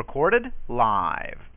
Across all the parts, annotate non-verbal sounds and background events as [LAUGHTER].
Recorded live.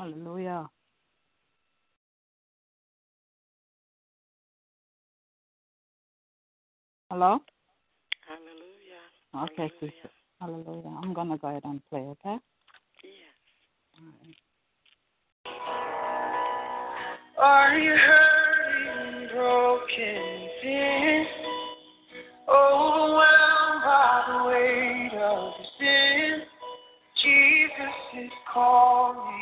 Hallelujah. Hello? Hallelujah. Okay, sister. Hallelujah. I'm going to go ahead and play, okay? Yes. Are you hurting, broken, thin, overwhelmed by the weight of your sin? Jesus is calling.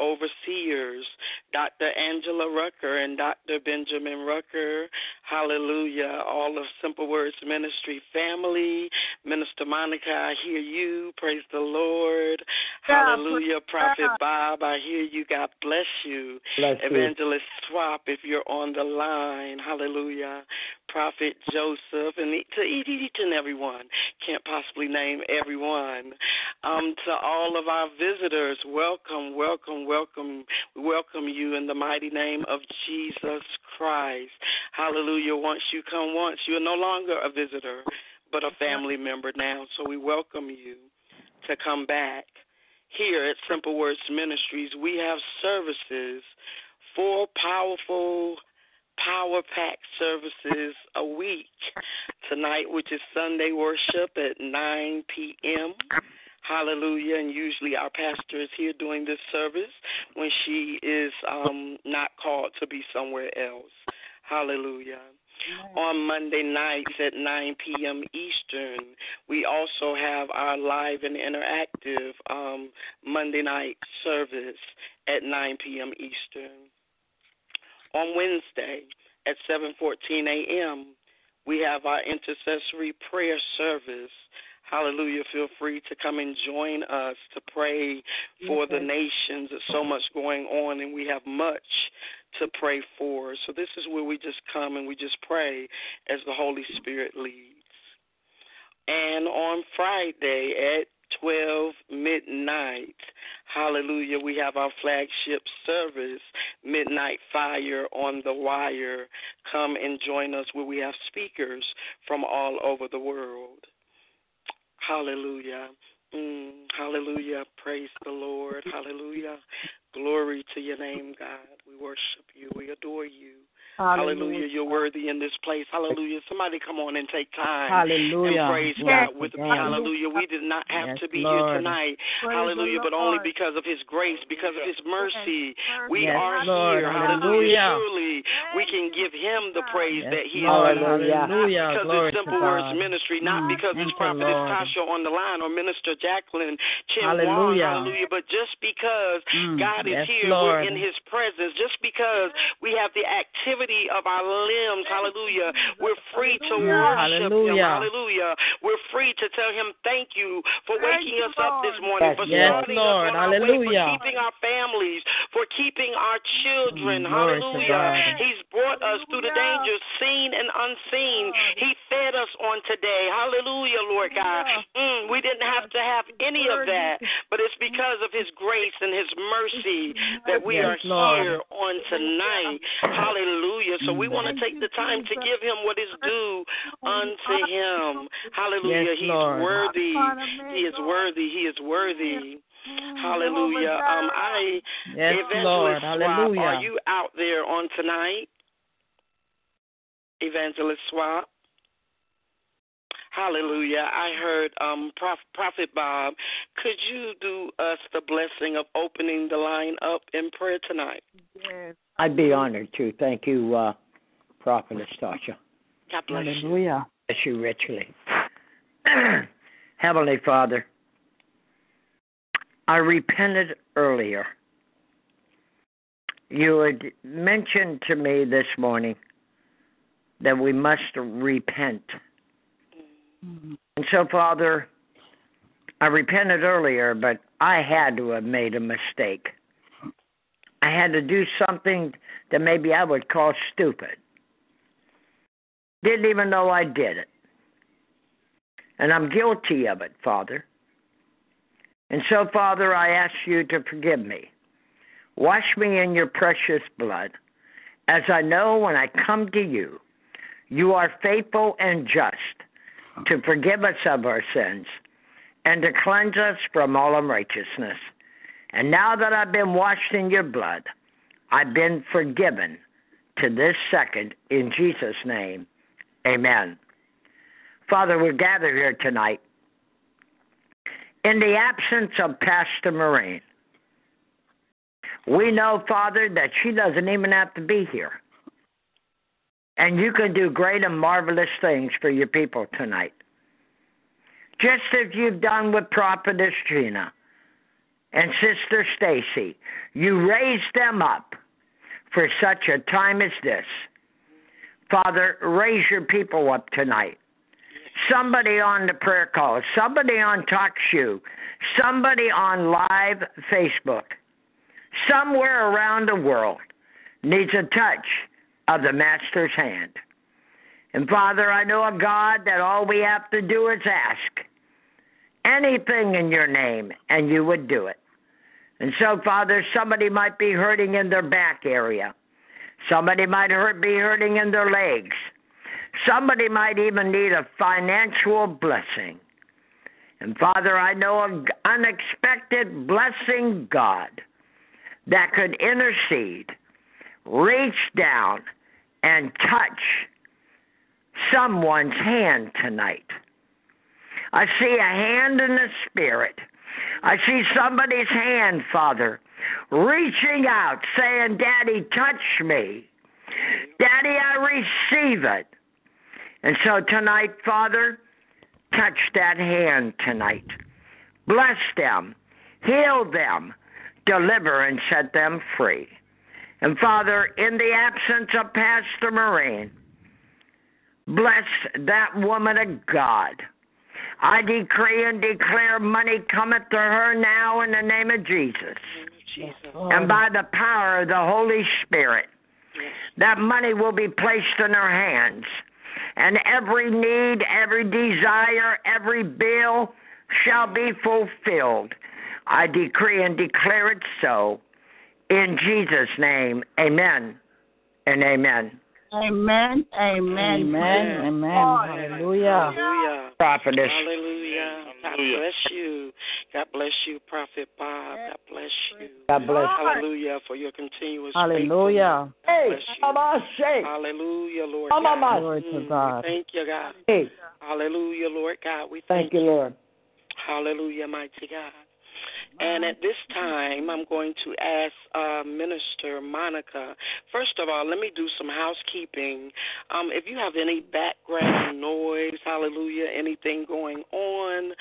Overseers, Dr. Angela Rucker and Dr. Benjamin Rucker, hallelujah. All of Simple Words Ministry family, Minister Monica, I hear you. Praise the Lord. Hallelujah. Prophet Bob, I hear you. God bless you. Bless you. Evangelist Swap, if you're on the line, hallelujah. Prophet Joseph, and to each and everyone, can't possibly name everyone. Um, to all of our visitors, welcome, welcome, welcome. We welcome you in the mighty name of Jesus Christ. Hallelujah. Once you come once, you're no longer a visitor, but a family member now. So we welcome you to come back. Here at Simple Words Ministries, we have services, four powerful power pack services a week. Tonight, which is Sunday worship at 9 p.m. Hallelujah. And usually our pastor is here doing this service when she is um, not called to be somewhere else. Hallelujah. On Monday nights at 9 p.m. Eastern, we also have our live and interactive um, Monday night service at 9 p.m. Eastern. On Wednesday at 7:14 a.m., we have our intercessory prayer service. Hallelujah. Feel free to come and join us to pray for the nations. There's so much going on, and we have much to pray for. So, this is where we just come and we just pray as the Holy Spirit leads. And on Friday at 12 midnight. Hallelujah. We have our flagship service, Midnight Fire on the Wire. Come and join us where we have speakers from all over the world. Hallelujah. Mm, hallelujah. Praise the Lord. Hallelujah. Glory to your name, God. We worship you. We adore you. Hallelujah. You're worthy in this place. Hallelujah. Somebody come on and take time Hallelujah. and praise Yes, God with Amen. Hallelujah. We did not have Yes, to be Lord. here tonight. Hallelujah. But only because of His grace, because of His mercy, we Yes, are Lord. here. Hallelujah. Surely we can give Him the praise Yes, that He Lord. is due. Hallelujah. Not because Glory it's Simple Words Ministry, not Mm, because thank it's you, Prophetess Lord. Tasha on the line or Minister Jacquelin Chen Wong, Hallelujah. hallelujah, but just because Mm, God is yes, here, Lord. we're in His presence, just because we have the activity of our limbs, hallelujah, we're free to worship Him, hallelujah. hallelujah. We're free to tell Him thank you for waking us up this morning, Yes, for Yes, starting Lord. us on our way, Hallelujah. for keeping our families, for keeping our children, Mm, hallelujah. He's brought us through the dangers seen and unseen. He fed us on today, hallelujah, Lord God. Mm, we didn't have to have any of that, but it's because of His grace and His mercy that we Yes, are Lord. here on tonight. Hallelujah. So we want to take the time to give Him what is due unto Him. Hallelujah. Yes, He's Lord. worthy. He is worthy. He is worthy. Hallelujah. Um, I Yes, Evangelist Lord. Swap, Hallelujah. are you out there on tonight? Evangelist Swap. Hallelujah. I heard um Prof, Prophet Bob, could you do us the blessing of opening the line up in prayer tonight? I'd be honored to. Thank you, uh, Prophetess Tasha. God bless you. Hallelujah. Bless you richly. [CLEARS THROAT] Heavenly Father, I repented earlier. You had mentioned to me this morning that we must repent. Mm, And so, Father, I repented earlier, but I had to have made a mistake. I had to do something that maybe I would call stupid. Didn't even know I did it. And I'm guilty of it, Father. And so, Father, I ask you to forgive me. Wash me in your precious blood, as I know when I come to you, you are faithful and just to forgive us of our sins and to cleanse us from all unrighteousness. And now that I've been washed in your blood, I've been forgiven to this second in Jesus' name. Amen. Father, we gather here tonight in the absence of Pastor Moraine. We know, Father, that she doesn't even have to be here. And you can do great and marvelous things for your people tonight. Just as you've done with Prophetess Gina and Sister Stacy, you raised them up for such a time as this. Father, raise your people up tonight. Somebody on the prayer call, somebody on TalkShoe, somebody on live Facebook, somewhere around the world needs a touch of the Master's hand. And Father, I know a God that all we have to do is ask anything in your name, and you would do it. And so, Father, somebody might be hurting in their back area. Somebody might hurt, be hurting in their legs. Somebody might even need a financial blessing. And Father, I know an unexpected blessing, God, that could intercede, reach down, and touch someone's hand tonight. I see a hand in the spirit. I see somebody's hand, Father, reaching out, saying, Daddy, touch me. Daddy, I receive it. And so tonight, Father, touch that hand tonight. Bless them, heal them, deliver and set them free. And Father, in the absence of Pastor Marine, bless that woman of God. I decree and declare money cometh to her now in the name of Jesus. Jesus. And by the power of the Holy Spirit, that money will be placed in her hands. And every need, every desire, every bill shall be fulfilled. I decree and declare it so. In Jesus' name, amen and amen. Amen. Amen. Amen. Amen. Hallelujah. Hallelujah. Prophetess. Hallelujah. God bless you. God bless you, Prophet Bob. God bless you. God bless. Hallelujah for your continuous Hallelujah. Hey, Bless you. Mama. Hallelujah, Lord God. Glory to Mm, God. Thank you, God. Hey, Hallelujah, Lord God. We thank you, Lord. Hallelujah, mighty God. And at this time, I'm going to ask uh, Minister Monica. First of all, let me do some housekeeping. Um, if you have any background noise, hallelujah, anything going on,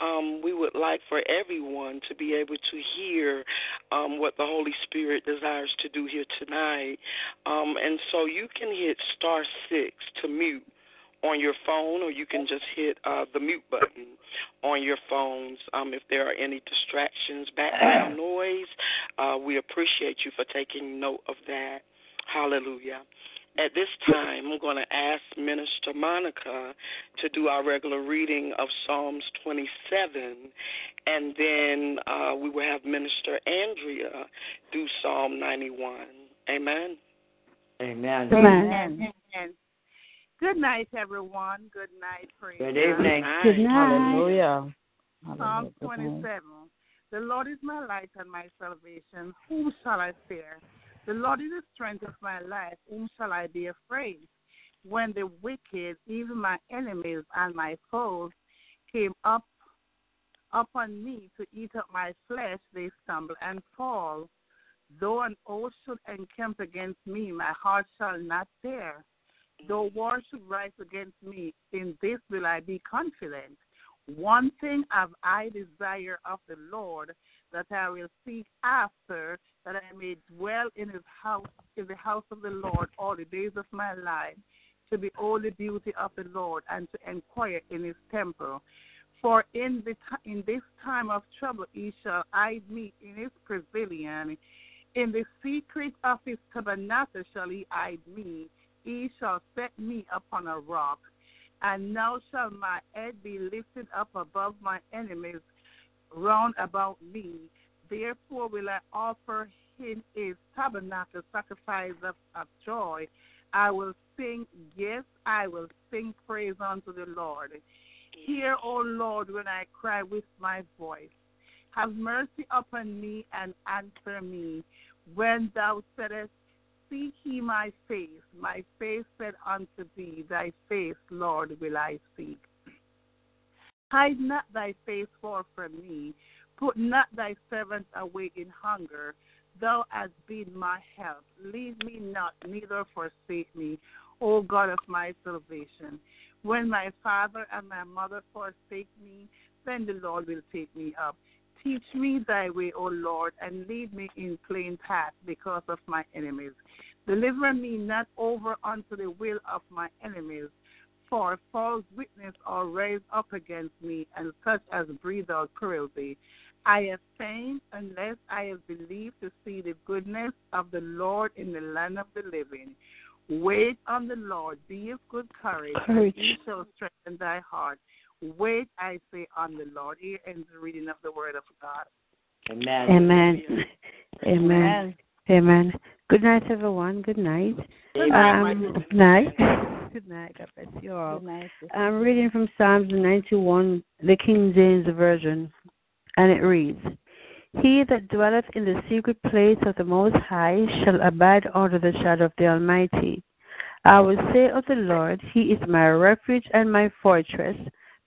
um, we would like for everyone to be able to hear um, what the Holy Spirit desires to do here tonight. Um, and so you can hit star six to mute on your phone, or you can just hit uh, the mute button on your phones. Um, if there are any distractions, background [CLEARS THROAT] noise, uh, we appreciate you for taking note of that. Hallelujah. At this time, I'm going to ask Minister Monica to do our regular reading of Psalms 27, and then uh, we will have Minister Andrea do Psalm 91. Amen. Amen. Amen. Amen. Good night, everyone. Good night, praise Good God. evening. Good night. Hallelujah. Psalm 27. The Lord is my light and my salvation. Whom shall I fear? The Lord is the strength of my life. Whom shall I be afraid? When the wicked, even my enemies and my foes, came up upon me to eat up my flesh, they stumble and fall. Though an oath should encamp against me, my heart shall not fear. Though war should rise against me, in this will I be confident. One thing have I desire of the Lord, that I will seek after, that I may dwell in his house, in the house of the Lord all the days of my life, to behold the beauty of the Lord and to inquire in his temple. For in the in this time of trouble he shall hide me in his pavilion. In the secret of his tabernacle shall he hide me. He shall set me upon a rock. And now shall my head be lifted up above my enemies round about me. Therefore will I offer him his tabernacle sacrifice of, of joy. I will sing, yes, I will sing praise unto the Lord. Hear, O Lord, when I cry with my voice. Have mercy upon me and answer me. When thou saidest, Seek ye my face, my face said unto thee, Thy face, Lord, will I seek. Hide not thy face far from me. Put not thy servant away in hunger. Thou hast been my help. Leave me not, neither forsake me, O God of my salvation. When my father and my mother forsake me, then the Lord will take me up. Teach me thy way, O Lord, and lead me in plain path because of my enemies. Deliver me not over unto the will of my enemies, for false witness are raised up against me, and such as breathe out cruelty. I have faint unless I have believed to see the goodness of the Lord in the land of the living. Wait on the Lord, be of good courage, Courage. and he shall strengthen thy heart. Wait, I say, on the Lord. Here ends the reading of the word of God. Amen. Amen. Amen. Amen. Good night, everyone. Good night. Good night, Um, good night. [LAUGHS] Good night. God bless you all. I'm reading from Psalms 91, the King James Version, and it reads He that dwelleth in the secret place of the Most High shall abide under the shadow of the Almighty. I will say of the Lord, He is my refuge and my fortress,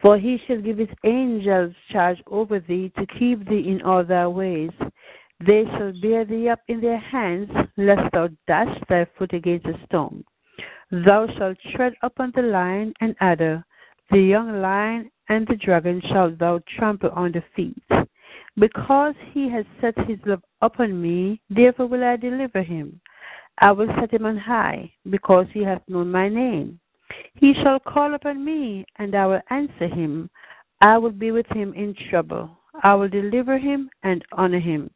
For he shall give his angels charge over thee to keep thee in all thy ways. They shall bear thee up in their hands, lest thou dash thy foot against a stone. Thou shalt tread upon the lion and adder, the young lion and the dragon shalt thou trample under feet. Because he has set his love upon me, therefore will I deliver him. I will set him on high, because he hath known my name. He shall call upon me, and I will answer him. I will be with him in trouble. I will deliver him and honor him.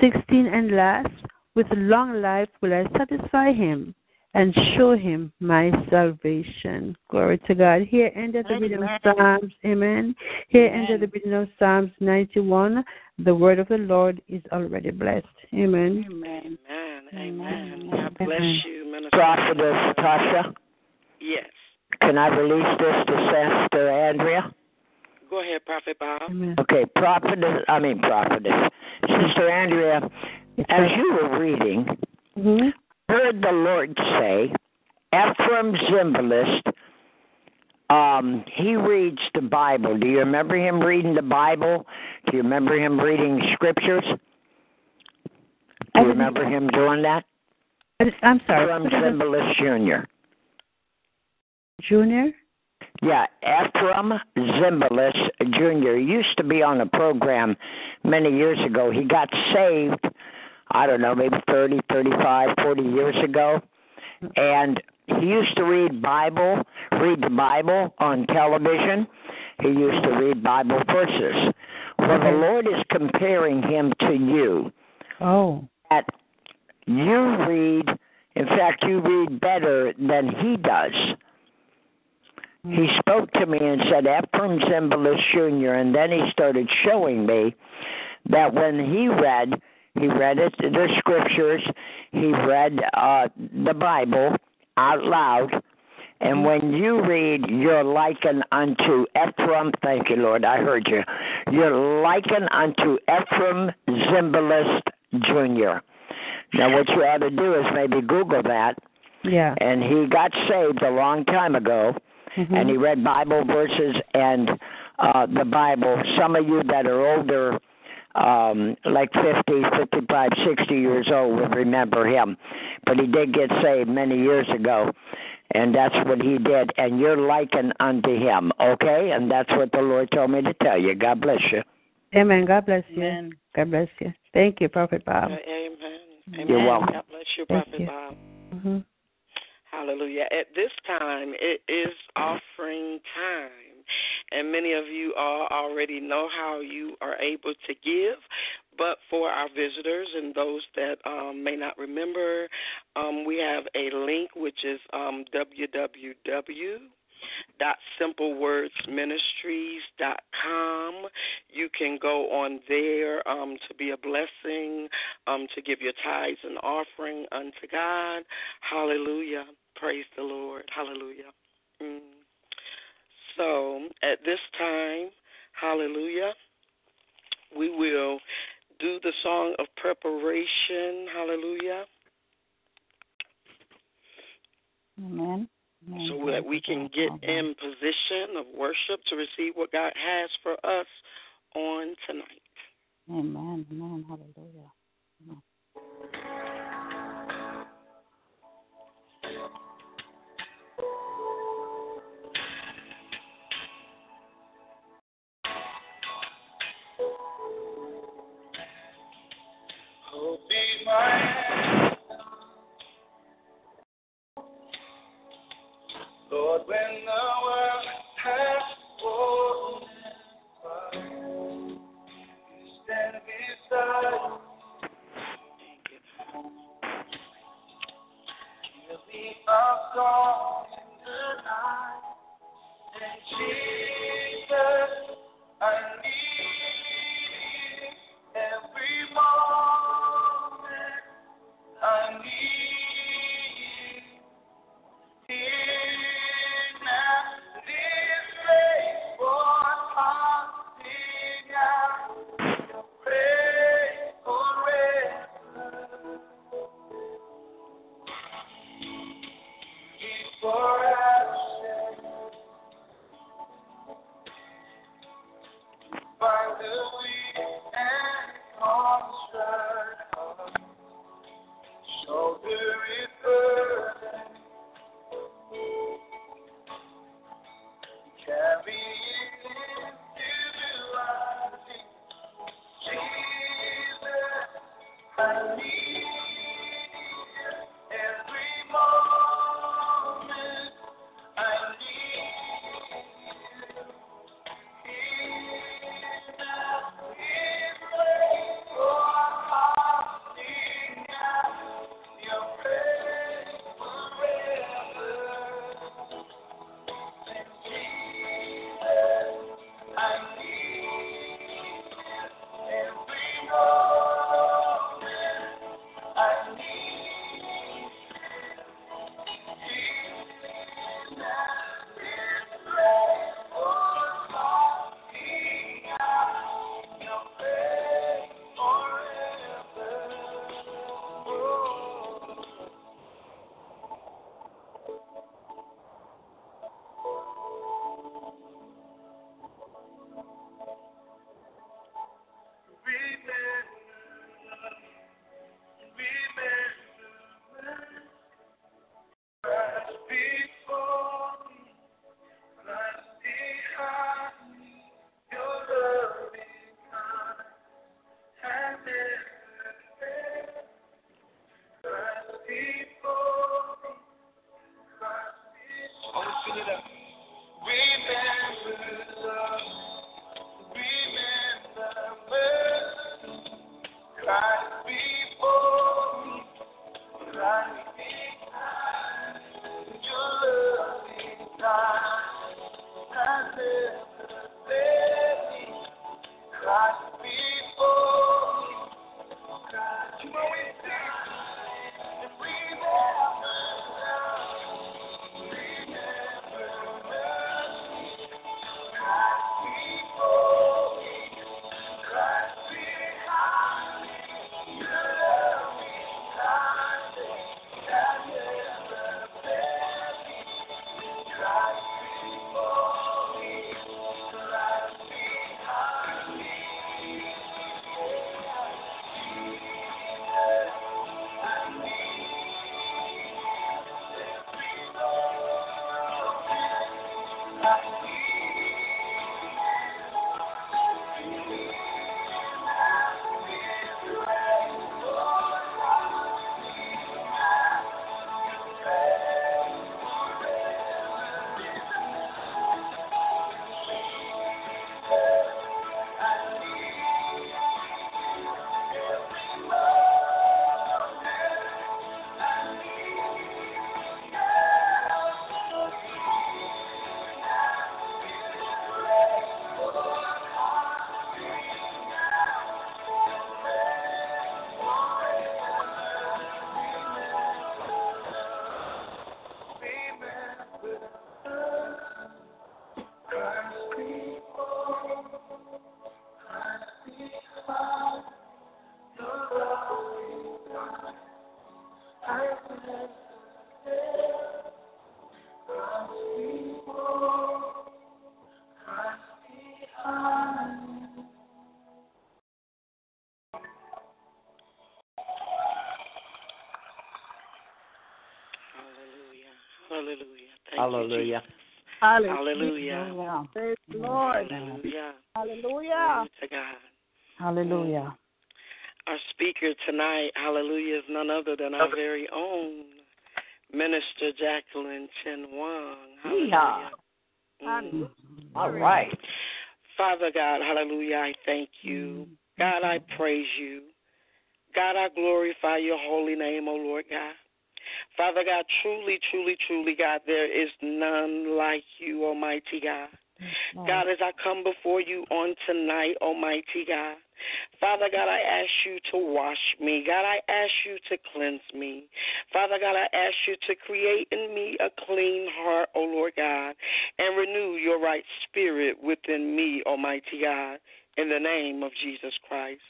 Sixteen and last, with long life will I satisfy him and show him my salvation. Glory to God. Here ended the reading of Psalms. Amen. Here ended the reading of Psalms 91. The word of the Lord is already blessed. Amen. Amen. Amen. Amen. God bless you, Minister. Prophetess Tasha. Yes. Can I release this to Sister Andrea? Go ahead, Prophet Bob. Amen. Okay, prophetess, I mean prophetess. Sister Andrea, as you were reading, Mhm. heard the Lord say, Efrem Zimbalist, um, he reads the Bible. Do you remember him reading the Bible? Do you remember him reading scriptures? Do you remember him doing that? I'm sorry. Efrem Zimbalist Jr. Junior? Yeah, Efrem Zimbalist Jr. used to be on a program many years ago. He got saved, I don't know, maybe thirty, thirty-five, forty years ago. And he used to read Bible, read the Bible on television. He used to read Bible verses. Well, the mm-hmm. Lord is comparing him to you. Oh. That you read, in fact, you read better than he does. He spoke to me and said, Efrem Zimbalist Jr., and then he started showing me that when he read, he read it, the scriptures, he read uh, the Bible out loud, and when you read, you're likened unto Efrem, thank you, Lord, I heard you. You're likened unto Efrem Zimbalist Jr. Now, what you ought to do is maybe Google that. Yeah. And he got saved a long time ago Mhm. and he read Bible verses and uh, the Bible. Some of you that are older, um, like 50, 55, 60 years old, will remember him. But he did get saved many years ago, and that's what he did. And you're likened unto him, okay? And that's what the Lord told me to tell you. God bless you. Amen. God bless you. Amen. God bless you. Thank you, Prophet Bob. Amen. Amen. You're welcome. God bless you, Prophet you. Bob. hmm Hallelujah. At this time, it is offering time. And many of you all already know how you are able to give. But for our visitors and those that um, may not remember, um, we have a link which is um, www.simplewordsministries.com. You can go on there um, to be a blessing, um, to give your tithes and offering unto God. Hallelujah. Praise the Lord. Hallelujah. Mm. So at this time, hallelujah, we will do the song of preparation. Hallelujah. Amen. So that we can get in position of worship to receive what God has for us on tonight. Amen. Amen. Hallelujah. Hallelujah. Hallelujah. Thank Hallelujah. You, Jesus. Hallelujah. Praise the Lord. Hallelujah. Hallelujah. To God. Hallelujah. Our speaker tonight, hallelujah, is none other than our very own Minister Jacquelin Chen Wang. Yeehaw. Mm. All right. Father God, hallelujah, I thank you. God, I praise you. God, I glorify your holy name, O Lord God. Father God, truly, truly, truly, God, there is none like you, Almighty God. God, as I come before you on tonight, Almighty God, Father God, I ask you to wash me. God, I ask you to cleanse me. Father God, I ask you to create in me a clean heart, O Lord God, and renew your right spirit within me, Almighty God, in the name of Jesus Christ.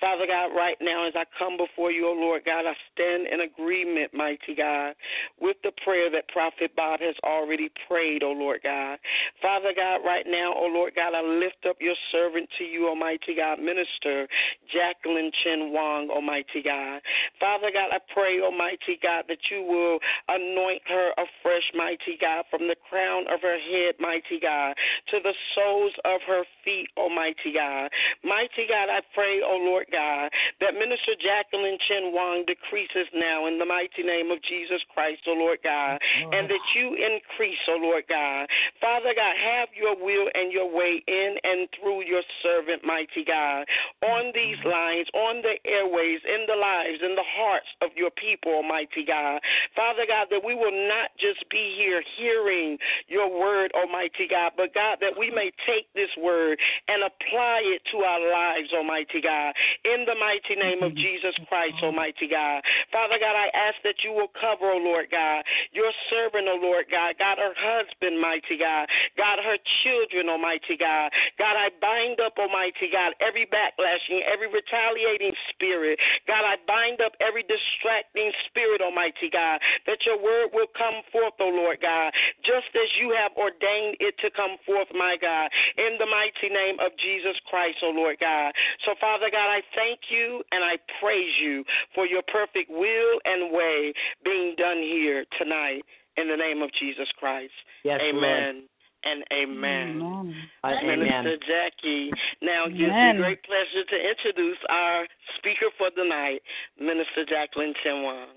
Father God, right now as I come before you, O Lord God, I stand in agreement, mighty God, with the prayer that Prophet Bob has already prayed, O Lord God. Father God, right now, O Lord God, I lift up your servant to you, Almighty God, Minister Jacquelin Chen Wong, Almighty God. Father God, I pray, Almighty God, that you will anoint her afresh, mighty God, from the crown of her head, mighty God, to the soles of her feet, Almighty God. Mighty God, I pray, O Lord God, that Minister Jacquelin Chen Wong decreases now in the mighty name of Jesus Christ, O Lord God, and that you increase, O Lord God. Father God, have your will and your way in and through your servant, mighty God, on these mm-hmm. lines, on the airways, in the lives, in the hearts of your people, Almighty God. Father God, that we will not just be here hearing your word, Almighty God, but God, that we may take this word and apply it to our lives, Almighty God, in the mighty name of mm-hmm. Jesus Christ, Almighty God. Father God, I ask that you will cover, oh Lord God, your servant, oh Lord God, God, her husband, mighty God, God, her children, Almighty God. God, I bind up, Almighty God, every backlashing, every retaliating spirit. God, I bind up every distracting spirit, Almighty God, that your word will come forth, oh Lord God, just as you have ordained it to come forth, my God, in the mighty name of Jesus Christ, oh Lord God. So, Father God, I thank you and I praise you for your perfect will and way being done here tonight in the name of Jesus Christ. Yes, amen. And amen. Amen. Minister amen. Jackie, now it gives Amen. me great pleasure to introduce our speaker for the night, Minister Jacquelin Chenwang.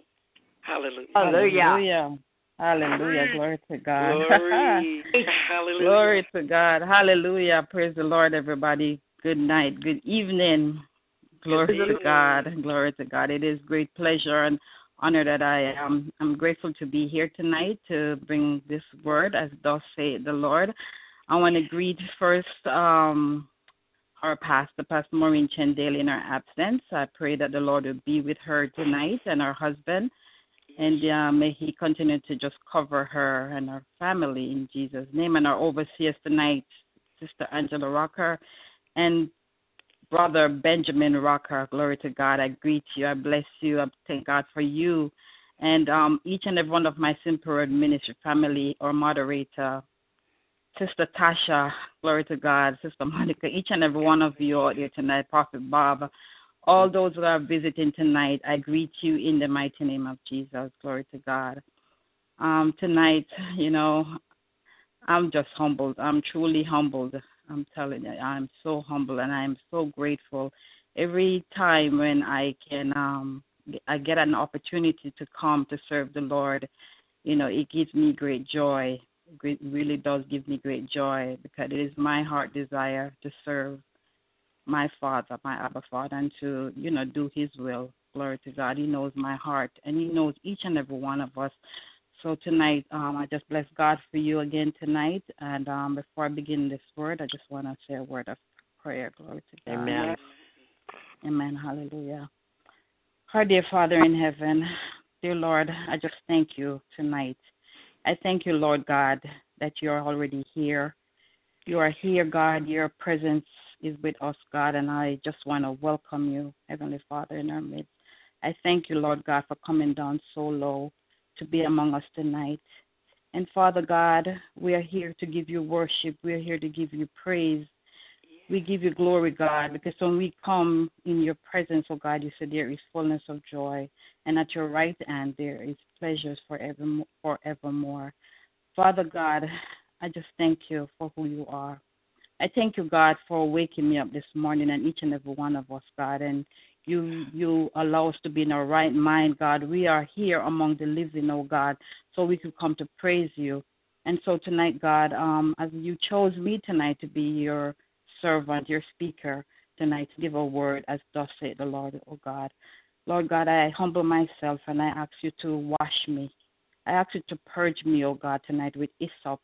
Hallelujah. Hallelujah. Hallelujah. Hallelujah. Mm. Glory to God. Glory. [LAUGHS] Hallelujah. Glory to God. Hallelujah. Praise the Lord, everybody. Good night. Good evening. Glory to. God. Glory to God. It is great pleasure and honor that I am. I'm grateful to be here tonight to bring this word, as thus say the Lord. I want to greet first um, our pastor, Pastor Maureen Chendale, in her absence. I pray that the Lord will be with her tonight and her husband. And uh, may He continue to just cover her and her family in Jesus' name. And our overseers tonight, Sister Angela Rocker and Brother Benjamin Rocker. Glory to God. I greet you. I bless you. I thank God for you. And um, each and every one of my Simple Ministry family or moderator, Sister Tasha, glory to God, Sister Monica, each and every one of you out there tonight, Prophet Bob, all those who are visiting tonight, I greet you in the mighty name of Jesus. Glory to God. Um, tonight, you know, I'm just humbled. I'm truly humbled. I'm telling you, I'm so humble and I'm so grateful. Every time when I can, um, I get an opportunity to come to serve the Lord, you know, it gives me great joy. It really does give me great joy because it is my heart desire to serve my Father, my Abba Father, and to, you know, do His will. Glory to God. He knows my heart and He knows each and every one of us. So tonight, um, I just bless God for you again tonight. And um, before I begin this word, I just want to say a word of prayer. Glory to God. Amen. Amen. Hallelujah. Our dear Father in heaven, dear Lord, I just thank you tonight. I thank you, Lord God, that you're already here. You are here, God. Your presence is with us, God, and I just want to welcome you, Heavenly Father, in our midst. I thank you, Lord God, for coming down so low to be among us tonight. And Father God, we are here to give you worship. We are here to give you praise. We give you glory, God, because when we come in your presence, oh God, you said there is fullness of joy, and at your right hand there is pleasures forevermore. forevermore. Father God, I just thank you for who you are. I thank you, God, for waking me up this morning and each and every one of us, God, and you you allow us to be in our right mind, God. We are here among the living, oh God, so we could come to praise you. And so tonight, God, um, as you chose me tonight to be your servant, your speaker tonight, to give a word as thus saith the Lord, oh God. Lord God, I humble myself and I ask you to wash me. I ask you to purge me, O God, tonight with hyssop.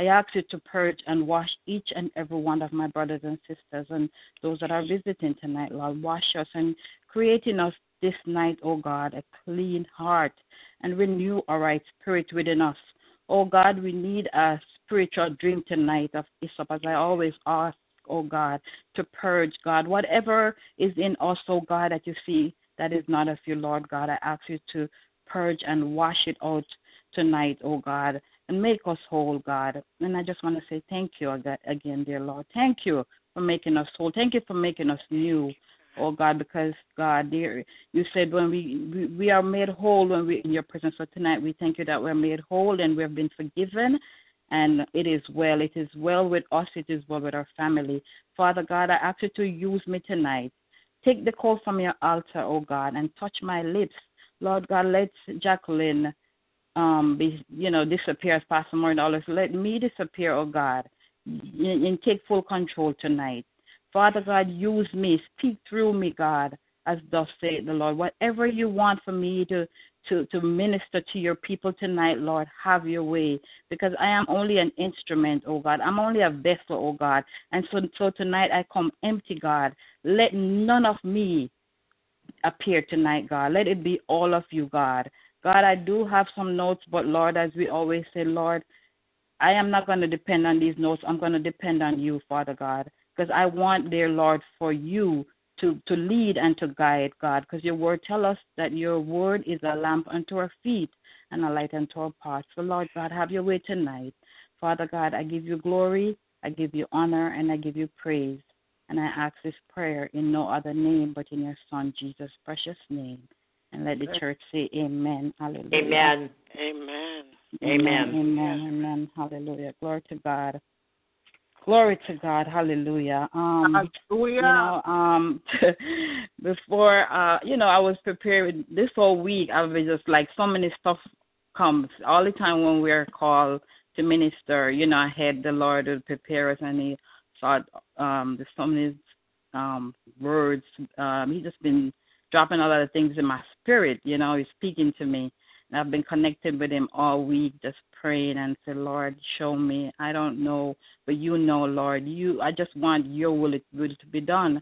I ask you to purge and wash each and every one of my brothers and sisters and those that are visiting tonight, Lord. Wash us and create in us this night, O God, a clean heart and renew our right spirit within us. Oh God, we need a spiritual drink tonight of hyssop, as I always ask, oh God, to purge, God, whatever is in us, oh God, that you see that is not of you, Lord God. I ask you to purge and wash it out tonight, oh God, and make us whole, God. And I just want to say thank you again, dear Lord. Thank you for making us whole. Thank you for making us new oh God, because God, dear, you said when we, we we are made whole when we're in your presence. So tonight we thank you that we're made whole and we have been forgiven, and it is well. It is well with us. It is well with our family. Father God, I ask you to use me tonight. Take the call from your altar, oh God, and touch my lips. Lord God, let Jacquelin um be you know disappear as Pastor Mordan Let me disappear, oh God, and, and take full control tonight. Father God, use me, speak through me, God, as thus saith the Lord. Whatever you want for me to to to minister to your people tonight, Lord, have your way. Because I am only an instrument, oh God. I'm only a vessel, oh God. And so so tonight I come empty, God. Let none of me appear tonight, God. Let it be all of you, God. God, I do have some notes, but Lord, as we always say, Lord, I am not going to depend on these notes. I'm going to depend on you, Father God because I want, dear Lord, for you to, to lead and to guide, God, because your word tell us that your word is a lamp unto our feet and a light unto our path. So, Lord God, have your way tonight. Father God, I give you glory, I give you honor, and I give you praise. And I ask this prayer in no other name but in your Son, Jesus' precious name. And let the church say amen. Hallelujah. Amen. Amen. Amen. Amen. Amen. Hallelujah. Glory to God. Glory to God. Hallelujah. Um, Hallelujah. You know, um, [LAUGHS] before, uh, you know, I was prepared this whole week. I was just like so many stuff comes all the time when we're called to minister. You know, I had the Lord to prepare us, and He thought um, there's so many um, words. Um, He just been dropping a lot of things in my spirit. You know, He's speaking to me. And I've been connected with him all week, just praying and say, Lord, show me. I don't know, but you know, Lord. You, I just want your will, will to be done.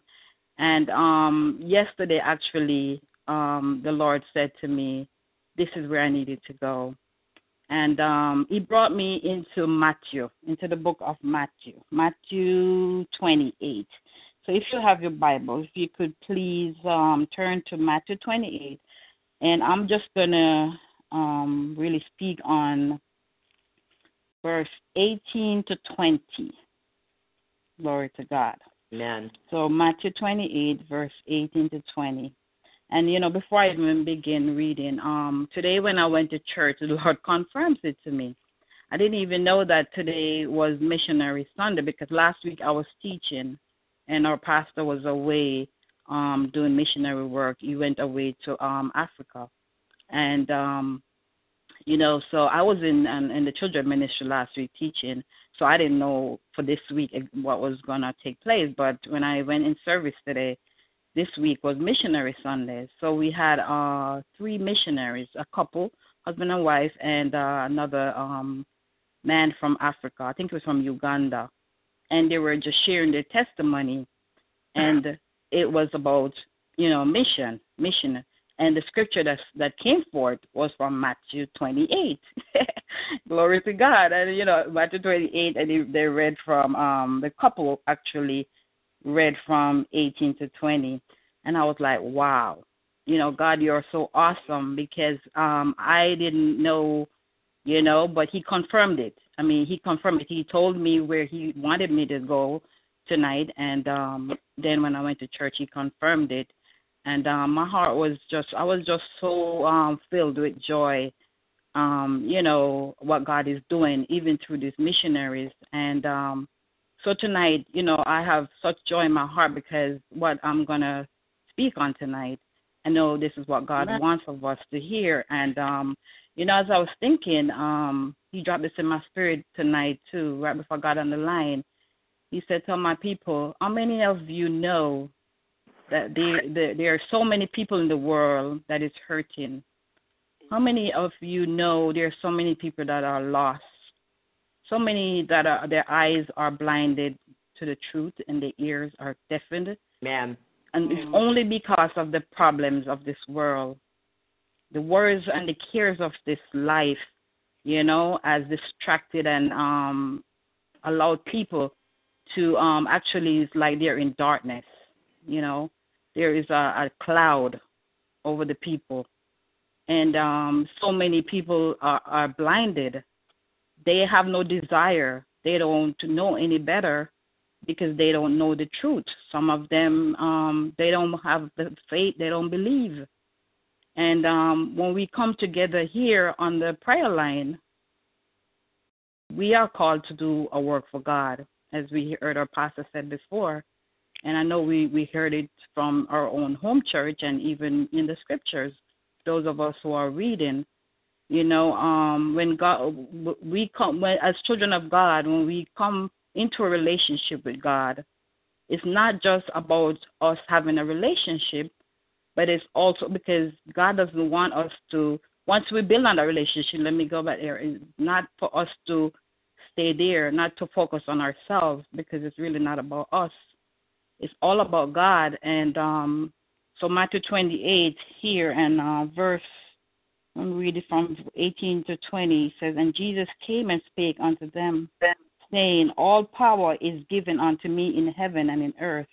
And um, yesterday, actually, um, the Lord said to me, "This is where I needed to go." And um, He brought me into Matthew, into the book of Matthew, Matthew 28. So if you have your Bible, if you could please um, turn to Matthew 28, and I'm just gonna um, really speak on verse 18 to 20. Glory to God. Amen. So Matthew 28, verse 18 to 20. And you know, before I even begin reading, um, today when I went to church, the Lord confirms it to me. I didn't even know that today was Missionary Sunday because last week I was teaching, and our pastor was away um, doing missionary work. He went away to um, Africa, and um, you know, so I was in um, in the children ministry last week teaching, so I didn't know for this week what was gonna take place. But when I went in service today, this week was missionary Sunday, so we had uh three missionaries, a couple, husband and wife, and uh, another um man from Africa. I think it was from Uganda, and they were just sharing their testimony, and it was about you know mission, mission and the scripture that that came forth was from Matthew 28. [LAUGHS] Glory to God. And you know Matthew 28, and they, they read from um the couple actually read from 18 to 20, and I was like, wow, you know, God, you're so awesome because um I didn't know, you know, but He confirmed it. I mean, He confirmed it. He told me where He wanted me to go tonight, and um then when I went to church, He confirmed it and um, my heart was just I was just so um, filled with joy. Um, you know what God is doing, even through these missionaries, and um, so tonight, you know, I have such joy in my heart because what I'm gonna speak on tonight, I know this is what God wants of us to hear, and um, you know, as I was thinking, um, He dropped this in my spirit tonight too, right before I got on the line. He said, "Tell my people, how many of you know that they, they, there are so many people in the world that is hurting. How many of you know there are so many people that are lost? So many that are their eyes are blinded to the truth and their ears are deafened. Ma'am. And it's only because of the problems of this world, the worries and the cares of this life, you know, as distracted and um allowed people to um actually it's like they're in darkness, you know. There is a, a cloud over the people. And um so many people are, are blinded. They have no desire. They don't know any better because they don't know the truth. Some of them um they don't have the faith, they don't believe. And um when we come together here on the prayer line, we are called to do a work for God, as we heard our pastor said before. And I know we, we heard it from our own home church and even in the scriptures, those of us who are reading. You know, um, when God, we come, when, as children of God, when we come into a relationship with God, it's not just about us having a relationship, but it's also because God doesn't want us to. Once we build on that relationship, let me go back there. It's not for us to stay there, not to focus on ourselves, because it's really not about us. It's all about God. And um, so Matthew 28 here and uh, verse, let me read it from 18 to 20 says, And Jesus came and spake unto them, saying, All power is given unto me in heaven and in earth.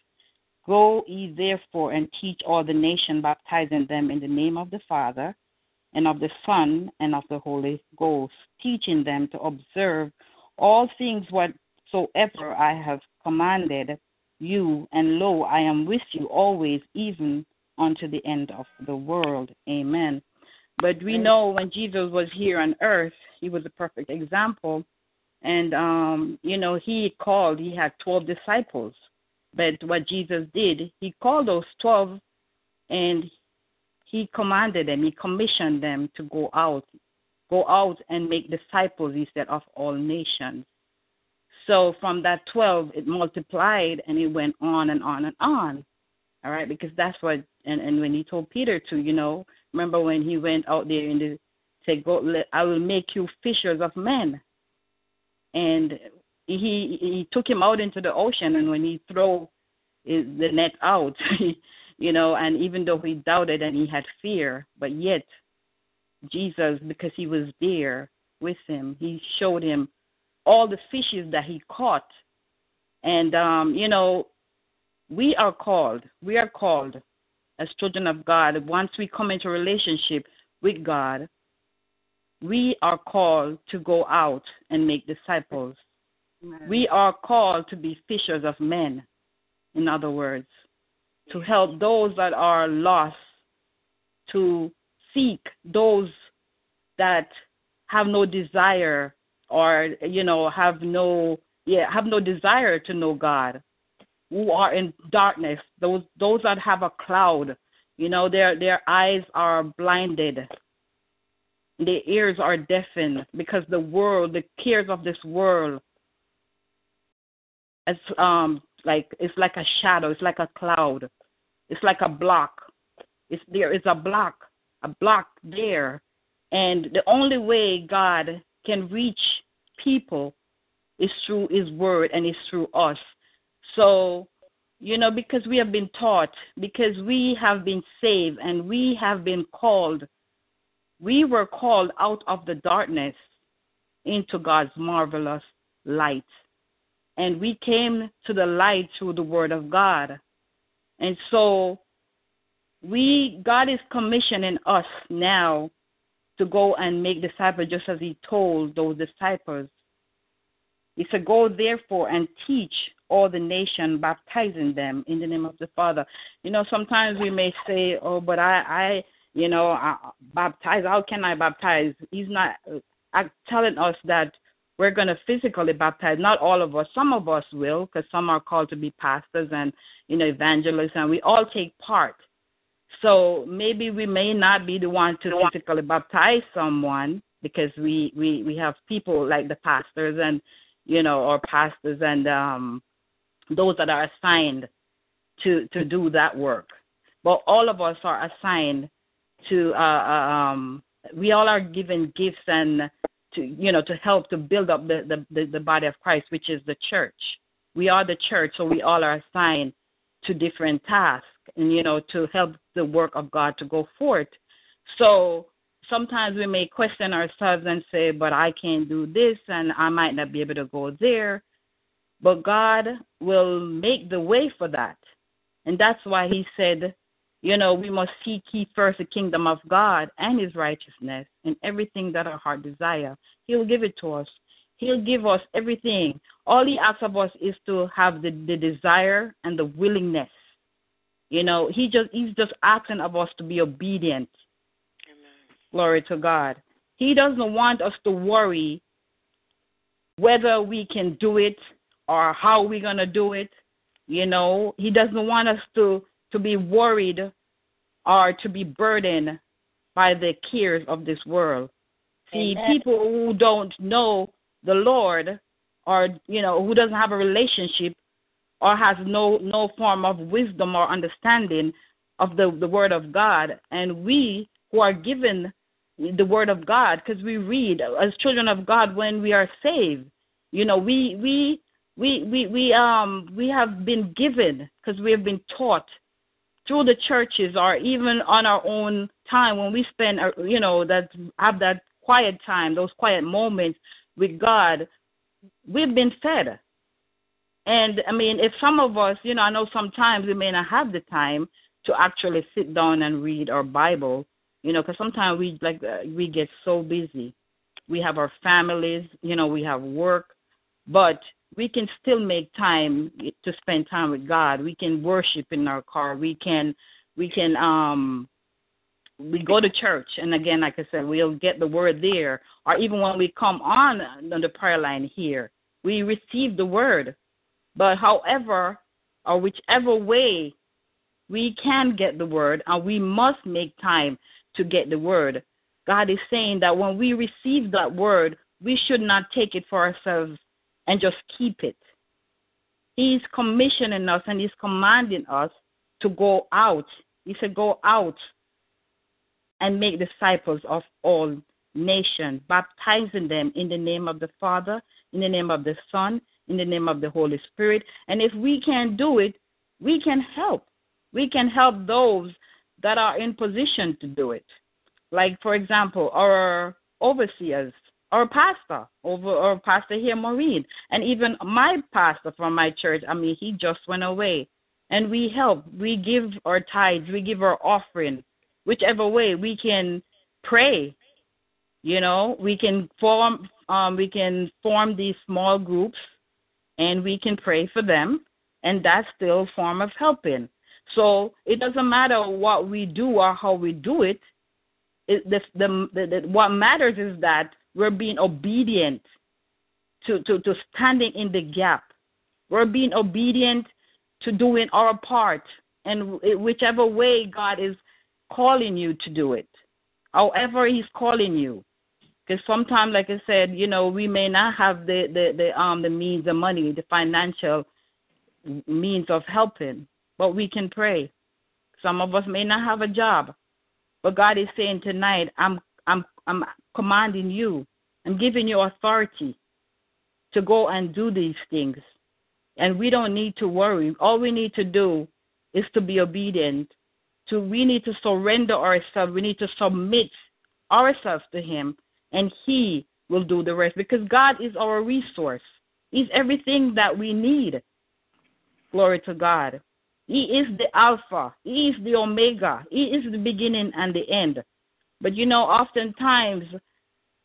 Go ye therefore and teach all the nation, baptizing them in the name of the Father, and of the Son, and of the Holy Ghost, teaching them to observe all things whatsoever I have commanded you, and lo, I am with you always, even unto the end of the world. Amen. But we know when Jesus was here on earth, he was a perfect example. And, um, you know, he called, he had 12 disciples. But what Jesus did, he called those 12 and he commanded them, he commissioned them to go out, go out and make disciples, he said, of all nations. So from that 12, it multiplied and it went on and on and on. All right, because that's what, and, and when he told Peter to, you know, remember when he went out there and said, Go, I will make you fishers of men. And he he took him out into the ocean, and when he threw the net out, [LAUGHS] you know, and even though he doubted and he had fear, but yet Jesus, because he was there with him, he showed him all the fishes that he caught. And, um, you know, we are called, we are called as children of God. Once we come into relationship with God, we are called to go out and make disciples. Amen. We are called to be fishers of men, in other words, to help those that are lost, to seek those that have no desire or you know have no yeah have no desire to know God, who are in darkness, those those that have a cloud, you know their their eyes are blinded, their ears are deafened because the world, the cares of this world, it's um like it's like a shadow, it's like a cloud, it's like a block. It's there is a block, a block there, and the only way God can reach people is through His Word and is through us. So, you know, because we have been taught, because we have been saved and we have been called, we were called out of the darkness into God's marvelous light. And we came to the light through the Word of God. And so, we God is commissioning us now to go and make disciples just as he told those disciples. He said, Go therefore and teach all the nation, baptizing them in the name of the Father. You know, sometimes we may say, Oh, but I, I you know, I, baptize. How can I baptize? He's not uh, telling us that we're going to physically baptize. Not all of us. Some of us will, because some are called to be pastors and, you know, evangelists, and we all take part. So maybe we may not be the one to physically baptize someone because we, we, we have people like the pastors and, you know, or pastors and um, those that are assigned to to do that work. But all of us are assigned to uh, um, we all are given gifts and to you know to help to build up the, the, the, the body of Christ, which is the church. We are the church, so we all are assigned to different tasks and you know to help the work of God to go forth. So sometimes we may question ourselves and say, but I can't do this and I might not be able to go there. But God will make the way for that. And that's why He said, you know, we must seek ye first the kingdom of God and His righteousness and everything that our heart desire. He'll give it to us. He'll give us everything. All He asks of us is to have the, the desire and the willingness. You know, He just He's just asking of us to be obedient Glory to God. He doesn't want us to worry whether we can do it or how we're going to do it. You know, He doesn't want us to, to be worried or to be burdened by the cares of this world. See, Amen. people who don't know the Lord or, you know, who doesn't have a relationship or has no no form of wisdom or understanding of the, the word of God and we who are given the word of God because we read as children of God when we are saved. You know, we we we we we um we have been given because we have been taught through the churches or even on our own time when we spend uh, you know that have that quiet time, those quiet moments with God, we've been fed. And I mean, if some of us, you know, I know sometimes we may not have the time to actually sit down and read our Bible, you know, because sometimes we like uh, we get so busy. We have our families, you know, we have work, but we can still make time to spend time with God. We can worship in our car. We can we can um we go to church and again like I said, we'll get the word there. Or even when we come on on the prayer line here, we receive the word. But however or whichever way we can get the word and we must make time to get the word. God is saying that when we receive that word, we should not take it for ourselves and just keep it. He's commissioning us and He's commanding us to go out. He said, Go out and make disciples of all nations, baptizing them in the name of the Father, in the name of the Son, in the name of the Holy Spirit. And if we can't do it, we can help. We can help those that are in position to do it. Like, for example, our overseers, our pastor, over our pastor here, Maureen, and even my pastor from my church. I mean, he just went away, and we help. We give our tithes, we give our offering, whichever way we can pray. You know, we can form, um, we can form these small groups, and we can pray for them, and that's still a form of helping. So it doesn't matter what we do or how we do it. it the, the, the, the, what matters is that we're being obedient to, to, to standing in the gap. We're being obedient to doing our part, and whichever way God is calling you to do it, however He's calling you. Because sometimes, like I said, you know, we may not have the the, the um the means, the money, the financial means of helping, but we can pray. Some of us may not have a job, but God is saying tonight, I'm I'm I'm commanding you. I'm giving you authority to go and do these things. And we don't need to worry. All we need to do is to be obedient. To we need to surrender ourselves. We need to submit ourselves to him and he will do the rest because God is our resource. He's everything that we need. Glory to God. He is the Alpha. He is the Omega. He is the beginning and the end. But you know, oftentimes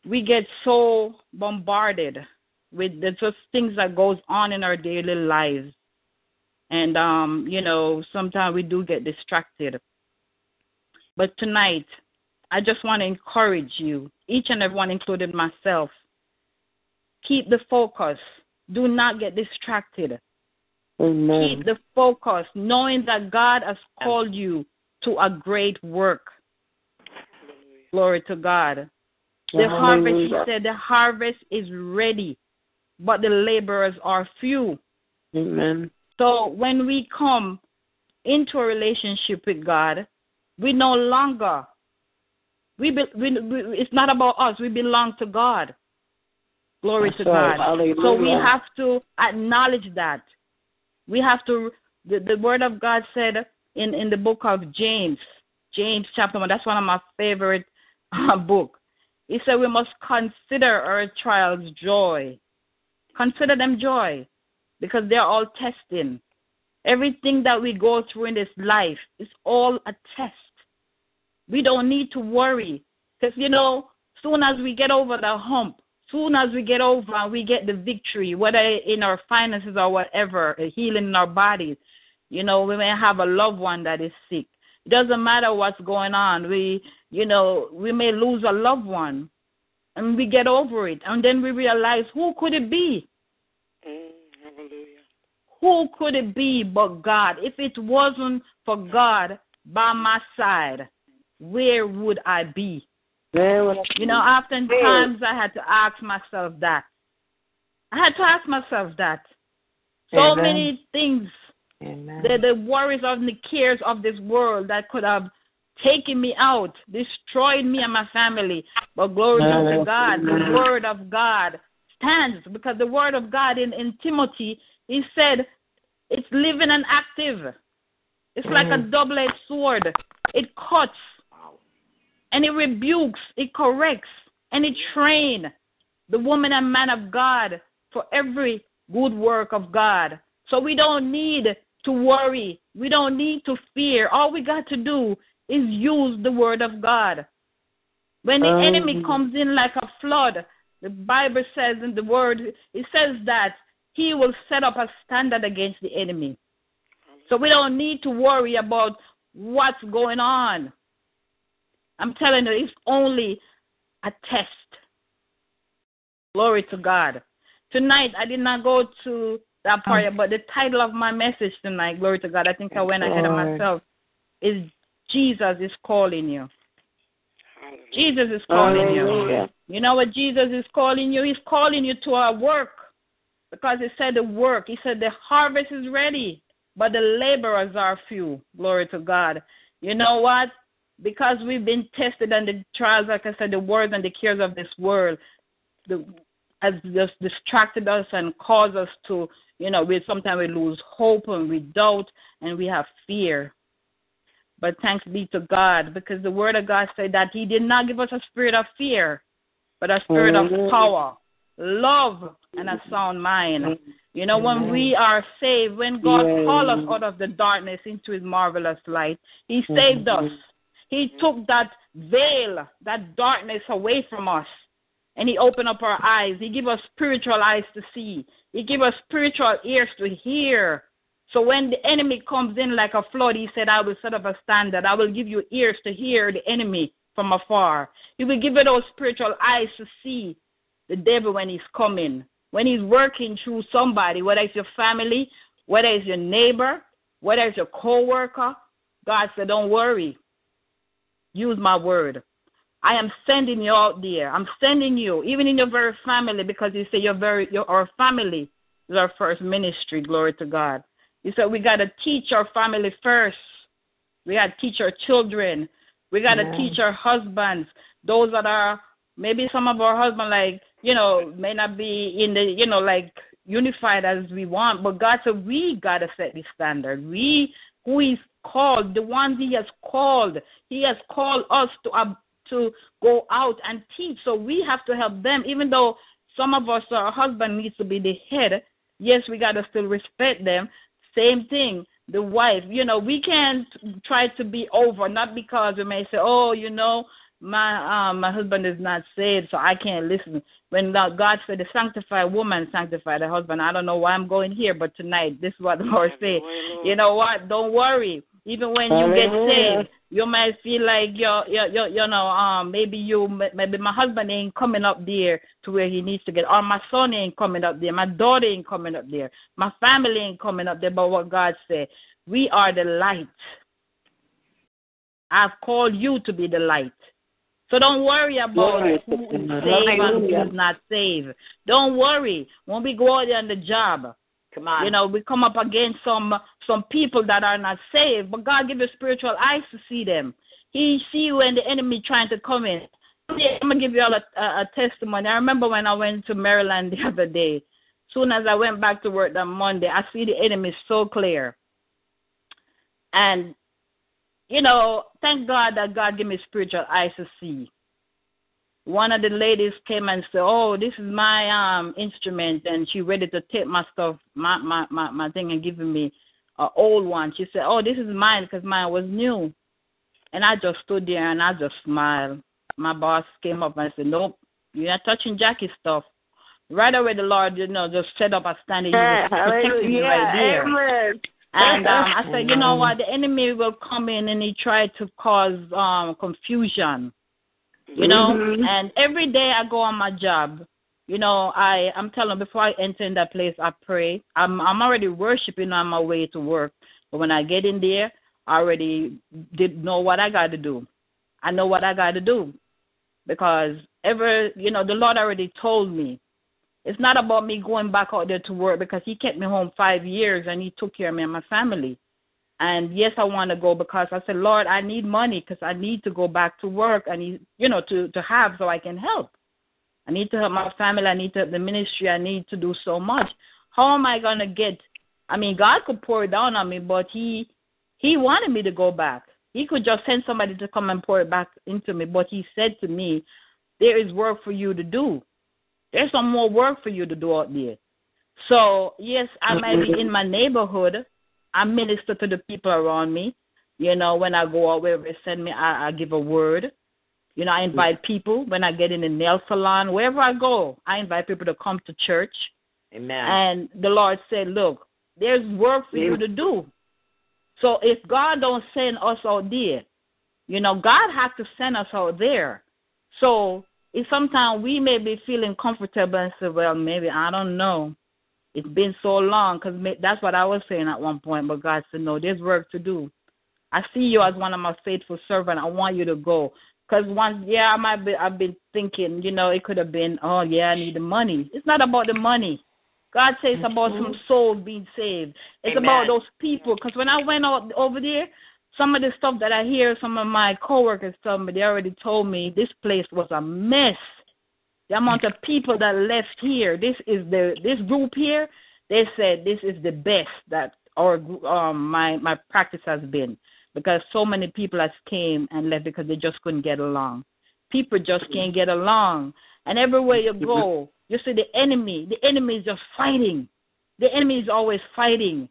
we get so bombarded with the just things that goes on in our daily lives. And um, you know, sometimes we do get distracted. But tonight, I just want to encourage you, each and everyone, including myself, keep the focus. Do not get distracted. Amen. Keep the focus, knowing that God has called you to a great work. Glory to God. The harvest, he said, the harvest is ready, but the laborers are few. Amen. So when we come into a relationship with God, we no longer we, be, we, we it's not about us. We belong to God. Glory That's to right. God. Hallelujah. So we have to acknowledge that. We have to. The, the Word of God said in in the book of James, James chapter one. That's one of my favorite book. He said we must consider our trials joy. Consider them joy, because they're all testing. Everything that we go through in this life is all a test. We don't need to worry, because you know, soon as we get over the hump, soon as we get over and we get the victory, whether in our finances or whatever, healing in our bodies, you know, we may have a loved one that is sick. It doesn't matter what's going on. We, you know, we may lose a loved one, and we get over it, and then we realize who could it be? Mm, hallelujah. Who could it be but God? If it wasn't for God by my side, where would I be? You know, oftentimes I had to ask myself that. I had to ask myself that. So Amen. many things, Amen. the, the worries of the cares of this world that could have taken me out, destroying me and my family. But glory be to God, the word of God stands because the word of God in, in Timothy, he said, it's living and active. It's like a mm. double edged sword. It cuts and it rebukes, it corrects, and it trains the woman and man of God for every good work of God. So we don't need to worry. We don't need to fear. All we got to do is use the word of God. When the Um, enemy comes in like a flood, the Bible says in the word, it says that he will set up a standard against the enemy. So we don't need to worry about what's going on. I'm telling you, it's only a test. Glory to God. Tonight, I did not go to that part, but the title of my message tonight, glory to God, I think I went ahead of myself, is Jesus is calling you. Jesus is calling you. You know what Jesus is calling you? He's calling you to our work. Because he said the work. He said the harvest is ready, but the laborers are few. Glory to God. You know what? Because we've been tested and the trials, like I said, the words and the cares of this world, the, has just distracted us and caused us to, you know, we sometimes we lose hope and we doubt and we have fear. But thanks be to God, because the word of God said that He did not give us a spirit of fear, but a spirit of mm-hmm. power, love, and a sound mind. You know, when we mm-hmm. are saved, when God Yes. called us out of the darkness into His marvelous light, He saved mm-hmm. us. He took that veil, that darkness away from us, and He opened up our eyes. He gave us spiritual eyes to see. He gave us spiritual ears to hear. So when the enemy comes in like a flood, He said, I will set up a standard. I will give you ears to hear the enemy from afar. He will give you those spiritual eyes to see the devil when he's coming, when he's working through somebody, whether it's your family, whether it's your neighbor, whether it's your co-worker. God said, don't worry. Use my word. I am sending you out there. I'm sending you, even in your very family, because you say your very your our family is our first ministry. Glory to God. You said we gotta teach our family first. We gotta teach our children. We gotta Yeah. teach our husbands. Those that are maybe some of our husbands like, you know, may not be in the you know, like unified as we want, but God said we gotta set the standard. We who is called, the ones He has called, He has called us to uh, to go out and teach. So we have to help them, even though some of us, our husband needs to be the head. Yes, we gotta still respect them. Same thing, the wife. You know, we can't try to be over, not because we may say, oh, you know, my um my husband is not saved, so I can't listen. When God said the sanctified woman sanctify the husband. I don't know why I'm going here, but tonight this is what the Lord said. You know what? Don't worry. Even when you get saved, you might feel like you're, you're, you're, you know, um, maybe you, maybe my husband ain't coming up there to where he needs to get, or my son ain't coming up there, my daughter ain't coming up there, my family ain't coming up there. But what God said, we are the light. I've called you to be the light. So don't worry about Glory who is saved and Hallelujah. who's not saved. Don't worry. When we go out there on the job, Come on. you know, we come up against some some people that are not saved, but God give you spiritual eyes to see them. He see you when the enemy trying to come in. I'm gonna give you all a, a, a testimony. I remember when I went to Maryland the [LAUGHS] other day. Soon as I went back to work that Monday, I see the enemy so clear. And you know, thank God that God gave me spiritual eyes to see. One of the ladies came and said, "Oh, this is my um instrument," and she ready to take my stuff, my my my, my thing, and giving me an old one. She said, "Oh, this is mine because mine was new," and I just stood there and I just smiled. My boss came up and said, "Nope, you're not touching Jackie's stuff." Right away, the Lord, you know, just set up a standing, Yeah, protecting me right there. Amen. And um, I said, you know what? The enemy will come in and he try to cause um confusion. You know, Mhm. and every day I go on my job. You know, I I'm telling before I enter in that place, I pray. I'm I'm already worshiping on my way to work, but when I get in there, I already did know what I got to do. I know what I got to do because ever you know the Lord already told me it's not about me going back out there to work because he kept me home five years and he took care of me and my family. And yes, I want to go because I said, Lord, I need money because I need to go back to work. and you know, to to have so I can help. I need to help my family. I need to help the ministry. I need to do so much. How am I gonna get? I mean, God could pour it down on me, but He He wanted me to go back. He could just send somebody to come and pour it back into me. But He said to me, there is work for you to do. There's some more work for you to do out there. So yes, I mm-hmm. might be in my neighborhood. I minister to the people around me. You know, when I go out wherever they send me, I, I give a word. You know, I invite people when I get in a nail salon, wherever I go, I invite people to come to church. Amen. And the Lord said, Look, there's work for you to do. So if God don't send us out there, you know, God has to send us out there. So if sometimes we may be feeling comfortable and say, Well, maybe I don't know. It's been so long because that's what I was saying at one point. But God said, No, there's work to do. I see you as one of my faithful servants. I want you to go. Because once, yeah, I might be, I've been thinking, you know, it could have been, oh, yeah, I need the money. It's not about the money. God says it's about some souls being saved. It's Amen. about those people. Because when I went out over there, some of the stuff that I hear some of my coworkers tell me, they already told me this place was a mess. The amount of people that left here, this is the this group here. They said this is the best that our um my my practice has been because so many people has came and left because they just couldn't get along. People just can't get along, and everywhere you go, you see the enemy. The enemy is just fighting. The enemy is always fighting,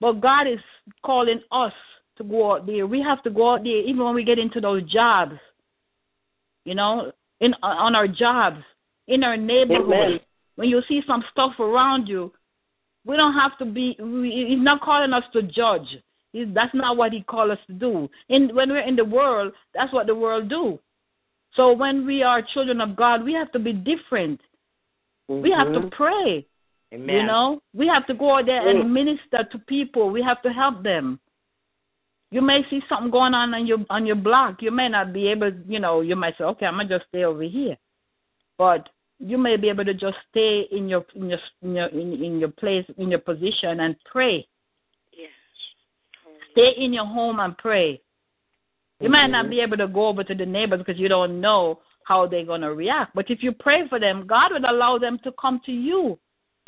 but God is calling us to go out there. We have to go out there, even when we get into those jobs. You know, in on our jobs, in our neighborhood. When you see some stuff around you, we don't have to be. We, he's not calling us to judge. That's not what he called us to do. In when we're in the world, that's what the world do. So when we are children of God, we have to be different. We have to mm-hmm. pray. Amen. You know, we have to go out there and mm. minister to people. We have to help them. You may see something going on on your on your block. You may not be able, you know, you might say, okay, I'm gonna just stay over here, but you may be able to just stay in your in your in your in, in your place in your position and pray. Stay in your home and pray. You might not mm-hmm. be able to go over to the neighbors because you don't know how they're going to react. But if you pray for them, God will allow them to come to you.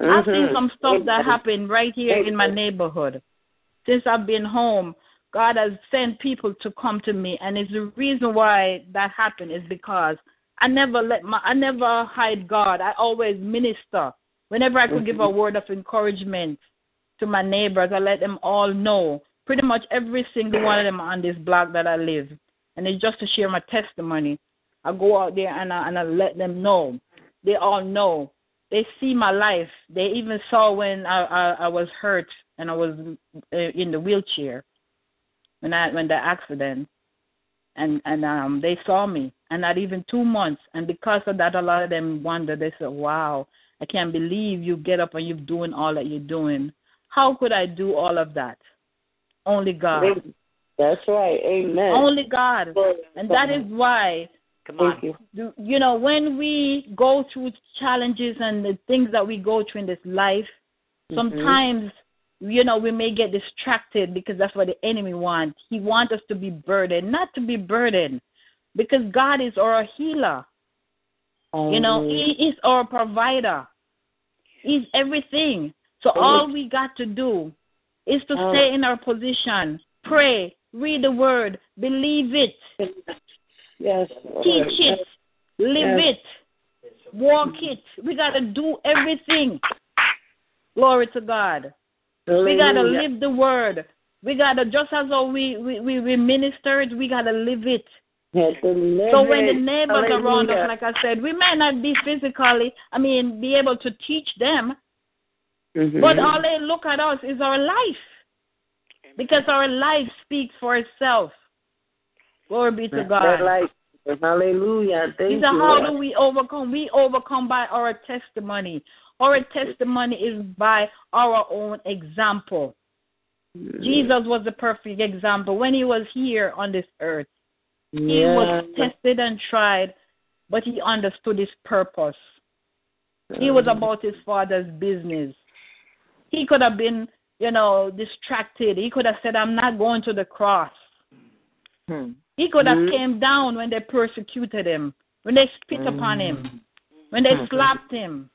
I've seen mm-hmm. some stuff that happened right here in my neighborhood. Since I've been home, God has sent people to come to me, and it's the reason why that happened is because I never let my I never hide God. I always minister. Whenever I could give a mm-hmm. word of encouragement to my neighbors, I let them all know. Pretty much every single one of them on this block that I live, and it's just to share my testimony. I go out there and I, and I let them know. They all know. They see my life. They even saw when I I, I was hurt and I was uh, in the wheelchair when I when the accident, and and um they saw me, and not even two months. And because of that, a lot of them wonder. They said, "Wow, I can't believe you get up and you're doing all that you're doing. How could I do all of that? Only God. That's right. Amen. Only God. And that is why Come on. Thank you. you know, when we go through challenges and the things that we go through in this life, Mm-hmm. sometimes you know, we may get distracted because that's what the enemy wants. He wants us to be burdened, not to be burdened, because God is our healer. You know, He is our provider. He's everything. So all we got to do is to stay in our position, pray, read the word, believe it, Yes. teach it, live Yes. it, walk it. We got to do everything. Glory to God. We got to live the word. We got to, just as how we, we, we, we minister it, we got to live it. Had to live So when the neighbors around us, like I said, we may not be physically, I mean, be able to teach them, Mhm. but all they look at us is our life. Because our life speaks for itself. Glory be to God. light. Hallelujah. Thank He said, you. How do we overcome? We overcome by our testimony. Our testimony is by our own example. Jesus was the perfect example. When he was here on this earth, he was tested and tried, but he understood his purpose. He was about his father's business. He could have been, you know, distracted. He could have said, I'm not going to the cross. Hmm. He could have came down when they persecuted him, when they spit upon him, when they Mhm. slapped him.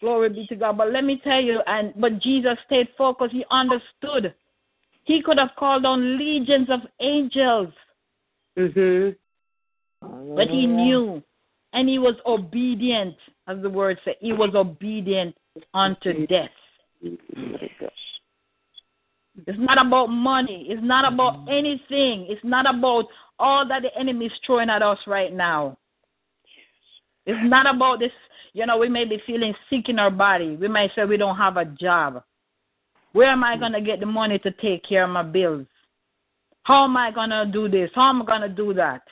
Glory be to God. But let me tell you, and but Jesus stayed focused. He understood. He could have called on legions of angels, Mhm. but he knew, and he was obedient, as the word said. He was obedient unto death. It's not about money. It's not about anything. It's not about all that the enemy is throwing at us right now. It's not about this. You know, we may be feeling sick in our body. We might say we don't have a job. Where am I hmm. going to get the money to take care of my bills? How am I going to do this? How am I going to do that?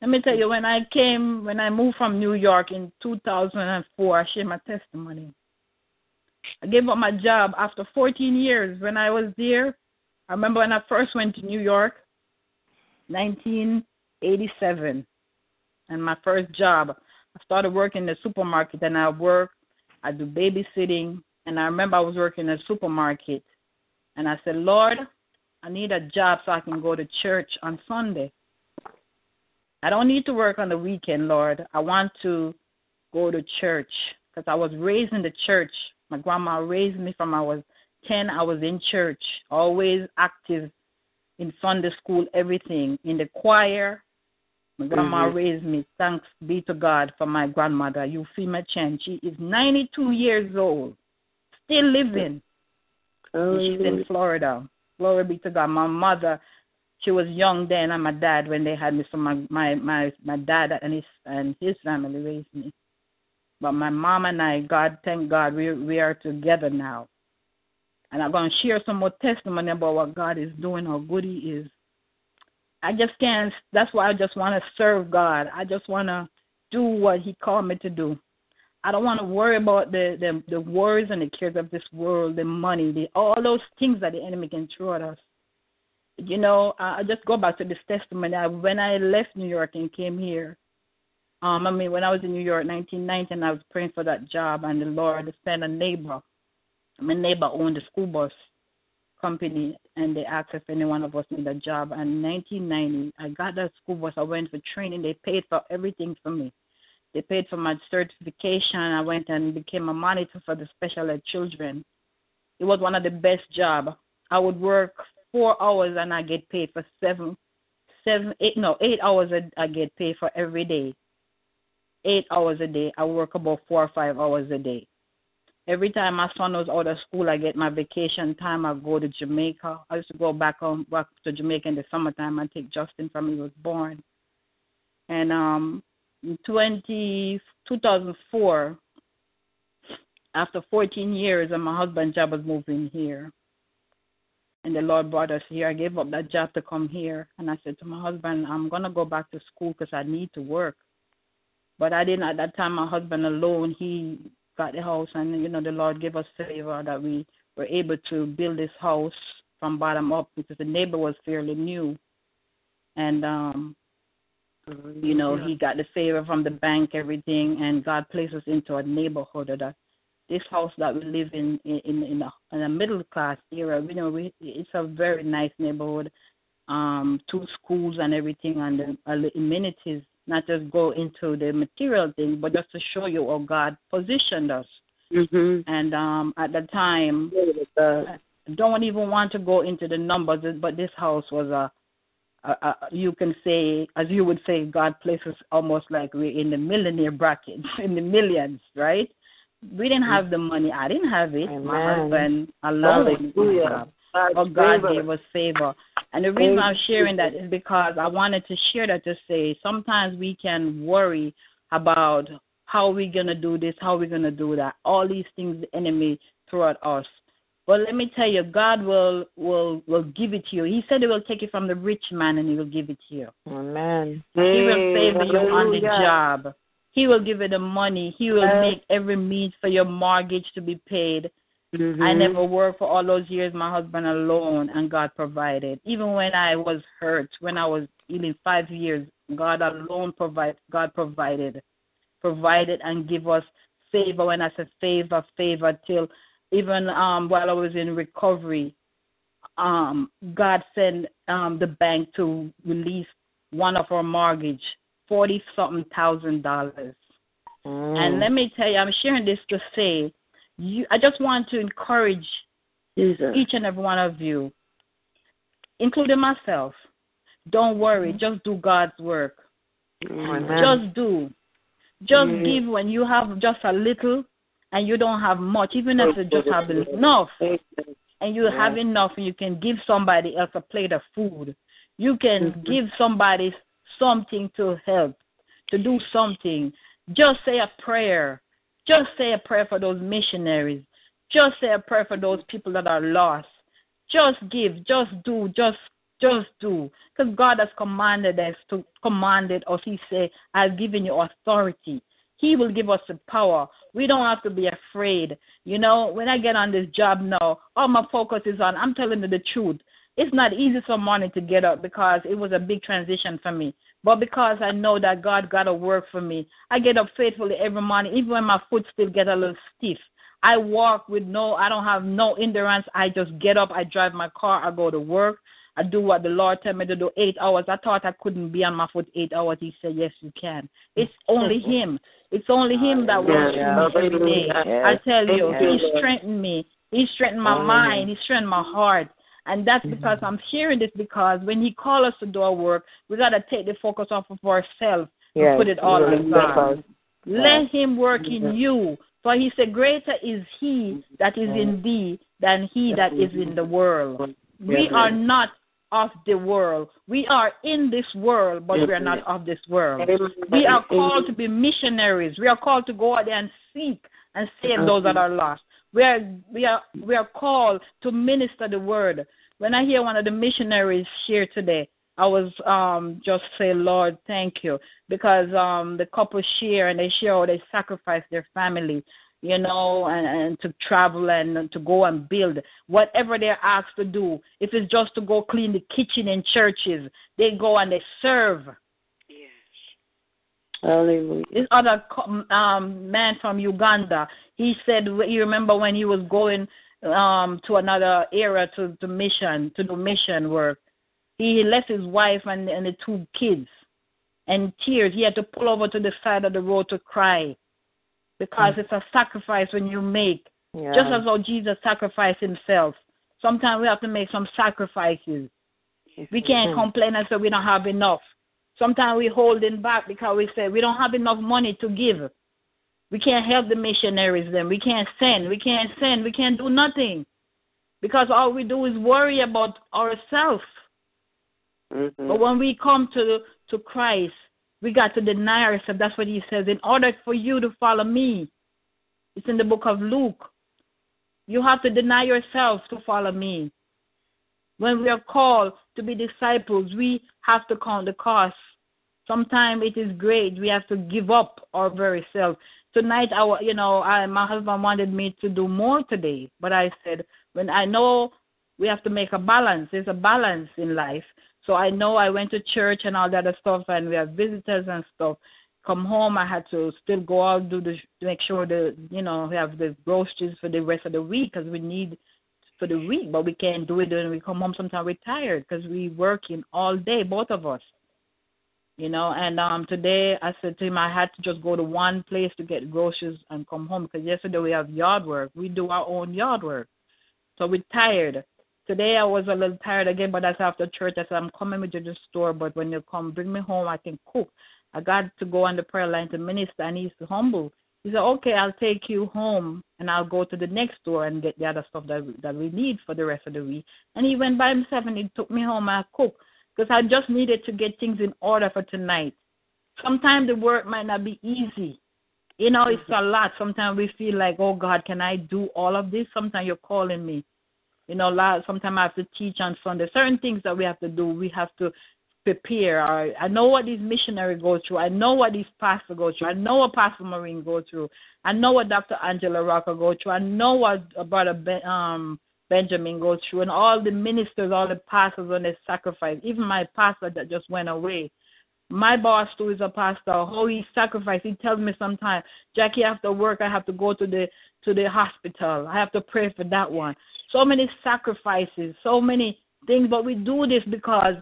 Let me tell you, when I came, when I moved from New York in 2004, I shared my testimony. I gave up my job after 14 years. When I was there, I remember when I first went to New York, 1987, and my first job. I started working in the supermarket, and I work. I do babysitting, and I remember I was working in a supermarket, and I said, Lord, I need a job so I can go to church on Sunday. I don't need to work on the weekend, Lord. I want to go to church because I was raised in the church. My grandma raised me from I was 10. I was in church, always active in Sunday school, everything. In the choir, my grandma Mhm. raised me. Thanks be to God for my grandmother, Euphemia Chen. She is 92 years old, still living. And she's in. Florida. Glory be to God. My mother, she was young then, and my dad when they had me. So my my my my dad and his and his family raised me. But my mom and I, God, thank God, we we are together now. And I'm gonna share some more testimony about what God is doing, how good He is. I just can't. That's why I just want to serve God. I just want to do what He called me to do. I don't want to worry about the, the the worries and the cares of this world, the money, the all those things that the enemy can throw at us. You know, I I just go back to this testimony. I, when I left New York and came here, um, I mean, when I was in New York, 1990, I was praying for that job, and the Lord sent a neighbor. My neighbor owned a school bus company, and they asked if any one of us need a job. And 1990, I got that school bus. I went for training. They paid for everything for me. They paid for my certification. I went and became a monitor for the special ed children. It was one of the best jobs. I would work four hours and I get paid for seven, seven, eight, no, eight hours I get paid for every day. Eight hours a day. I work about four or five hours a day. Every time my son was out of school, I get my vacation time. I go to Jamaica. I used to go back home, back to Jamaica in the summertime and take Justin from he was born. And um, in 20, 2004, after 14 years, and my husband's job was moving here. And the Lord brought us here. I gave up that job to come here. And I said to my husband, I'm going to go back to school because I need to work. But I didn't, at that time, my husband alone, he got the house. And, you know, the Lord gave us favor that we were able to build this house from bottom up because the neighbor was fairly new. And, um, you know, he got the favor from the bank, everything, and God placed us into a neighborhood that this house that we live in in in a, in a middle class era. You know, we, it's a very nice neighborhood. Um, two schools and everything, and the amenities. Not just go into the material thing, but just to show you how God positioned us. Mm-hmm. And um, at the time, I don't even want to go into the numbers, but this house was a, a, a you can say, as you would say, God places almost like we're in the millionaire bracket, [LAUGHS] in the millions, right? We didn't have the money. I didn't have it. My Amen. husband alone. Hallelujah. But God gave us favor. And the reason I'm sharing that is because I wanted to share that to say sometimes we can worry about how we're going to do this, how we're going to do that. All these things the enemy throw at us. But let me tell you, God will will will give it to you. He said he will take it from the rich man and he will give it to you. Amen. He will favor you on the job. He will give you the money. He will Yes. make every means for your mortgage to be paid. Mhm. I never worked for all those years, my husband alone, and God provided. Even when I was hurt, when I was healing five years, God alone provide. God provided, provided and give us favor. When I say favor, favor, till even um while I was in recovery, um God sent um the bank to release one of our mortgage, forty something thousand dollars. Mm. And let me tell you, I'm sharing this to say, you. I just want to encourage Jesus. each and every one of you, including myself. Don't worry, just do God's work. Just do. Just Mhm. give when you have just a little and you don't have much, even if you just have enough and you have enough and you can give somebody else a plate of food. You can Mhm. give somebody something to help, to do something. Just say a prayer. Just say a prayer for those missionaries. Just say a prayer for those people that are lost. Just give, just do, just just do. Because God has commanded us to commanded us. He said, I've given you authority. He will give us the power. We don't have to be afraid. You know, when I get on this job now, all my focus is on I'm telling you the truth. It's not easy for morning to get up because it was a big transition for me. But because I know that God got to work for me, I get up faithfully every morning, even when my foot still get a little stiff. I walk with no, I don't have no endurance. I just get up, I drive my car, I go to work. I do what the Lord tell me to do eight hours. I thought I couldn't be on my foot eight hours. He said, Yes, you can. It's only Him. It's only Him that works Yeah. for me every day. I tell you, Thank you, He Lord. strengthened me. He strengthened my mind. He strengthened my heart. And that's because I'm hearing this because when He called us to do our work, we got to take the focus off of ourselves Yes. and put it all on God. Let Him work in you. For He said, Greater is He that is in thee than He that is in the world. We are not of the world. We are in this world, but we are not of this world. We are called to be missionaries. We are called to go out there and seek and save those that are lost. We are we are we are called to minister the word. When I hear one of the missionaries here today, I was um just say, Lord, thank you. Because um the couple share and they share how they sacrifice their family, you know, and, and to travel and to go and build whatever they're asked to do. If it's just to go clean the kitchen in churches, they go and they serve. Hallelujah. This other um, man from Uganda, he said, you remember when he was going um, to another area to, to mission, to do mission work. He left his wife and, and the two kids, and tears. He had to pull over to the side of the road to cry, because it's a sacrifice when you make. Yeah. Just as how Jesus sacrificed himself. Sometimes we have to make some sacrifices. We can't complain and say we don't have enough. Sometimes we're holding back because we say we don't have enough money to give. We can't help the missionaries then. We can't send. We can't send. We can't do nothing. Because all we do is worry about ourselves. Mhm. But when we come to to Christ, we got to deny ourselves. That's what he says. In order for you to follow me, it's in the book of Luke. You have to deny yourself to follow me. When we are called to be disciples, we have to count the cost. Sometimes it is great. We have to give up our very self. Tonight, I, you know, I, my husband wanted me to do more today, but I said, when I know we have to make a balance. There's a balance in life. So I know I went to church and all that other stuff, and we have visitors and stuff. come home, I had to still go out do the make sure the you know we have the groceries for the rest of the week because we need for the week, but we can't do it when we come home. Sometimes we're tired because we working all day, both of us. You know, and um today I said to him I had to just go to one place to get groceries and come home because yesterday we have yard work. We do our own yard work, so we're tired. Today I was a little tired again, but that's after church. I said I'm coming with you to the store, but when you come, bring me home. I can cook. I got to go on the prayer line to minister, and he's humble. He said, "Okay, I'll take you home, and I'll go to the next store and get the other stuff that that we need for the rest of the week." And he went by himself, and he took me home. And I cooked because I just needed to get things in order for tonight. Sometimes the work might not be easy. You know, it's a lot. Sometimes we feel like, oh God, can I do all of this? Sometimes you're calling me. You know, sometimes I have to teach on Sunday. Certain things that we have to do, we have to prepare. I, I know what these missionaries go through. I know what these pastors go through. I know what Pastor Marine go through. I know what Dr. Angela Rocker go through. I know what Brother ben, um, Benjamin go through, and all the ministers, all the pastors on their sacrifice. Even my pastor that just went away. My boss too is a pastor. How he sacrificed. He tells me sometimes, Jackie, after work, I have to go to the to the hospital. I have to pray for that one. So many sacrifices, so many things, but we do this because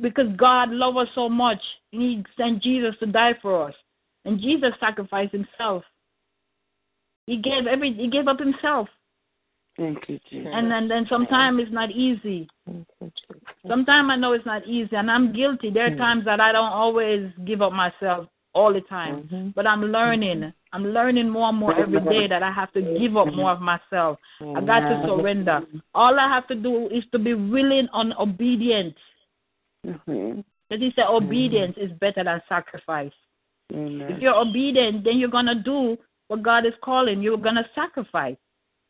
because God loves us so much. And he sent Jesus to die for us. And Jesus sacrificed himself. He gave every he gave up himself. Thank you, Jesus. And then then sometimes it's not easy. Sometimes I know it's not easy and I'm guilty. There are times that I don't always give up myself all the time. Mm-hmm. But I'm learning. I'm learning more and more every day that I have to give up more of myself. I got to surrender. All I have to do is to be willing and obedient. Mm-hmm. Because he said obedience is better than sacrifice. Amen. If you're obedient, then you're gonna do what God is calling. You're gonna sacrifice.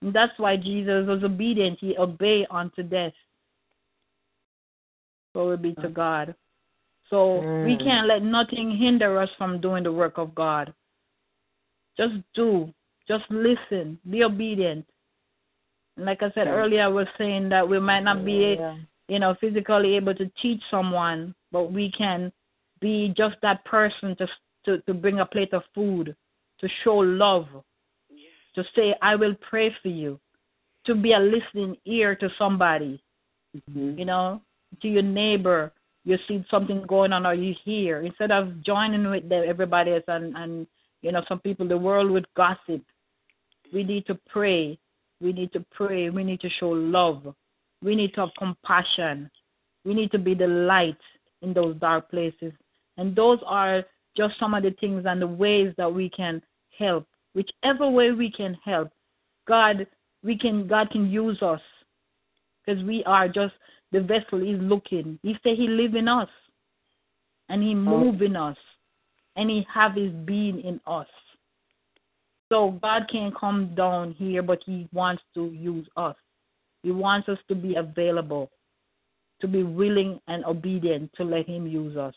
And that's why Jesus was obedient. He obeyed unto death. Glory be to God. So we Mm. can't let nothing hinder us from doing the work of God. Just do. Just listen. Be obedient. And like I said earlier, I was saying that we might not be, you know, physically able to teach someone, but we can be just that person to to, to bring a plate of food, to show love, to say, I will pray for you, to be a listening ear to somebody, Mm-hmm. you know, to your neighbor. You see something going on or you hear. Instead of joining with them, everybody else and, and, you know, some people, the world would gossip. We need to pray. We need to pray. We need to show love. We need to have compassion. We need to be the light in those dark places. And those are just some of the things and the ways that we can help. Whichever way we can help, God, we can God can use us because we are just the vessel He's looking. He said He live in us, and He oh. move in us, and He have His being in us. So God can't come down here, but He wants to use us. He wants us to be available, to be willing and obedient to let Him use us.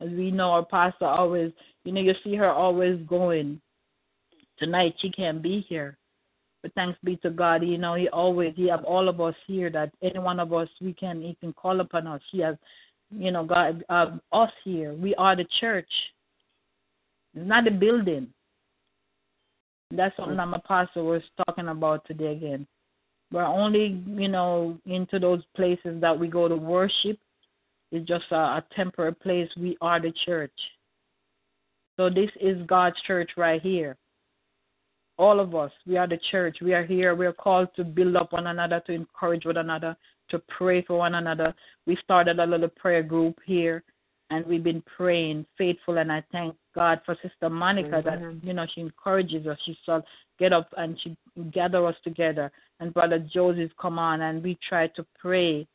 As we know, our pastor always, you know, you see her always going. Tonight she can't be here, but thanks be to God, you know, He always He have all of us here. That any one of us we can He can call upon us. He has, you know, God uh, us here. We are the church. It's not a building. That's something that my pastor was talking about today again. We're only, you know, into those places that we go to worship. It's just a, a temporary place. We are the church. So this is God's church right here. All of us, we are the church. We are here. We are called to build up one another, to encourage one another, to pray for one another. We started a little prayer group here, and we've been praying faithful. And I thank God for Sister Monica that you know she encourages us. She said, "Get up," and she gather us together. And Brother Joseph come on, and we try to pray.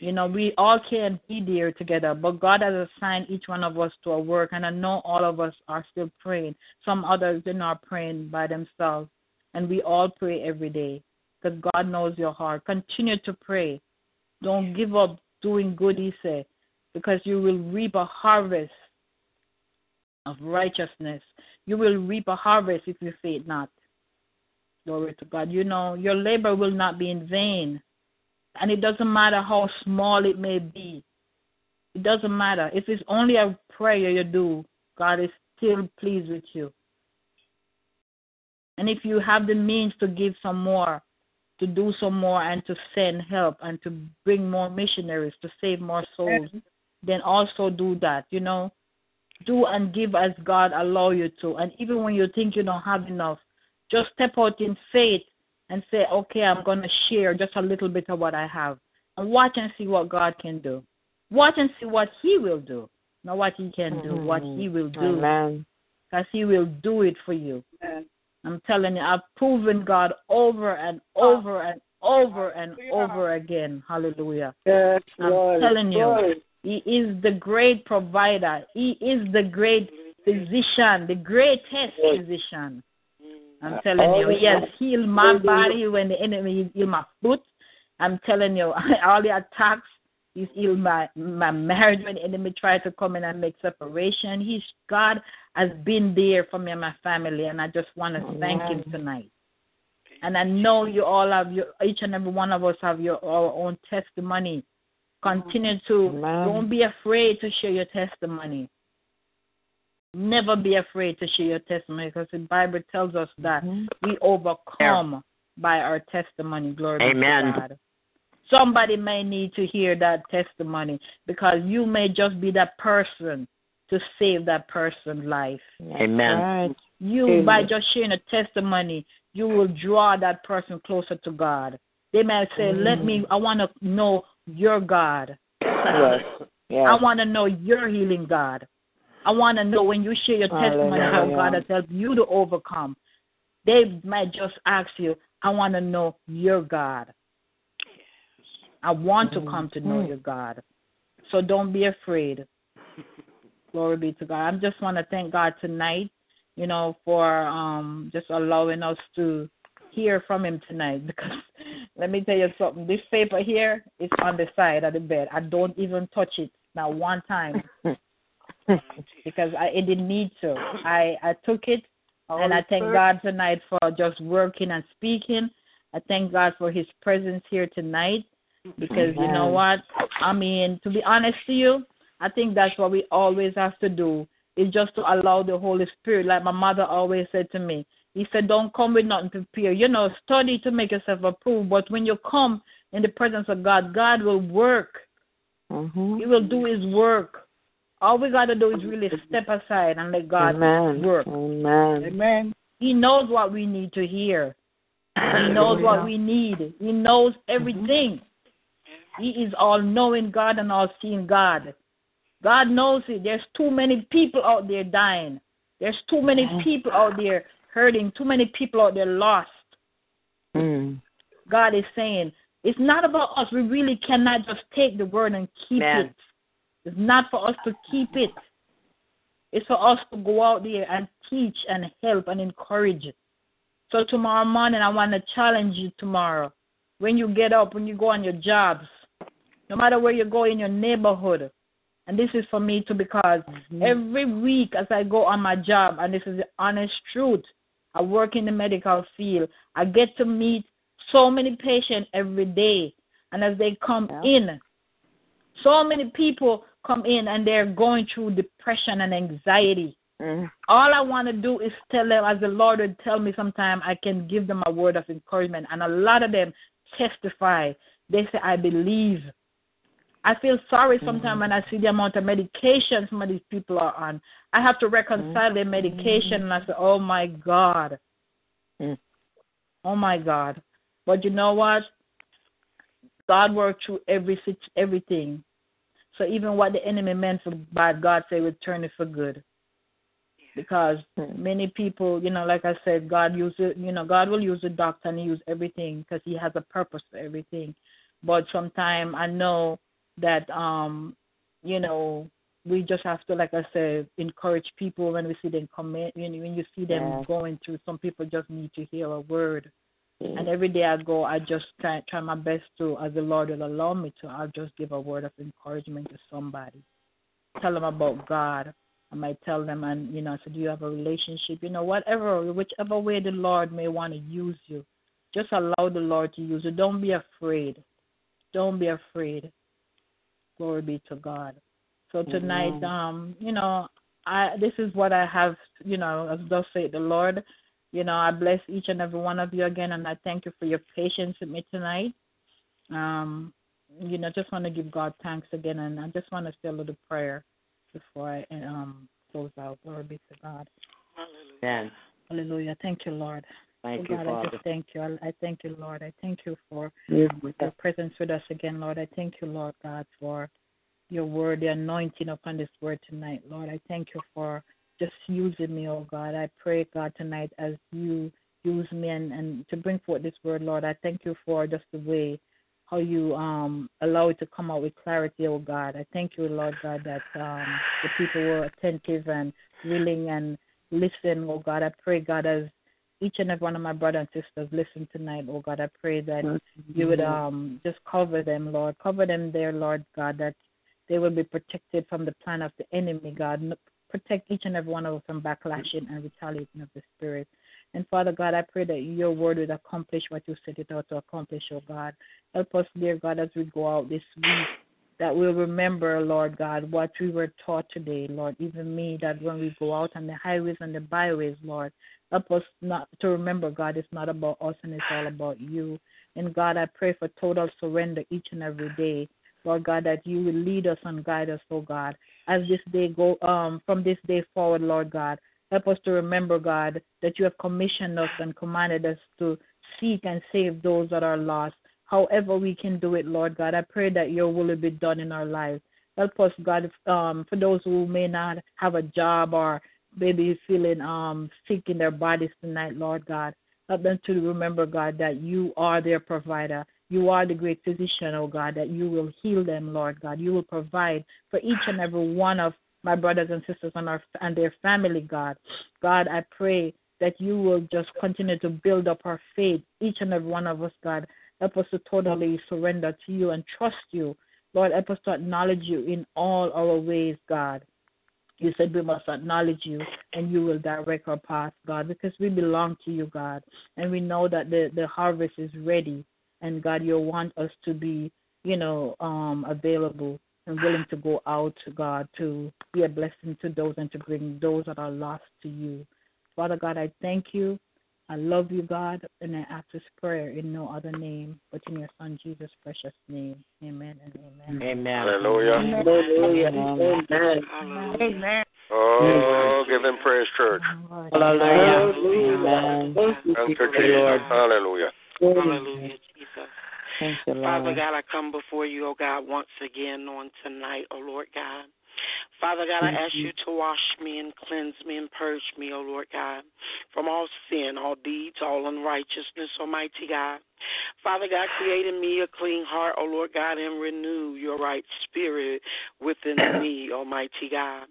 You know, we all can't be there together, but God has assigned each one of us to a work, and I know all of us are still praying. Some others are not praying by themselves, and we all pray every day because God knows your heart. Continue to pray. Don't give up doing good, He said, because you will reap a harvest of righteousness. You will reap a harvest if you faint not. Glory to God. You know, your labor will not be in vain. And it doesn't matter how small it may be. It doesn't matter. If it's only a prayer you do, God is still pleased with you. And if you have the means to give some more, to do some more, and to send help and to bring more missionaries to save more souls, then also do that. You know, do and give as God allow you to. And even when you think you don't have enough, just step out in faith and say, okay, I'm going to share just a little bit of what I have. And watch and see what God can do. Watch and see what He will do. Not what He can do, what mm-hmm. He will do. Amen. Because He will do it for you. I'm telling you, I've proven God over and over and over and over again. Hallelujah. Yes, I'm Lord. telling you, Lord. He is the great provider. He is the great physician, the greatest physician. I'm telling you, he has healed my body when the enemy healed my foot. I'm telling you, [LAUGHS] all the attacks, he's healed my my marriage when the enemy tried to come in and make separation. He's God has been there for me and my family, and I just want to thank him tonight. And I know you all have your each and every one of us have your our own testimony. Continue to Amen. don't be afraid to share your testimony. Never be afraid to share your testimony because the Bible tells us that mm-hmm. we overcome by our testimony. Glory Amen. to God. Somebody may need to hear that testimony because you may just be that person to save that person's life. Amen. Right. You, by just sharing a testimony, you will draw that person closer to God. They may say, mm-hmm. Let me, I want to know your God. Yes. Yes. I want to know your healing God. I want to know when you share your testimony how God has helped you to overcome. They might just ask you, I want to know your God. I want to come to know your God. So don't be afraid. Glory be to God. I just want to thank God tonight, you know, for um just allowing us to hear from him tonight [LAUGHS] because let me tell you something. This paper here is on the side of the bed. I don't even touch it not one time [LAUGHS] [LAUGHS] because I it didn't need to. I I took it and I thank God tonight for just working and speaking. I thank God for His presence here tonight because you know what? I mean, to be honest to you, I think that's what we always have to do is just to allow the Holy Spirit. Like my mother always said to me, He said, "Don't come with nothing prepared. You know, study to make yourself approved. But when you come in the presence of God, God will work. Mhm. He will do His work. All we got to do is really step aside and let God Amen. work. Amen. Amen. He knows what we need to hear. He knows what we need. He knows everything. He is all knowing God and all seeing God. God knows it. There's too many people out there dying. There's too many people out there hurting. Too many people out there lost. Mm. God is saying, it's not about us. We really cannot just take the word and keep Amen. it. It's not for us to keep it. It's for us to go out there and teach and help and encourage. So tomorrow morning, I want to challenge you tomorrow. When you get up, when you go on your jobs, no matter where you go in your neighborhood, and this is for me too because mm-hmm. every week as I go on my job, and this is the honest truth, I work in the medical field. I get to meet so many patients every day, and as they come in, so many people come in and they're going through depression and anxiety. Mm. All I want to do is tell them, as the Lord would tell me sometime, I can give them a word of encouragement. And a lot of them testify. They say, I believe. I feel sorry sometimes when I see the amount of medication some of these people are on. I have to reconcile their medication, and I say, oh my God. Mm. Oh my God. But you know what? God worked through every everything. So even what the enemy meant for bad, God said would turn it for good. Because many people, you know, like I said, God uses, you know, God will use the doctor and use everything because He has a purpose for everything. But sometimes I know that, um, you know, we just have to, like I said, encourage people when we see them come in. When, when you see them Yeah. going through, some people just need to hear a word. Mm. And every day I go, I just try, try my best to, as the Lord will allow me to, I'll just give a word of encouragement to somebody. Tell them about God. I might tell them, and you know, I said, do you have a relationship? You know, whatever, whichever way the Lord may want to use you, just allow the Lord to use you. Don't be afraid. Don't be afraid. Glory be to God. So tonight, Amen. um, you know, I this is what I have, you know, as thus say the Lord. You know, I bless each and every one of you again, and I thank you for your patience with me tonight. Um, you know, just want to give God thanks again, and I just want to say a little prayer before I um close out. Glory be to God. Amen. Hallelujah. Thank you, Lord. Thank oh you, God, I just thank you. I, I thank you, Lord. I thank you for Yes, your presence with us again, Lord. I thank you, Lord God, for your word, the anointing upon this word tonight, Lord. I thank you for just using me, oh God. I pray, God, tonight as you use me and, and to bring forth this word, Lord. I thank you for just the way how you um allow it to come out with clarity, oh God. I thank you, Lord God, that um the people were attentive and willing and listen, oh God. I pray, God, as each and every one of my brothers and sisters listen tonight, oh God. I pray that you would um just cover them, Lord. Cover them there, Lord God, that they will be protected from the plan of the enemy, God. Protect each and every one of us from backlashing and retaliating of the spirit. And Father God, I pray that your word would accomplish what you set it out to accomplish, oh God. Help us, dear God, as we go out this week, that we'll remember, Lord God, what we were taught today, Lord. Even me, that when we go out on the highways and the byways, Lord, help us not to remember, God, it's not about us and it's all about you. And God, I pray for total surrender each and every day. Lord God, that you will lead us and guide us, oh God, as this day go um from this day forward, Lord God. Help us to remember, God, that you have commissioned us and commanded us to seek and save those that are lost. However we can do it, Lord God. I pray that your will be done in our lives. Help us, God, um, for those who may not have a job or maybe feeling um sick in their bodies tonight, Lord God. Help them to remember, God, that you are their provider. You are the great physician, oh God, that you will heal them, Lord God. You will provide for each and every one of my brothers and sisters and, our, and their family, God. God, I pray that you will just continue to build up our faith, each and every one of us, God. Help us to totally surrender to you and trust you. Lord, help us to acknowledge you in all our ways, God. You said we must acknowledge you and you will direct our path, God, because we belong to you, God. And we know that the, the harvest is ready. And God, you want us to be, you know, um, available and willing to go out, God, to be a blessing to those and to bring those that are lost to you. Father God, I thank you. I love you, God, and I ask this prayer in no other name but in your Son Jesus' precious name. Amen and amen. Amen. Hallelujah. Hallelujah. Amen. Amen. Oh, give him praise, church. Hallelujah. Amen. Thank you, Thank you, Jesus. Jesus. Hallelujah. Hallelujah, Jesus. Thank you, Father God, I come before you, oh God, once again on tonight, oh Lord God. Father God, I ask you to wash me and cleanse me and purge me, O Lord God, from all sin, all deeds, all unrighteousness, Almighty God. Father God, create in me a clean heart, O Lord God, and renew your right spirit within [COUGHS] me, Almighty God.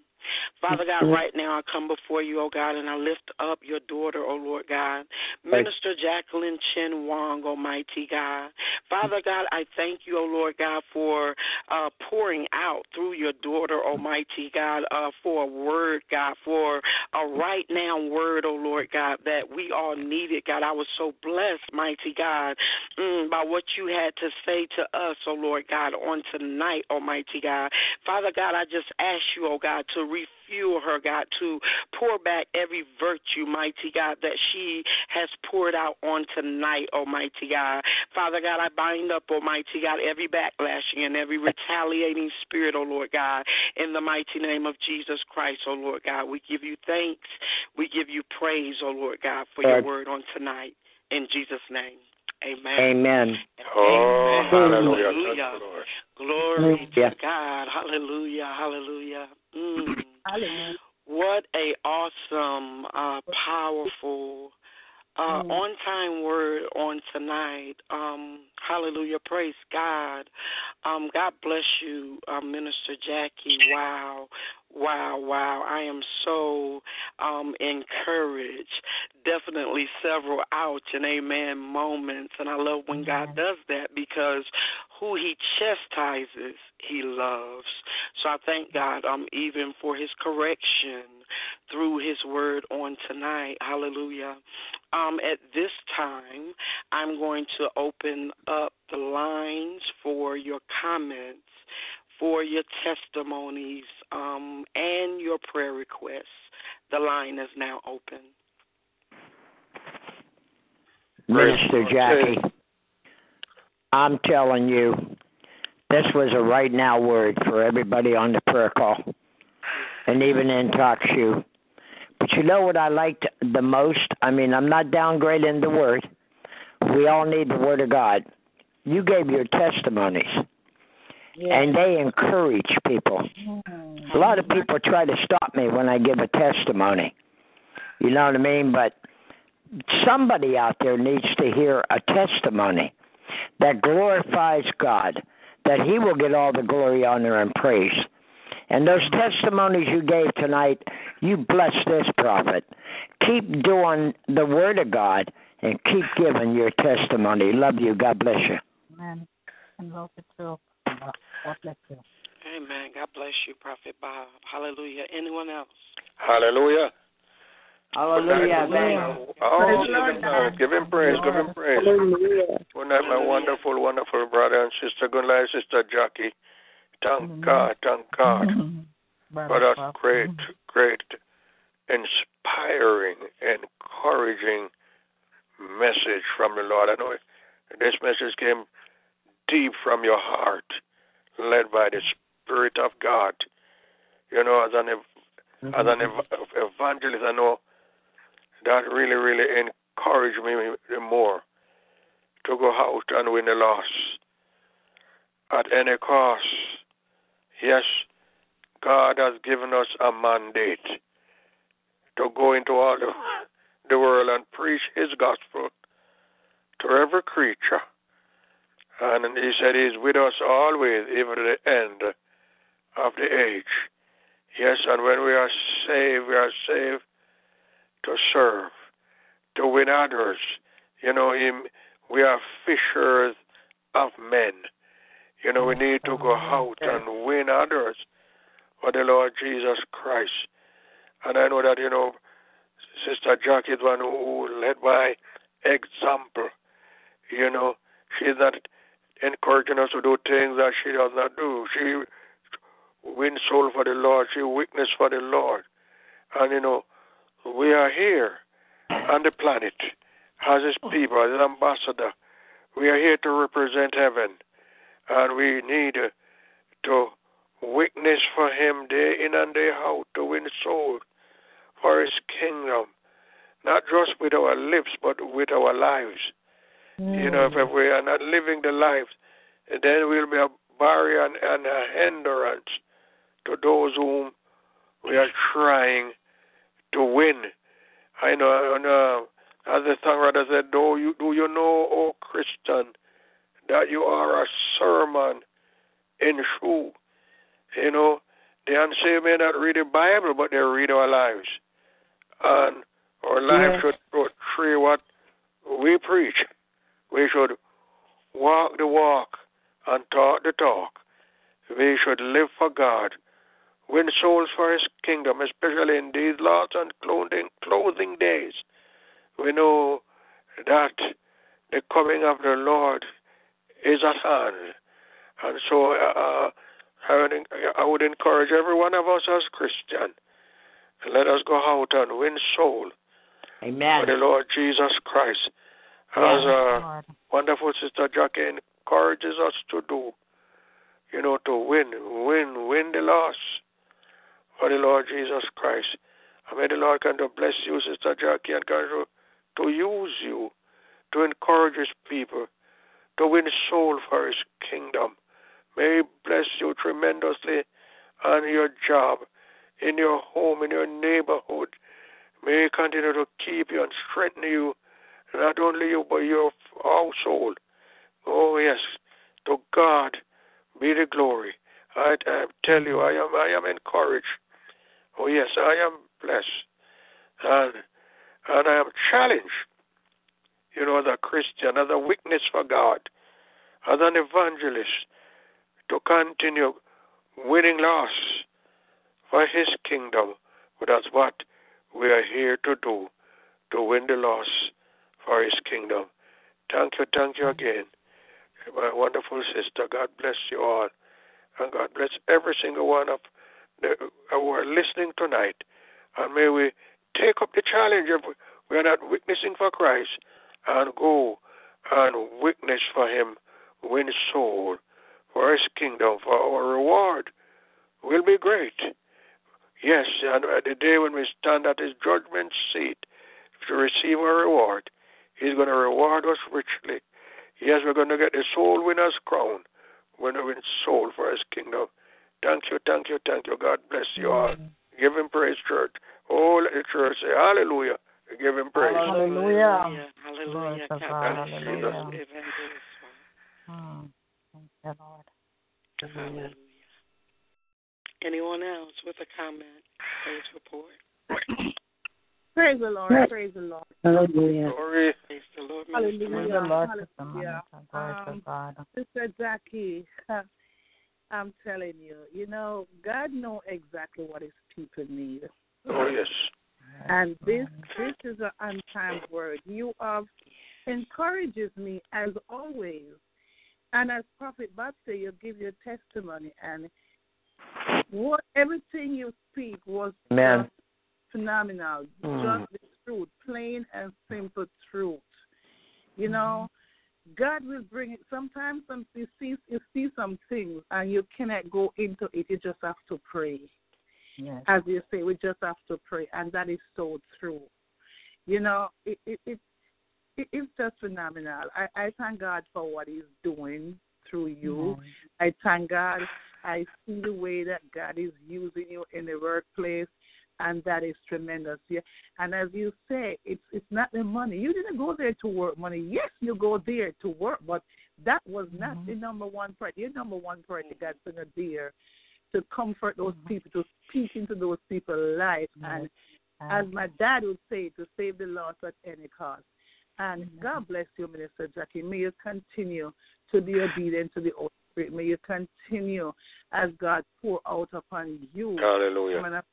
Father God, right now I come before you, oh God, and I lift up your daughter, oh Lord God, Minister Jacquelin Chen Wong, Almighty God. Father God, I thank you, oh Lord God, for uh, pouring out through your daughter, Almighty God, uh, for a word, God, for a right now word, oh Lord God, that we all needed, God. I was so blessed, mighty God, mm, by what you had to say to us, oh Lord God, on tonight, Almighty God. Father God, I just ask you, oh God, to refuel her, God, to pour back every virtue, mighty God, that she has poured out on tonight, Almighty God. Father God, I bind up, Almighty God, every backlashing and every retaliating spirit, oh Lord God, in the mighty name of Jesus Christ, oh Lord God. We give you thanks. We give you praise, oh Lord God, for your word on tonight. In Jesus' name. Amen. Amen. Oh, hallelujah. Hallelujah. Glory Yeah. to God. Hallelujah. Hallelujah. Mm. Hallelujah. What a awesome, uh, powerful, uh, on time word on tonight. Um, hallelujah. Praise God. Um, God bless you, uh, Minister Jackie. Wow. Wow, wow. I am so um, encouraged. Definitely several ouch and amen moments. And I love when God does that because who he chastises, he loves. So I thank God um, even for his correction through his word on tonight. Hallelujah. Um, at this time, I'm going to open up the lines for your comments for your testimonies um, and your prayer requests. The line is now open. Minister Jackie, I'm telling you, this was a right now word for everybody on the prayer call and even in talk show. But you know what I liked the most? I mean, I'm not downgrading the word. We all need the word of God. You gave your testimonies, and they encourage people. A lot of people try to stop me when I give a testimony. You know what I mean? But somebody out there needs to hear a testimony that glorifies God, that He will get all the glory, honor, and praise. And those testimonies you gave tonight, you bless this prophet. Keep doing the Word of God and keep giving your testimony. Love you. God bless you. Amen. And love you too. God bless you. Amen. God bless you, Prophet Bob. Hallelujah. Anyone else? Hallelujah. Hallelujah. Oh, give him, give him praise, give him praise. Good night, my wonderful, wonderful brother and sister. Good night, Sister Jackie. Thank God, thank God mm-hmm. for that great, great, inspiring, encouraging message from the Lord. I know this message came deep from your heart, led by the Spirit of God. You know, as an mm-hmm. as an ev- evangelist, I know that really, really encouraged me more to go out and win the loss at any cost. Yes, God has given us a mandate to go into all the, the world and preach His gospel to every creature. And He said He's with us always, even to the end of the age. Yes, and when we are saved, we are saved to serve, to win others. You know, we are fishers of men. You know, we need to go out and win others for the Lord Jesus Christ. And I know that, you know, Sister Jackie is one who led by example. You know, she's not encouraging us to do things that she does not do. She wins soul for the Lord. She witness for the Lord. And you know, we are here on the planet as his people, as an ambassador. We are here to represent heaven. And we need uh, to witness for him day in and day out to win souls for his kingdom. Not just with our lips, but with our lives. You know, if we are not living the life, then we'll be a barrier and, and a hindrance to those whom we are trying to win. I know, and, uh, as the songwriter said, do you, do you know, O Christian, that you are a sermon in shoe? You know, the unsaved may not read the Bible, but they read our lives. And our lives should portray what we preach. We should walk the walk and talk the talk. We should live for God win souls for his kingdom, especially in these last and clothing, closing days. We know that the coming of the Lord is at hand. And so uh, I, would, I would encourage every one of us as Christian, let us go out and win soul Amen. for the Lord Jesus Christ. As uh, wonderful Sister Jackie encourages us to do, you know, to win, win, win the loss for the Lord Jesus Christ. And may the Lord kind of bless you, Sister Jackie, and kind of to use you to encourage His people to win soul for His kingdom. May He bless you tremendously on your job, in your home, in your neighborhood. May He continue to keep you and strengthen you, not only you, but your household. Oh, yes, to God be the glory. I, I tell you, I am, I am encouraged. Oh, yes, I am blessed. And, and I am challenged, you know, as a Christian, as a witness for God, as an evangelist, to continue winning loss for His kingdom. But that's what we are here to do, to win the loss for His kingdom. Thank you, thank you again, my wonderful sister. God bless you all. And God bless every single one of the, uh, who are listening tonight. And may we take up the challenge of we are not witnessing for Christ and go and witness for Him, win soul for His kingdom, for our reward will be great. Yes, and the day when we stand at His judgment seat to receive our reward, He's going to reward us richly. Yes, we're going to get the soul winner's crown when we win soul for His kingdom. Thank you, thank you, thank you. God bless you all. Give Him praise, church. Oh, let the church say hallelujah. Give Him praise. Hallelujah. Hallelujah. Glory to God God. bless you, Hallelujah. Evangelist. Mm. Thank you, Lord. Hallelujah. Anyone else with a comment? Praise report. [CLEARS THROAT] Praise the Lord. Praise the Lord. Hallelujah. Glory. Praise the Lord. Hallelujah. Minister Praise the Lord, Hallelujah. Sister Monica. Glory to Um, Sister Jackie, [LAUGHS] I'm telling you, you know, God know exactly what His people need. Oh, yes. And this this is an untimed word. You have encourages me as always. And as Prophet Bob said, you give your testimony and what everything you speak was Amen. Phenomenal. Mm. Just the truth, plain and simple truth. You know, God will bring it. Sometimes some you see you see some things and you cannot go into it. You just have to pray Yes. as you say, we just have to pray, and that is so true. You know, it it, it, it it's just phenomenal. I, I thank God for what He's doing through you. I thank God. I see the way that God is using you in the workplace, and that is tremendous. Yeah. And as you say, it's it's not the money. You didn't go there to work money. Yes, you go there to work, but that was not mm-hmm. the number one priority. Your number one priority, God's in there to comfort those mm-hmm. people, to speak into those people's lives, and as my dad would say, to save the lost at any cost. And God bless you, Minister Jackie. May you continue to be obedient to the Holy Spirit. May you continue as God pour out upon you. Hallelujah.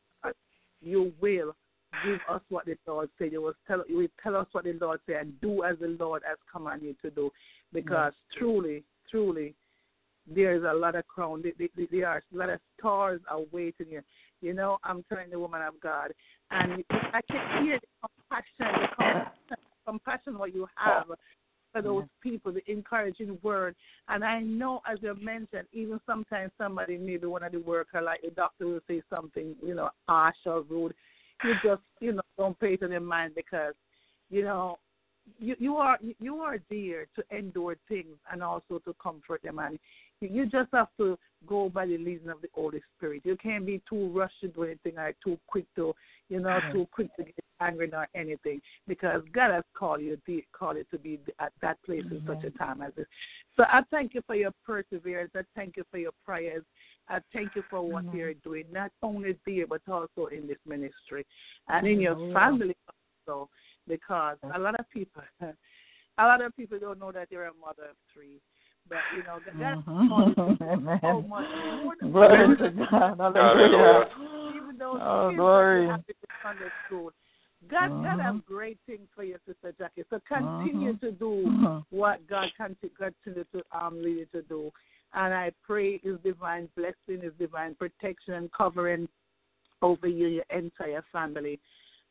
Woman of God, You will give us what the Lord said. You will tell you will tell us what the Lord said and do as the Lord has commanded you to do. Because truly, truly, there is a lot of crown. There are a lot of stars awaiting you. You know, I'm telling the woman of God, and I can hear the compassion, the [COUGHS] compassion, compassion what you have for those people, the encouraging word. And I know, as you mentioned, even sometimes somebody, maybe one of the worker, like the doctor, will say something, you know, harsh or rude. You just, you know, don't pay in their mind because, you know, you you are you are there to endure things and also to comfort them and you, you just have to go by the leading of the Holy Spirit. You can't be too rushed to do anything or too quick to you know too quick to get angry or anything because God has called you de- called you to be at that place in such a time as this. So I thank you for your perseverance. I thank you for your prayers. I thank you for what you're doing, not only there but also in this ministry and in your family also because a lot of people [LAUGHS] a lot of people don't know that you're a mother of three. But you know, called you [LAUGHS] so much Glory to God. Hallelujah. even though Oh, glory. have to Sunday school. God, God Mhm. has great things for you, Sister Jackie. So continue Mhm. to do Mhm. what God can continue to um lead you to do. And I pray His divine blessing, His divine protection and covering over you, your entire family,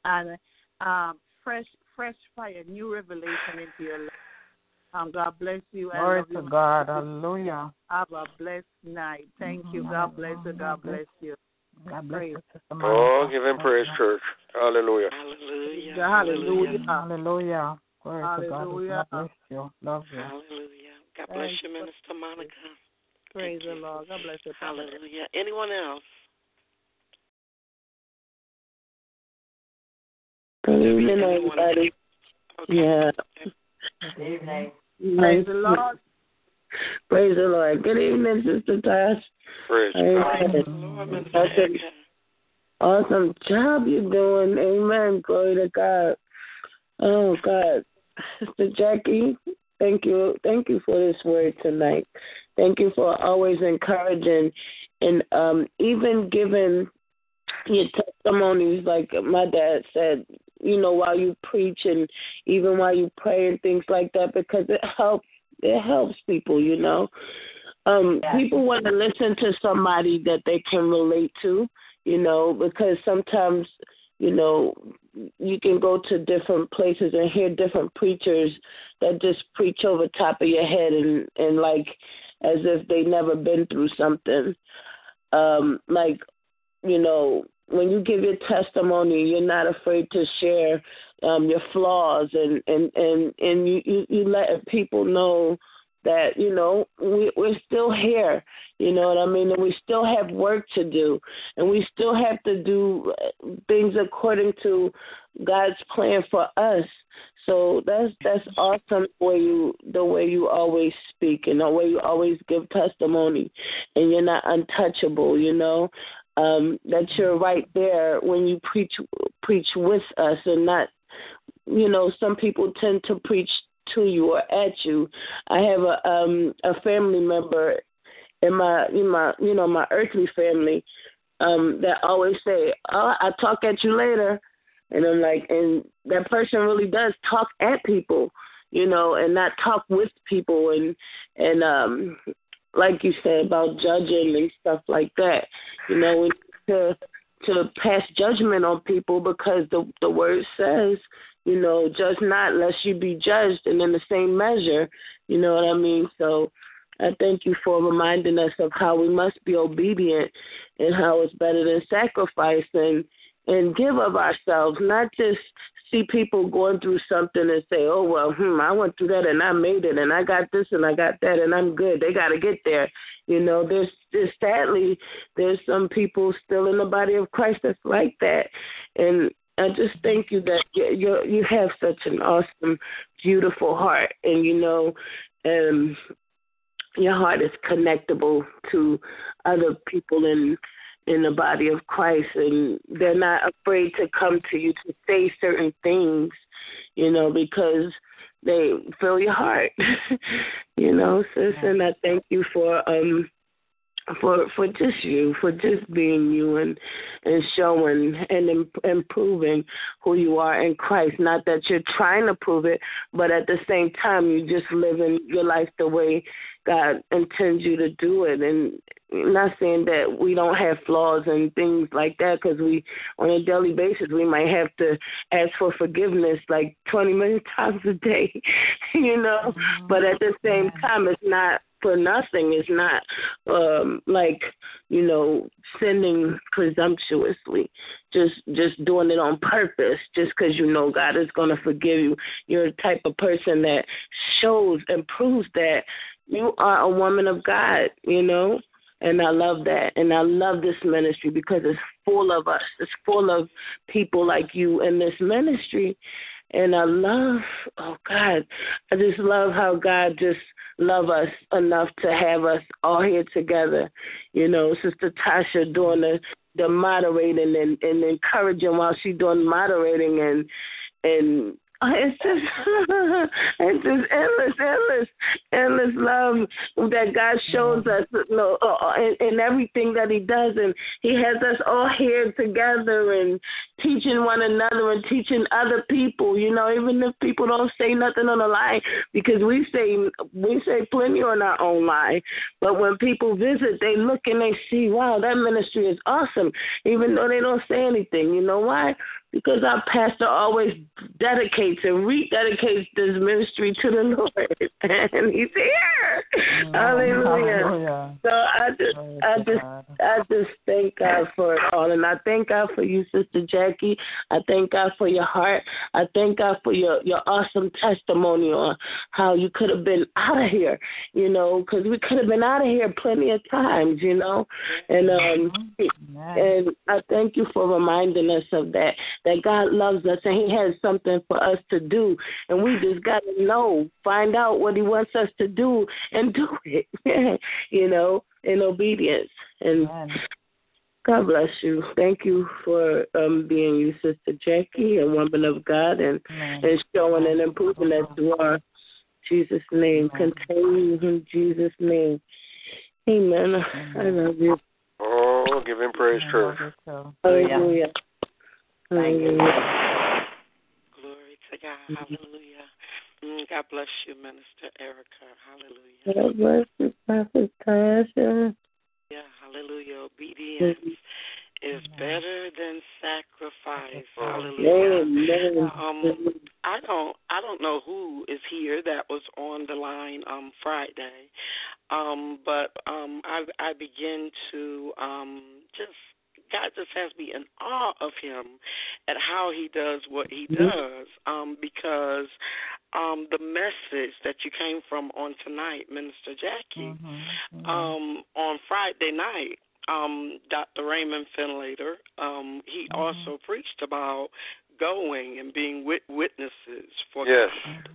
and um fresh, fresh fire, new revelation into your life. Um, God bless you. I Glory to you. God. Hallelujah. Have a blessed night. Thank you. God bless you. God bless you. God bless you, Sister Oh, Monica. give him praise, church. Hallelujah. Hallelujah. Hallelujah. Hallelujah. Glory to God. Hallelujah. God bless you. Love you. Hallelujah. God bless Thank you, you. Minister Monica. Praise the Lord. God bless you. Hallelujah. Anyone else? Good evening, everybody. Okay. Yeah. Good evening. Praise the Lord. Praise the Lord. Good evening, Sister Tosh. Praise Amen. Praise the Lord, Minister That's an Erica. awesome job you're doing. Amen. Glory to God. Oh God. Sister Jackie, thank you. Thank you for this word tonight. Thank you for always encouraging and um even giving your testimonies like my dad said, you know, while you preach and even while you pray and things like that because it helps it helps people, you know. um people want to listen to somebody that they can relate to, you know, because sometimes, you know, you can go to different places and hear different preachers that just preach over top of your head and and like as if they never been through something. Um like, you know, when you give your testimony, you're not afraid to share um your flaws and and and and you you, let people know that you know we we're still here you know what i mean? And we still have work to do and we still have to do things according to god's plan for us. So that's that's awesome the way you the way you always speak and the way you always give testimony and you're not untouchable you know? Um that you're right there when you preach preach with us and not you know some people tend to preach to you or at you. I have a um a family member in my in my you know my earthly family um that always say, "Oh, I'll talk at you later," and I'm like, and that person really does talk at people, you know, and not talk with people and and um like you said about judging and stuff like that. You know, to to pass judgment on people because the the word says you know, judge not lest you be judged, and in the same measure, you know what I mean? So I thank you for reminding us of how we must be obedient and how it's better than sacrifice and and give of ourselves, not just see people going through something and say, "Oh well, hmm, I went through that and I made it and I got this and I got that and I'm good." They got to get there. You know, there's, there's sadly there's some people still in the body of Christ that's like that, and I just thank you that you you you have such an awesome, beautiful heart, and you know, um, your heart is connectable to other people in in the body of Christ, and they're not afraid to come to you to say certain things, you know, because they fill your heart, [LAUGHS] you know, sis. And I thank you for um for for just you, for just being you and and showing and improving who you are in Christ. Not that you're trying to prove it, but at the same time, you're just living your life the way God intends you to do it. And not saying that we don't have flaws and things like that, because we on a daily basis we might have to ask for forgiveness like 20 million [LAUGHS] times a day, [LAUGHS] you know. Mm-hmm. But at the same time, it's not for nothing is not um like you know sinning presumptuously just just doing it on purpose just because you know god is going to forgive you you're the type of person that shows and proves that you are a woman of god you know and I love that. And I love this ministry because it's full of us. It's full of people like you in this ministry. And I love, oh God, I just love how God just love us enough to have us all here together. You know, Sister Tasha doing the the moderating and, and encouraging while she's doing moderating and and [LAUGHS] it's just [LAUGHS] it's just endless, endless, endless love that God shows us, you know, uh, uh, in, in everything that He does, and He has us all here together and teaching one another and teaching other people. You know, even if people don't say nothing on the line, because we say we say plenty on our own line, but when people visit, they look and they see, wow, that ministry is awesome, even though they don't say anything. You know why? Because our pastor always dedicates and rededicates this ministry to the Lord, [LAUGHS] and He's here. Hallelujah. hallelujah. So I just, I just, I just thank God for it all, and I thank God for you, Sister Jackie. I thank God for your heart. I thank God for your your awesome testimony on how you could have been out of here, you know, because we could have been out of here plenty of times, you know, and um, and I thank you for reminding us of that that God loves us and He has something for us to do. And we just got to know, find out what He wants us to do and do it, [LAUGHS] you know, in obedience. And Amen. God bless you. Thank you for um, being you, Sister Jackie, a woman of God, and, and showing and improving that you are. Jesus' name. Amen. Continue in Jesus' name. Amen. Amen. I love you. Oh, give him praise, church. Hallelujah. Hallelujah. Glory to God. Hallelujah. Mm, God bless you, Minister Erica. Hallelujah. God bless you. Prophet Tasha. Yeah, hallelujah. Obedience is better than sacrifice. Hallelujah. Amen. Um, I don't I don't know who is here that was on the line um Friday. Um, but um I I begin to um just God just has me in awe of him at how he does what he does. Um, because um the message that you came from on tonight, Minister Jackie, um, on Friday night, um, Dr. Raymond Finlater, um, he also preached about going and being wit- witnesses for Yes. God.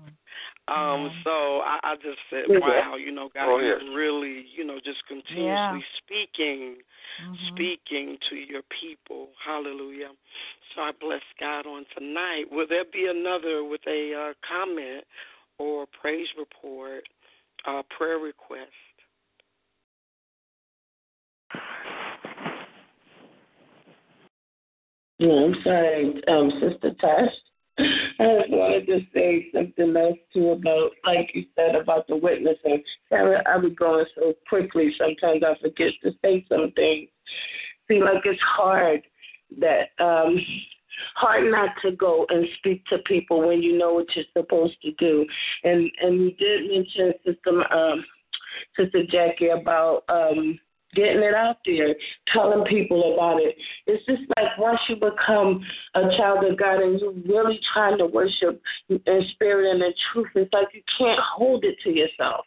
Um, so I, I just said, wow, you know, God Oh, is really, you know, just continuously Yeah. speaking, speaking to your people. Hallelujah. So I bless God on tonight. Will there be another with a uh, comment or praise report, uh, prayer request? Yeah, I'm sorry, um, Sister Tash. [LAUGHS] I just wanted to say something else too about, like you said, about the witnessing. Sarah, I be going so quickly. Sometimes I forget to say something. See, like it's hard that um hard not to go and speak to people when you know what you're supposed to do. And and you did mention Sister um Sister Jackie about um getting it out there, telling people about it. It's just like once you become a child of God and you're really trying to worship in spirit and in truth, it's like you can't hold it to yourself.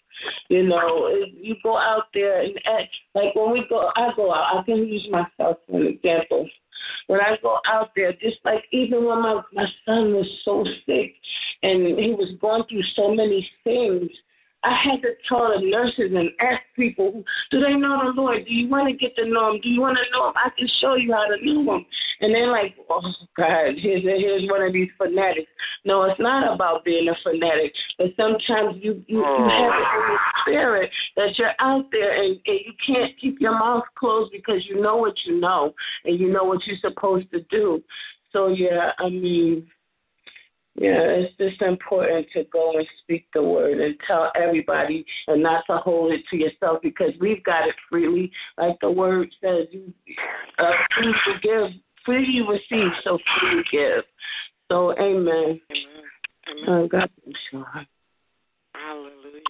You know, you go out there and act like when we go, I go out. I can use myself for an example. When I go out there, just like even when my my son was so sick and he was going through so many things, I had to tell the nurses and ask people, do they know the Lord? Do you want to get to know him? Do you want to know him? I can show you how to know him. And they're like, oh, God, [LAUGHS] here's, here's one of these fanatics. No, it's not about being a fanatic. But sometimes you, you, you oh. have it in the spirit that you're out there and, and you can't keep your mouth closed because you know what you know and you know what you're supposed to do. So, yeah, I mean, yeah, it's just important to go and speak the word and tell everybody and not to hold it to yourself because we've got it freely. Like the word says, you uh, free to give, freely you receive, so freely give. So, amen. Amen. Oh, God bless you. Hallelujah.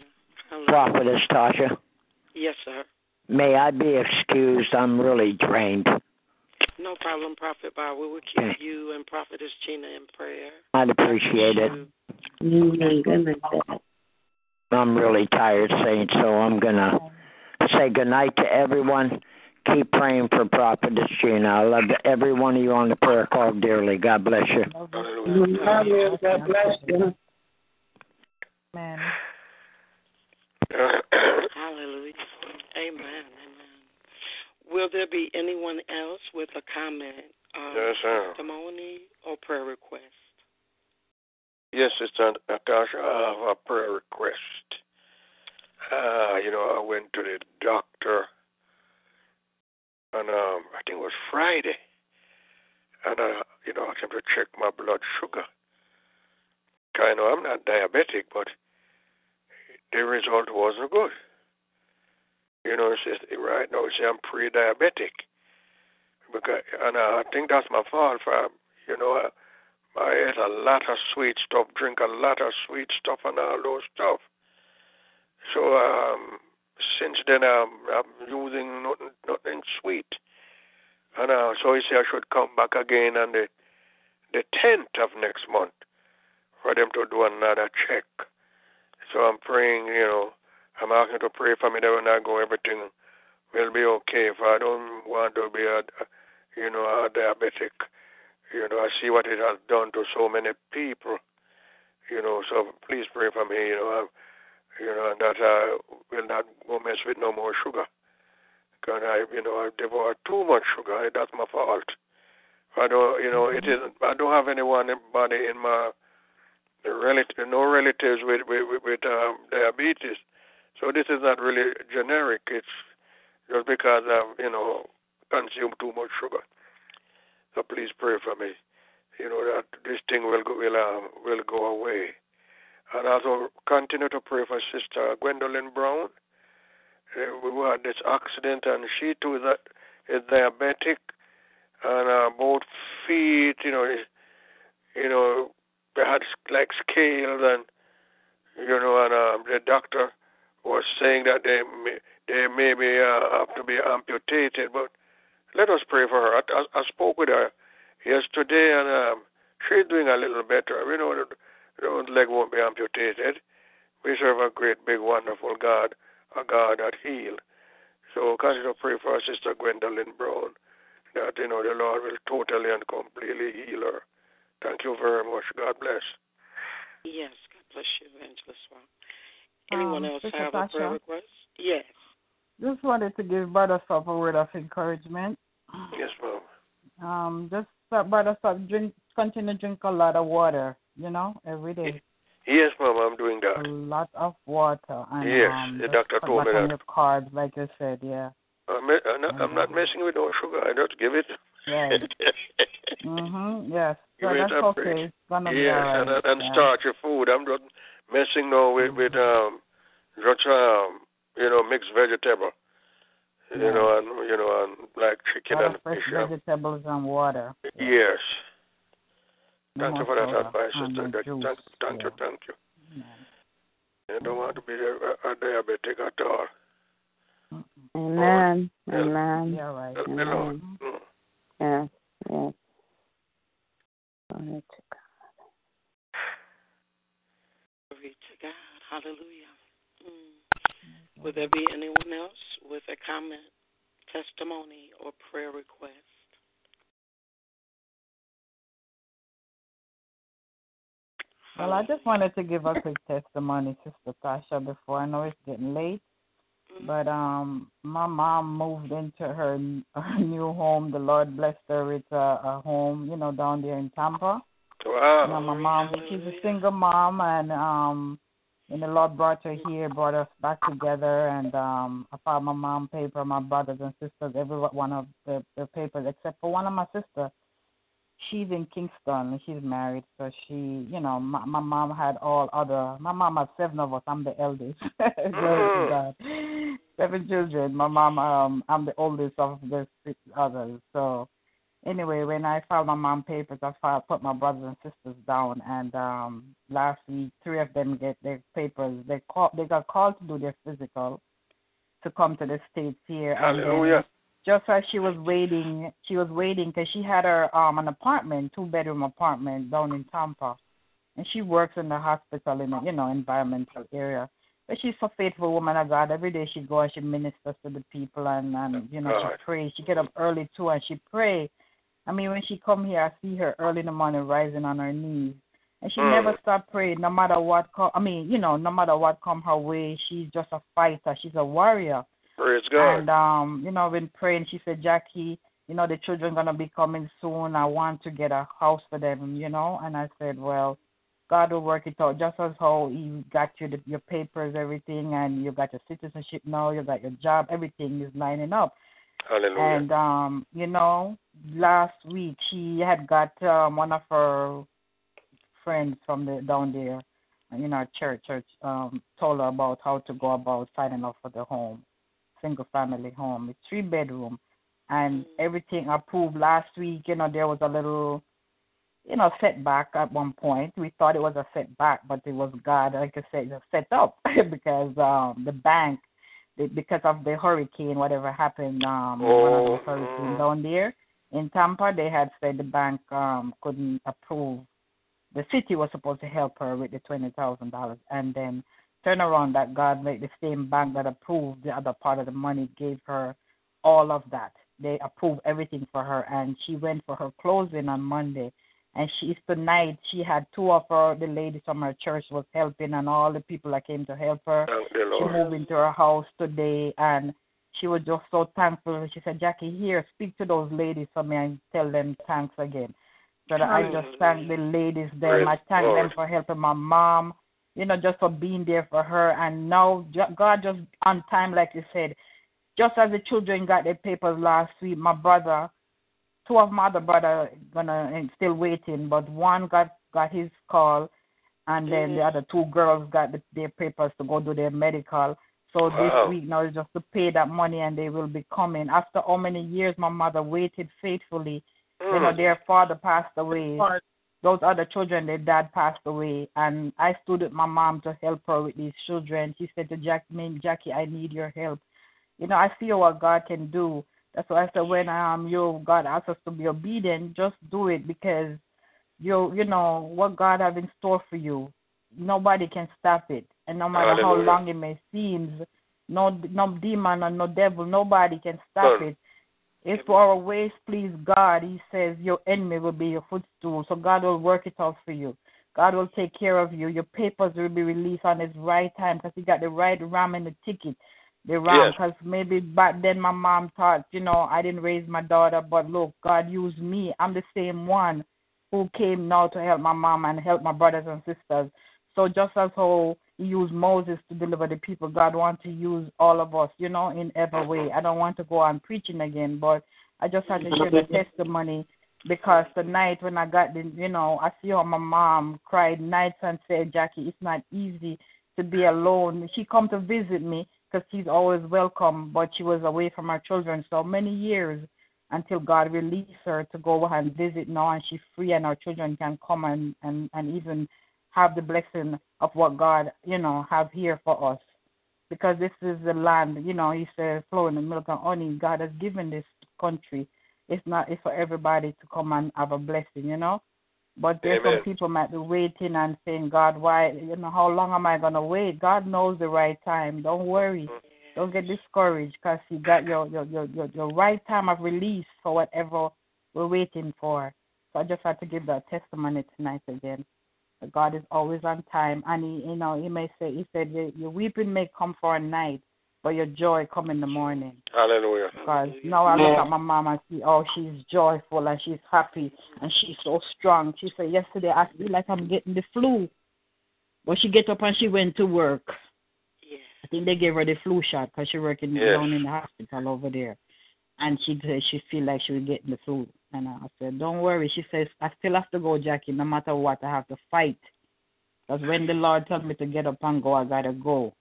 Hallelujah. Prophetess Tasha, Yes, sir. may I be excused? I'm really drained. No problem, Prophet Bob. We will keep mm. you and Prophetess Gina in prayer. I'd appreciate it. Amen. Good. I'm really tired, Saint, so I'm going to say goodnight to everyone. Keep praying for Prophetess Gina. I love every one of you on the prayer call dearly. God bless you. Love you. God bless you. Amen. Hallelujah. Amen. Will there be anyone else with a comment, uh, Yes, testimony, or prayer request? Yes, Sister Natasha, I have a prayer request. Uh, you know, I went to the doctor and um, I think it was Friday. And, uh, you know, I came to check my blood sugar. I know I'm not diabetic, but the result wasn't good. You know, it says, right now, it says I'm pre diabetic. Because, and I think that's my fault for, you know, I, I ate a lot of sweet stuff, drink a lot of sweet stuff, and all those stuff. So um, since then, um, I'm using nothing, nothing sweet. And uh, so he said I should come back again on the the 10th of next month for them to do another check. So I'm praying, you know, I'm asking to pray for me that when I go, everything will be okay. If I don't want to be a, you know, a diabetic, you know, I see what it has done to so many people, you know. So please pray for me, you know, I, you know, that I will not go mess with no more sugar. Because I, you know, I devour too much sugar. That's my fault. I don't, you know, it isn't. I don't have anyone, anybody in my relative, no relatives with with, with um, diabetes. So this is not really generic. It's just because I've, you know, consumed too much sugar. So please pray for me. You know that this thing will go, will um, will go away. And also continue to pray for Sister Gwendolyn Brown. uh, who had this accident, and she too is, a, is diabetic, and uh, both feet, you know, you know, they had like scales, and you know, and um, the doctor was saying that they may, they maybe uh, have to be amputated, but let us pray for her. I, I, I spoke with her yesterday, and um, she's doing a little better. You know, the leg won't be amputated. We serve a great, big, wonderful God, a God that heals. So continue to pray for our sister Gwendolyn Brown, that you know the Lord will totally and completely heal her. Thank you very much. God bless. Yes, God bless you, Evangelist. Anyone Um, else Sister have a prayer Tasha? request? Yes. Just wanted to give Brother Stop a word of encouragement. Yes, ma'am. Um, just uh, Brother Stop, drink, continue to drink a lot of water. You know, every day. Yes, ma'am. I'm doing that. A lot of water. And, Yes, um, the doctor cut told back me on that. your carbs, like you said. Yeah. I'm, I'm, not, I'm not messing with no sugar. I just give it. Right. [LAUGHS] mhm. Yes. Give So it that's okay. break. It's gonna be Yes, alright. and, and yeah. start your food. I'm just messing now with, with um, just um, you know, mixed vegetable. You know, and you know, and like chicken and fresh fish. um, vegetables and water. Yes. No Thank you more for that advice, sister. no Thank, juice. thank, thank you, Yeah. thank you. I don't want to be a, a diabetic at all. Amen. Help- Amen. Yeah, right. help me, Lord. Mhm. Mm. Yes. Yes. Glory to God. Glory to God. Hallelujah. Mm. Would there be anyone else with a comment, testimony, or prayer request? Well, I just wanted to give a quick testimony, Sister Tasha, before I know it's getting late. But um, my mom moved into her her new home. The Lord blessed her with a, a home, you know, down there in Tampa. You know, Wow. my mom, she's a single mom, and um, and the Lord brought her here, brought us back together, and um, I filed my mom paper, my brothers and sisters, every one of the, the papers except for one of my sisters. She's in Kingston. and She's married, so she, you know, my, my mom had all other. My mom had seven of us. I'm the eldest. [LAUGHS] To Seven children. My mom, um, I'm the oldest of the six others. So anyway, when I filed my mom papers, I filed, put my brothers and sisters down, and um, last week three of them get their papers. They call, they got called to do their physical to come to the states here. Hallelujah. just as she was waiting, she was waiting because she had her um an apartment, two bedroom apartment down in Tampa, and she works in the hospital in a you know environmental area. But she's a faithful woman of God. Every day she go and she ministers to the people and and you know God. she prays. She get up early too and she pray. I mean when she come here, I see her early in the morning rising on her knees. And she Mm. never stop praying, no matter what. Co- I mean, you know, no matter what come her way, she's just a fighter. She's a warrior. Praise God. And um, you know, I've been praying. She said, Jackie, you know, the children gonna be coming soon. I want to get a house for them, you know. And I said, well, God will work it out just as how He got you the, your papers, everything, and you got your citizenship now. You got your job. Everything is lining up. Hallelujah. And um, you know, last week she had got um, one of her friends from the down there, in our church, church, um, told her about how to go about signing up for the home, single family home. It's three bedroom, and everything approved last week. You know, there was a little, you know, setback at one point. We thought it was a setback, but it was God, like I said, set up [LAUGHS] because um, the bank, because of the hurricane, whatever happened, um, one Oh, of the hurricanes mm. down there in Tampa, they had said the bank um couldn't approve. The city was supposed to help her with the twenty thousand dollars, and then turn around that God made the same bank that approved the other part of the money gave her all of that. They approved everything for her, and she went for her closing on Monday. And she's tonight. She had two of her the ladies from her church was helping, and all the people that came to help her. She moved into her house today, and she was just so thankful. She said, "Jackie, here, speak to those ladies for me and tell them thanks again." So that I just thank the ladies there. Praise I thank them for helping my mom, you know, just for being there for her. And now God just on time, like you said, just as the children got their papers last week, my brother, two of my other brother gonna and still waiting, but one got got his call, and then the other two girls got the, their papers to go do their medical. So Wow. this week now is just to pay that money and they will be coming. After how many years my mother waited faithfully. You know, Mm. their father passed away. Those other children, their dad passed away, and I stood with my mom to help her with these children. She said to Jack, me, Jackie, I need your help. You know, I feel what God can do. That's why I said when um you God asks us to be obedient, just do it because you you know what God have in store for you. Nobody can stop it, and no matter how long it may seem, no no demon or no devil, nobody can stop it. If our ways please God, He says your enemy will be your footstool. So God will work it out for you. God will take care of you. Your papers will be released on His right time because He got the right ram in the ticket. The ram, Yes. because maybe back then my mom thought, you know, I didn't raise my daughter, but look, God used me. I'm the same one who came now to help my mom and help my brothers and sisters. So just as how He used Moses to deliver the people, God wants to use all of us, you know, in every way. I don't want to go on preaching again, but I just had to share the testimony because tonight when I got the, you know, I see how my mom cried nights and said, Jackie, it's not easy to be alone. She come to visit me because she's always welcome, but she was away from her children so many years until God released her to go and visit now, and she's free, and our children can come and and and even have the blessing of what God, you know, have here for us. Because this is the land, you know, He said, flowing the milk and honey. God has given this country. It's not it's for everybody to come and have a blessing, you know. But there's Amen. some people might be waiting and saying, God, why, you know, how long am I going to wait? God knows the right time. Don't worry. Mm. Don't get discouraged because you got your, your, your, your, your right time of release for whatever we're waiting for. So I just had to give that testimony tonight again. God is always on time. And he, you know, he may say, he said, your, your weeping may come for a night, but your joy come in the morning. Hallelujah. Because now I look at my mom and see, oh, she's joyful and she's happy and she's so strong. She said, yesterday I feel like I'm getting the flu. But she get up and she went to work. Yeah. I think they gave her the flu shot because she working Yes. down in the hospital over there. And she said she feel like she was getting the flu. And I said, don't worry. She says, I still have to go, Jackie, no matter what. I have to fight. Because when the Lord tells me to get up and go, I got to go.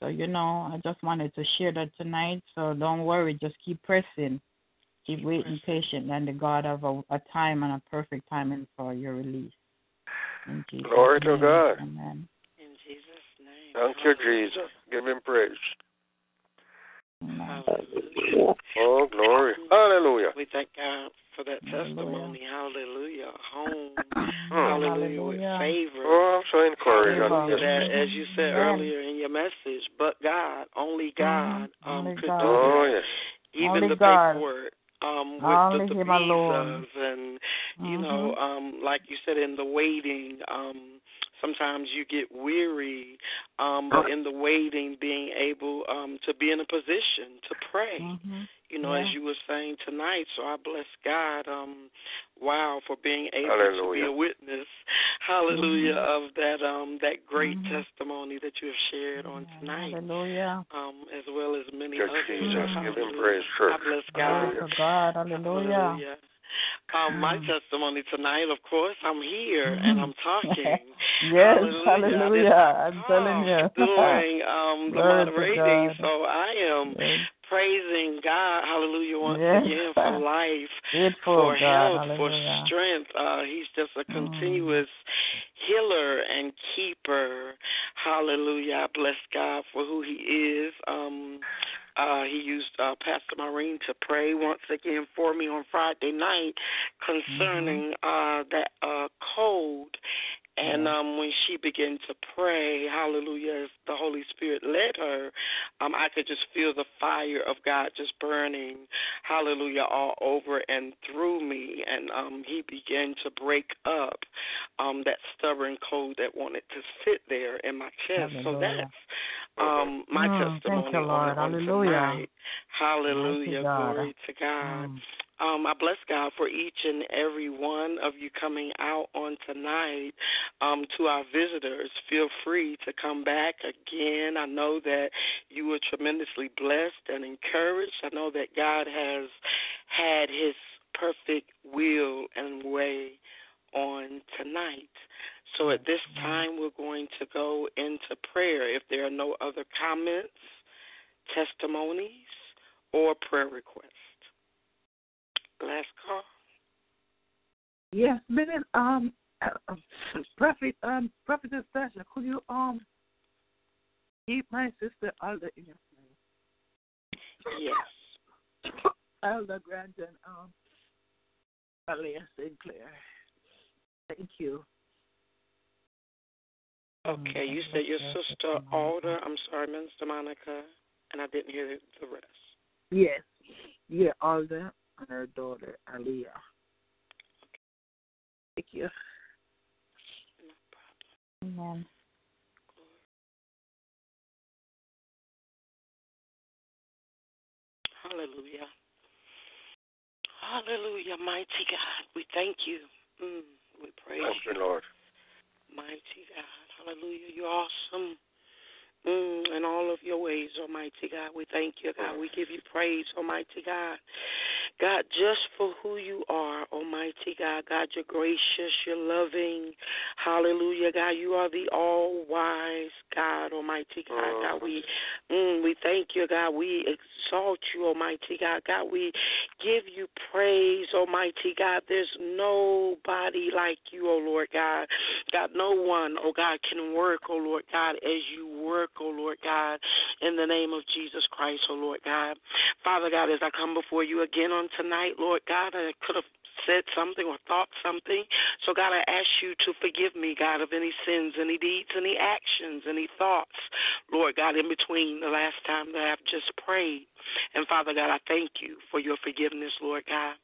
So, you know, I just wanted to share that tonight. So don't worry. Just keep pressing. Keep waiting patient. And the God have a, a time and a perfect timing for your release. In Jesus' Glory to. God. Amen. In Jesus' name. Thank you, Jesus. Give him praise. Hallelujah. Oh, glory. Hallelujah. We thank God for that testimony. Hallelujah. Home. [CLEARS THROAT] Hallelujah. With Hallelujah. favor. Oh, I'm so encouraged. on That, as you said Amen. earlier in your message, but God, only God, Mhm. um, Only could God. do Oh, yes. Even Only the God. paperwork, um, with Only the, the Him visas and you know, um, like you said in the waiting, um, sometimes you get weary, um, but in the waiting, being able um, to be in a position to pray. Mhm. You know, Yeah. as you were saying tonight, so I bless God. Um, wow, for being able to be a witness, Hallelujah, Mhm. of that um that great Mhm. testimony that you have shared on tonight, Hallelujah. um, as well as many Good others. Jesus. Give him Hallelujah. praise, I bless God. to God. Hallelujah. Hallelujah. Um, my Mm. testimony tonight, of course, I'm here Mhm. and I'm talking. [LAUGHS] Yes, Hallelujah. hallelujah. I'm telling you. stop [LAUGHS] doing um, the moderating, so I am Yes. praising God, hallelujah, once Yes. again for [LAUGHS] life, Grateful, for God. health, Hallelujah. for strength. Uh, he's just a continuous healer and keeper. Hallelujah. I bless God for who he is. Um, uh, he used uh, Pastor Maureen to pray once again for me on Friday night concerning uh, that uh, cold. And um, when she began to pray, hallelujah, as the Holy Spirit led her, um, I could just feel the fire of God just burning, hallelujah, all over and through me. And um, he began to break up um, that stubborn cold that wanted to sit there in my chest. So Hallelujah. that's um, my Mm, thank you, Lord. on, Hallelujah. tonight. Hallelujah. Glory to God. Mm. Um, I bless God for each and every one of you coming out on tonight. Um, to our visitors, feel free to come back again. I know that you were tremendously blessed and encouraged. I know that God has had His perfect will and way on tonight. So at this time, we're going to go into prayer. If there are no other comments, testimonies, or prayer requests. Last call. Yes, minute. Um, [COUGHS] Prophet, um, Prophetess Sasha, could you um keep my sister Alda in your prayer? Yes. Alda Grant and um, Alea Sinclair. Thank you. Okay, you said your sister Alda. I'm sorry, Minister Monica, and I didn't hear the rest. Yes, yeah, Alda and her daughter Aliyah. Thank you. Amen. Hallelujah. Hallelujah, mighty God. We thank you. Mm, we praise Thank you, Lord. Mighty God. Hallelujah. You're awesome. Mm, in all of your ways, Almighty God. We thank you, God. We give you praise, Almighty God. God, just for who you are, Almighty God. God, you're gracious, you're loving. Hallelujah, God. You are the all wise God, Almighty God. God, we mm, we thank you, God. We exalt you, Almighty God. God, we give you praise, Almighty God. There's nobody like you, oh Lord God. God, no one, oh God, can work, oh Lord God, as you work, oh Lord God, in the name of Jesus Christ, oh Lord God. Father God, as I come before you again on tonight, Lord God, I could have said something or thought something. So, God, I ask you to forgive me, God, of any sins, any deeds, any actions, any thoughts, Lord God, in between the last time that I've just prayed. And, Father God, I thank you for your forgiveness, Lord God.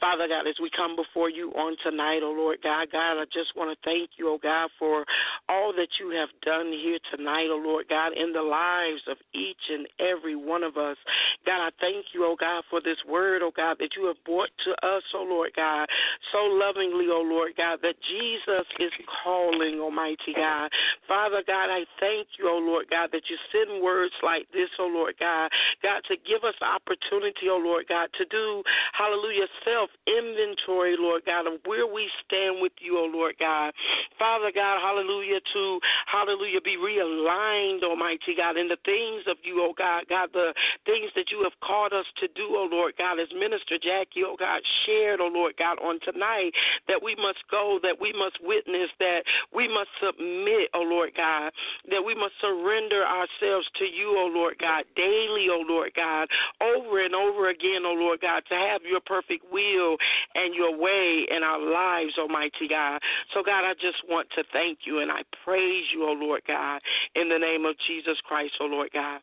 Father God, as we come before you on tonight, oh Lord God, God, I just want to thank you, oh God, for all that you have done here tonight, oh Lord God, in the lives of each and every one of us. God, I thank you, oh God, for this word, oh God, that you have brought to us, oh Lord God, so lovingly, oh Lord God, that Jesus is calling, Almighty God. Father God, I thank you, oh Lord God, that you send words like this, oh Lord God, God, to give us opportunity, oh Lord God, to do, hallelujah, self inventory, Lord God, of where we stand with you, oh Lord God. Father God, hallelujah, to hallelujah, be realigned, Almighty God, in the things of you, oh God, God, the things that you have called us to do, oh Lord God, as Minister Jackie, oh God, shared, oh Lord God, on tonight, that we must go, that we must witness, that we must submit, oh Lord God, that we must surrender ourselves to you, oh Lord God, daily, oh Lord God, over and over again, oh Lord God, to have your perfect will and your way in our lives, Almighty God. So, God, I just want to thank you and I praise you, oh Lord God, in the name of Jesus Christ, oh Lord God.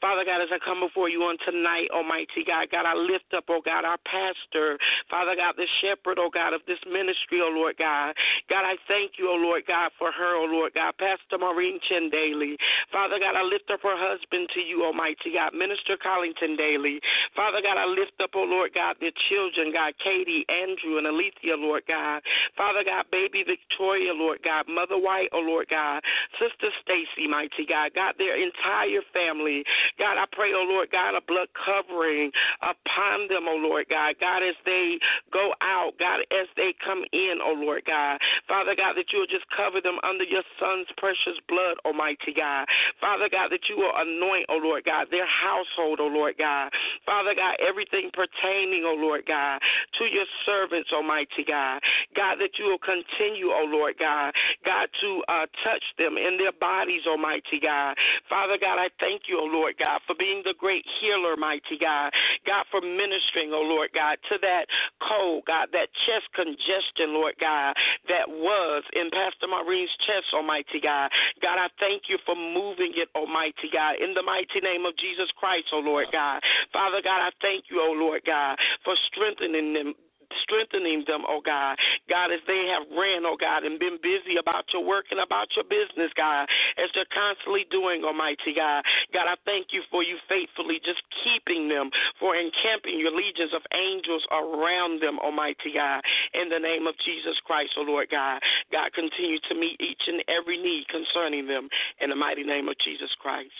Father God, as I come before you on tonight, Almighty God, God, I lift up, oh God, our pastor, Father God, the shepherd, oh God, of this ministry, oh Lord God. God, I thank you, oh Lord God, for her, oh Lord God, Pastor Maureen Chen Daly. Father God, I lift up her husband to you, Almighty God, Minister Collington Daly. Father God, I lift up, oh Lord God, their children, God, Katie, Andrew, and Alethea, Lord God. Father God, baby Victoria, Lord God, Mother White, oh Lord God, Sister Stacy, mighty God, God, their entire family. God, I pray, oh Lord God, a blood covering upon them, oh Lord God. God, as they go out, God, as they come in, oh Lord God. Father God, that you will just cover them under your son's precious blood, Almighty God. Father God, that you will anoint, oh Lord God, their household, oh Lord God. Father God, everything pertaining, oh Lord God, to your servants, Almighty God. God, that you will continue, oh Lord God, God, to uh, touch them in their bodies, Almighty God. Father God, I thank you, oh Lord God, for being the great healer, mighty God. God, for ministering, oh Lord God, to that cold, God, that chest congestion, Lord God, that was in Pastor Maureen's chest, Almighty God. God, I thank you for moving it, Almighty God, in the mighty name of Jesus Christ, oh Lord God. Father God, I thank you, oh Lord God, for strengthening them strengthening them, oh God. God, as they have ran, oh God, and been busy about your work and about your business, God, as they're constantly doing, Almighty God. God, I thank you for you faithfully just keeping them, for encamping your legions of angels around them, Almighty God. In the name of Jesus Christ, oh Lord God. God, continue to meet each and every need concerning them in the mighty name of Jesus Christ.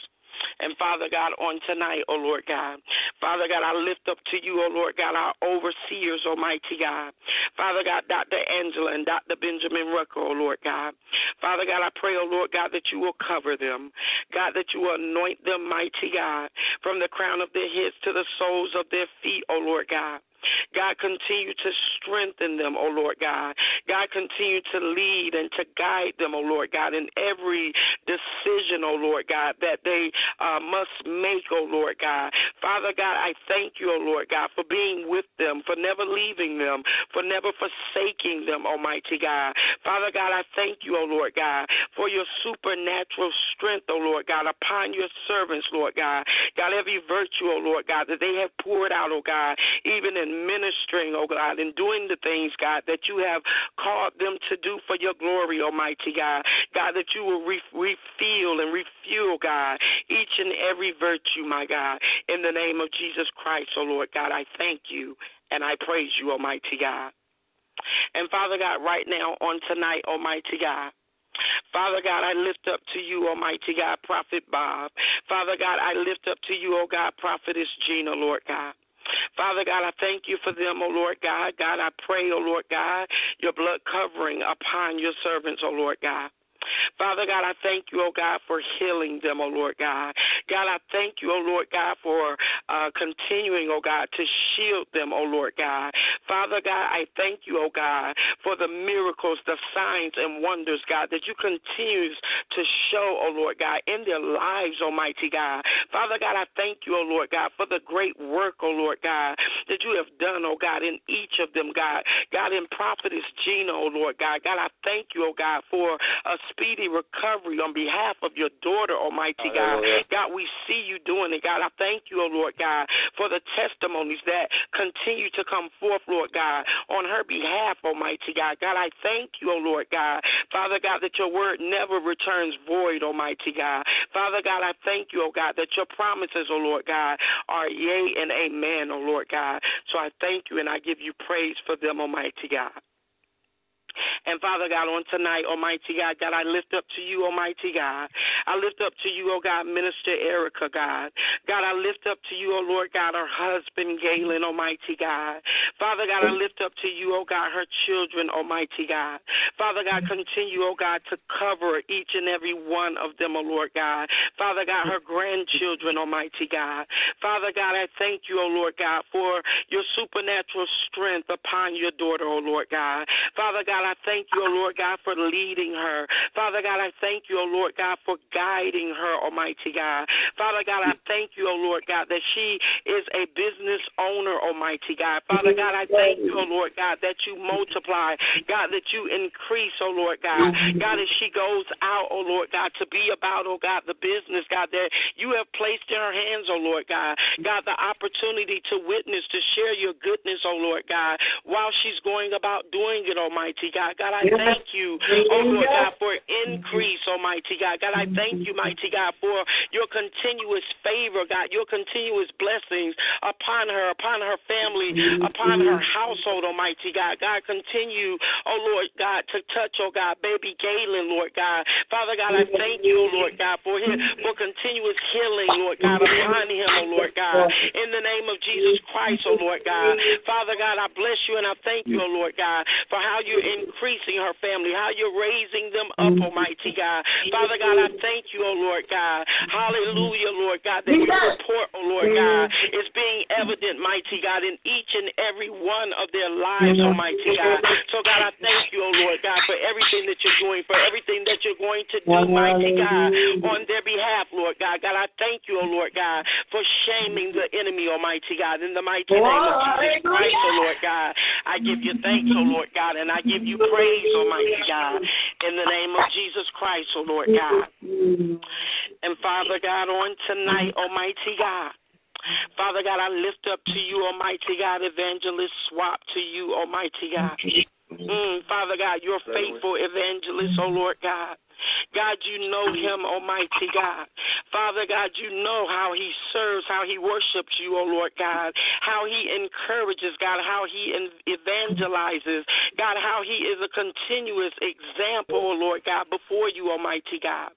And Father God, on tonight, oh Lord God, Father God, I lift up to you, oh Lord God, our overseers, Almighty God. Father God, Dr. Angela and Dr. Benjamin Rucker, oh Lord God. Father God, I pray, oh Lord God, that you will cover them. God, that you will anoint them, mighty God, from the crown of their heads to the soles of their feet, oh Lord God. God, continue to strengthen them, oh Lord God. God, continue to lead and to guide them, oh Lord God, in every decision, oh Lord God, that they uh, must make, oh Lord God. Father God, I thank you, oh Lord God, for being with them, for never leaving them, for never forsaking them, Almighty God. Father God, I thank you, oh Lord God, for your supernatural strength, oh Lord God, upon your servants, Lord God. God, every virtue, oh Lord God, that they have poured out, oh God, even in ministering, oh God, and doing the things, God, that you have called them to do for your glory, Almighty God. God, that you will re- refill and refuel, God, each and every virtue, my God, in the name of Jesus Christ, oh Lord God. I thank you and I praise you, Almighty God. And Father God, right now on tonight, Almighty God, Father God, I lift up to you, Almighty God, Prophet Bob. Father God, I lift up to you, oh God, Prophetess Gina, Lord God. Father God, I thank you for them, oh Lord God. God, I pray, oh Lord God, your blood covering upon your servants, oh Lord God. Father God, I thank you, oh God, for healing them, oh Lord God. God, I thank you, oh Lord God, for uh, continuing, oh God, to shield them, oh Lord God. Father God, I thank you, oh God, for the miracles, the signs and wonders, God, that you continue to show, oh Lord God, in their lives, Almighty God. Father God, I thank you, oh Lord God, for the great work, oh Lord God, that you have done, oh God, in each of them, God. God, in Prophetess Gina, oh Lord God. God, I thank you, oh God, for a speedy recovery on behalf of your daughter, Almighty God. God, we see you doing it, God. I thank you, oh Lord God, for the testimonies that continue to come forth, Lord God, on her behalf, Almighty God. God, I thank you, oh Lord God. Father God, that your word never returns void, Almighty God. Father God, I thank you, oh God, that your promises, oh Lord God, are yea and amen, oh Lord God. So I thank you and I give you praise for them, Almighty God. And Father God, on tonight, Almighty God, God, I lift up to you, Almighty God. I lift up to you, oh God, Minister Erica, God. God, I lift up to you, oh Lord God, her husband, Galen, Almighty God. Father God, I lift up to you, oh God, her children, Almighty God. Father God, continue, oh God, to cover each and every one of them, oh Lord God. Father God, her grandchildren, Almighty God. Father God, I thank you, oh Lord God, for your supernatural strength upon your daughter, oh Lord God. Father God, I thank you, oh Lord God, for leading her. Father God, I thank you, oh Lord God, for guiding her, Almighty God. Father God, I thank you, oh Lord God, that she is a business owner, Almighty God. Father God, I thank you, oh Lord God, that you multiply, God, that you increase, oh Lord God. God, as she goes out, oh Lord God, to be about, oh God, the business, God, that you have placed in her hands, oh Lord God. God, the opportunity to witness, to share your goodness, oh Lord God, while she's going about doing it, Almighty God. God, I thank you, oh Lord God, for increase, Almighty God. God, I thank you, mighty God, for your continuous favor, God, your continuous blessings upon her, upon her family, upon her household, Almighty God. God, continue, oh Lord God, to touch, oh God, baby Galen, Lord God. Father God, I thank you, oh Lord God, for him, for continuous healing, Lord God, upon him, oh Lord God. In the name of Jesus Christ, oh Lord God. Father God, I bless you and I thank you, oh Lord God, for how you're increasing her family, how you're raising them up, Almighty God. Father God, I thank you, oh Lord God. Hallelujah, Lord God, that your report, oh Lord God, is being evident, mighty God, in each and every one of their lives, Almighty God. So God, I thank you, oh Lord God, for everything that you're doing, for everything that you're going to do, mighty God, on their behalf, Lord God. God, I thank you, oh Lord God, for shaming the enemy, Almighty God, in the mighty name of Jesus Christ, oh Lord God. I give you thanks, oh Lord God, and I give you praise, Almighty God, in the name of Jesus Christ, oh Lord God. And Father God, on tonight, Almighty God. Father God, I lift up to you, Almighty God, evangelist swap to you, Almighty God. Mm, Father God, you're faithful evangelist, oh Lord God. God, you know him, Almighty God. Father God, you know how he serves, how he worships you, oh Lord God, how he encourages, God, how he evangelizes, God, how he is a continuous example, oh Lord God, before you, Almighty God.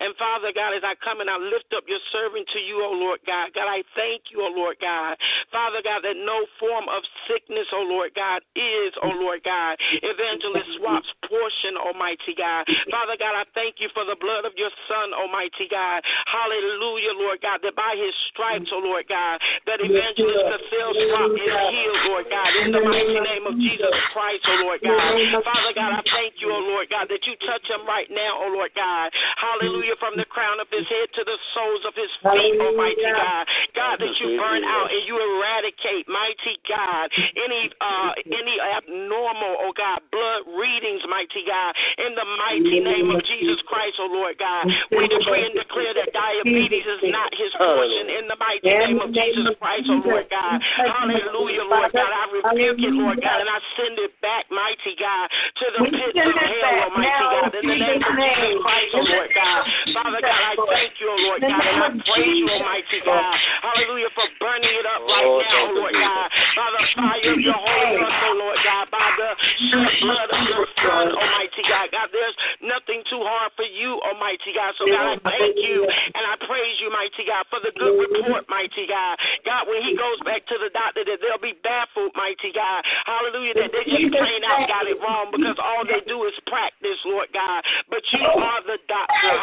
And Father God, as I come and I lift up your servant to you, O Lord God, God, I thank you, O Lord God. Father God, that no form of sickness, O Lord God, is, O Lord God, Evangelist Swap's portion, Almighty God. Father God, I thank you for the blood of your Son, Almighty God. Hallelujah, Lord God, that by his stripes, O Lord God, that Evangelist Cassell Swap is healed, Lord God, in the mighty name of Jesus Christ, O Lord God. Father God, I thank you, O Lord God, that you touch him right now, O Lord God. Hallelujah, from the crown of his head to the soles of his feet, Almighty God. God, that you burn out and you eradicate, mighty God, any uh any abnormal, oh God, blood readings, mighty God, in the mighty name of Jesus Christ, oh Lord God. We decree and declare that diabetes is not his portion in the mighty name of Jesus Christ, oh Lord God. Hallelujah, Lord God. I rebuke it, Lord God, and I send it back, mighty God, to the pits of hell, almighty God, in the name of Jesus Christ, oh Lord God. Father God, I thank you, oh Lord God, and I praise you, almighty God. Hallelujah, for burning it up right now, oh Lord God. By the fire of your Holy Ghost, oh Lord God, by the shed blood of your Son, almighty God. God, there's nothing too hard for you, almighty God. So God, I thank you and I praise you, mighty God, for the good report, mighty God. God, when he goes back to the doctor, that they'll be baffled, mighty God. Hallelujah, that they just plain out got it wrong because all they do is practice, Lord God. But you are the doctor.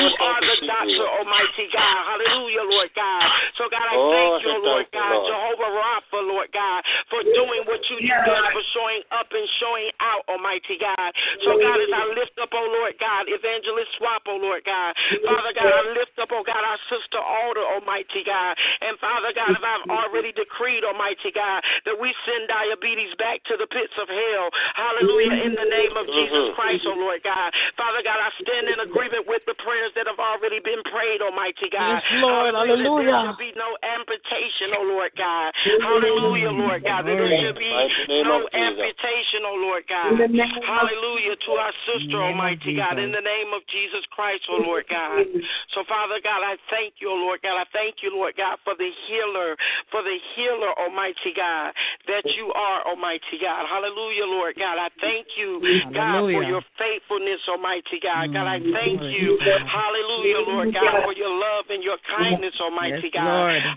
You are the doctor, almighty God. Hallelujah, Lord God. So God, I thank you, Oh Lord God, Jehovah Rapha, Lord God, for doing what you do, for showing up and showing out, almighty God. So God, as I lift up, oh Lord God, Evangelist Swap, oh Lord God. Father God, I lift up, oh God, our sister Alder, almighty God. And Father God, if I've already decreed, almighty God, that we send diabetes back to the pits of hell. Hallelujah, in the name of Jesus Christ, oh Lord God. Father God, I stand in agreement with the prayers that have already been prayed, almighty God. Yes, Lord, hallelujah. There should be no amputation, oh Lord God. Hallelujah, Lord God. That there should be no amputation, oh Lord God. Hallelujah to our sister, almighty God, in the name of Jesus Christ, oh Lord God. So, Father God, I thank you, oh Lord God. I thank you, Lord God, for the healer, for the healer, almighty God, that you are, almighty God. Hallelujah, Lord God. I thank you, God, for your faithfulness, almighty God. God, I thank you, hallelujah, Lord God, for your love and your kindness, almighty God.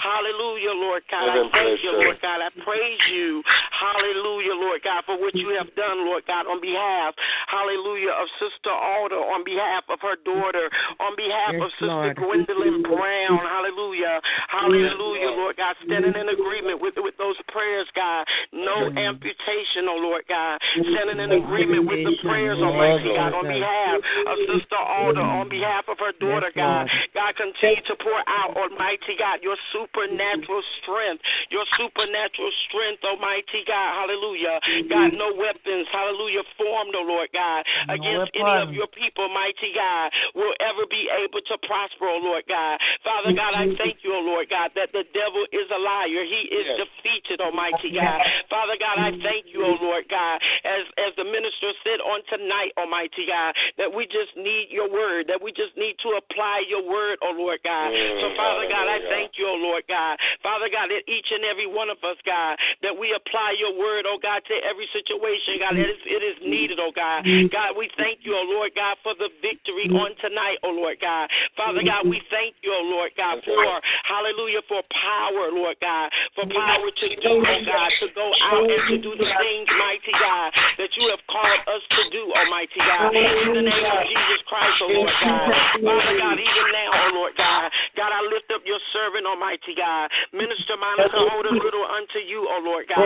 Hallelujah, Lord God. I thank you, Lord God. I praise you, hallelujah, Lord God, for what you have done, Lord God, on behalf, hallelujah, of Sister Alda, on behalf of her daughter, on behalf of Sister Gwendolyn Brown, hallelujah, hallelujah, Lord. God, standing in agreement with, with those prayers, God. No amputation, oh Lord God. Standing in agreement with the prayers, Almighty God, on behalf of Sister Alder, on behalf of her daughter, God. God, continue to pour out, Almighty God, your supernatural strength, your supernatural strength, Almighty God, hallelujah. God, no weapons, hallelujah, formed, oh Lord God, against any of your people, mighty God, will ever be able to prosper, oh Lord God. Father God, I thank you, oh Lord God, that the devil is a liar. He is defeated, Almighty God. Father God, I thank you, oh Lord God, as as the minister said on tonight, Almighty God, that we just need your word, that we just need to apply your word, oh Lord God. So Father God, I thank you, oh Lord God. Father God, that each and every one of us, God, that we apply your word, oh God, to every situation, God, it is, it is needed, oh God. God, we thank you, oh Lord God, for the victory on tonight, oh Lord God. Father God, we thank you, oh Lord God, for hallelujah, for power, Lord God, for power to do, oh God, to go out and to do the things, mighty God, that you have called us to do, Almighty God. In the name of Jesus Christ, oh Lord God. Father God, even now, oh Lord God, God, I lift up your servant, Almighty God. Minister Monica, hold a little unto you, oh Lord God.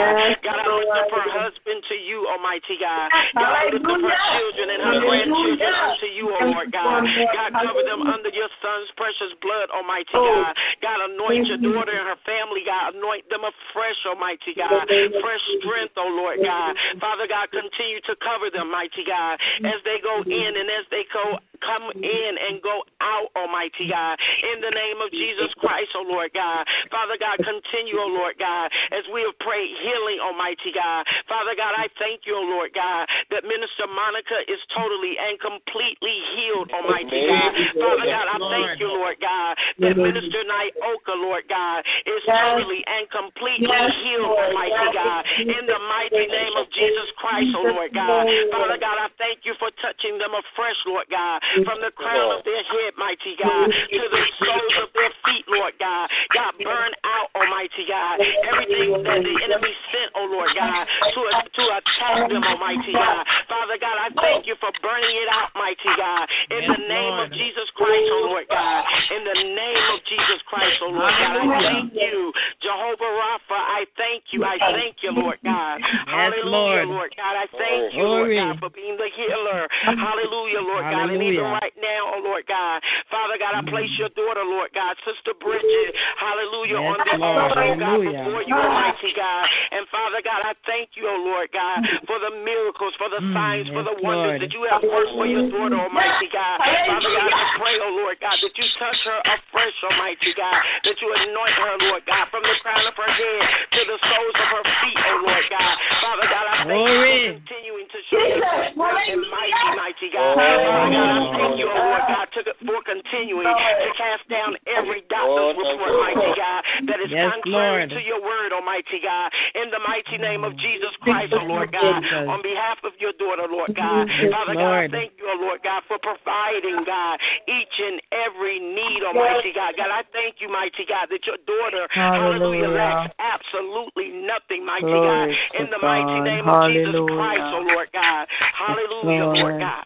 God, I lift up her husband to you, Almighty God. God, I lift up her children and her grandchildren unto you, oh Lord God. God, cover them under your son's precious blood, Almighty God. God, anoint your daughter and her family, God. Anoint them afresh, Almighty God. Fresh strength, oh Lord God. Father God, continue to cover them, mighty God, as they go in and as they go come in and go out, Almighty God. In the name of Jesus Christ, oh Lord God. Father God, continue, oh Lord God, as we have prayed healing, Almighty God. Father God, I thank you, oh Lord God, that Minister Monica is totally and completely healed, Almighty God. Father God, I thank you, Lord God, that Minister Nyoka, Lord God, is totally and completely healed, Almighty God. In the mighty name of Jesus Christ, oh Lord God. Father God, I thank you for touching them afresh, Lord God, from the crown of their head, mighty God, to the soles of their feet, Lord God. God, burn out, Almighty God, everything that the enemy sent, oh Lord God, to, to attack them, Almighty God. Father God, I thank you for burning it out, mighty God. In the name of Jesus Christ, oh Lord God. In the name of Jesus Christ, oh Lord God. I thank you, Jehovah Rapha. I thank you. I thank you, Lord God. Hallelujah, Lord God. I thank you, Lord God, for being the healer. Hallelujah, Lord God. And even right now, oh Lord God. Father God, I place your daughter, Lord God, Sister Bridget. Hallelujah, on the altar, oh God, before you, Almighty God. And Father God, I thank you, oh Lord God, for the miracles, for the signs, for the wonders that you have worked for your daughter, Almighty God. Father God, I pray, oh Lord God, that you touch her afresh, Almighty God, that you anoint her, Lord God, from the crown of her head to the soles of her feet, oh Lord God. Father God, I thank you for continuing to show yourself great and mighty, mighty God. Father God, I thank you, oh Lord God, to, for continuing to cast down every doctor's report, mighty God, that is Yes, contrary Lord. to your word, Almighty God. In the mighty name of Jesus Christ, oh Lord God, on behalf of your daughter, Lord God. Yes, Father God, I thank you, oh Lord God, for providing, God, each and every need, Almighty God. God, I thank you, mighty God, that your daughter, hallelujah, Hallelujah. lacks absolutely nothing, mighty Glory God. In the mighty God. name of Jesus Christ, oh Lord God. Hallelujah, Lord Lord. God.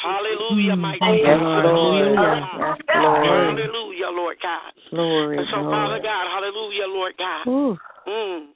Hallelujah, mighty God. Hallelujah. Lord. Hallelujah, Lord God. Glory, so, Father God, hallelujah, Lord God. Mm.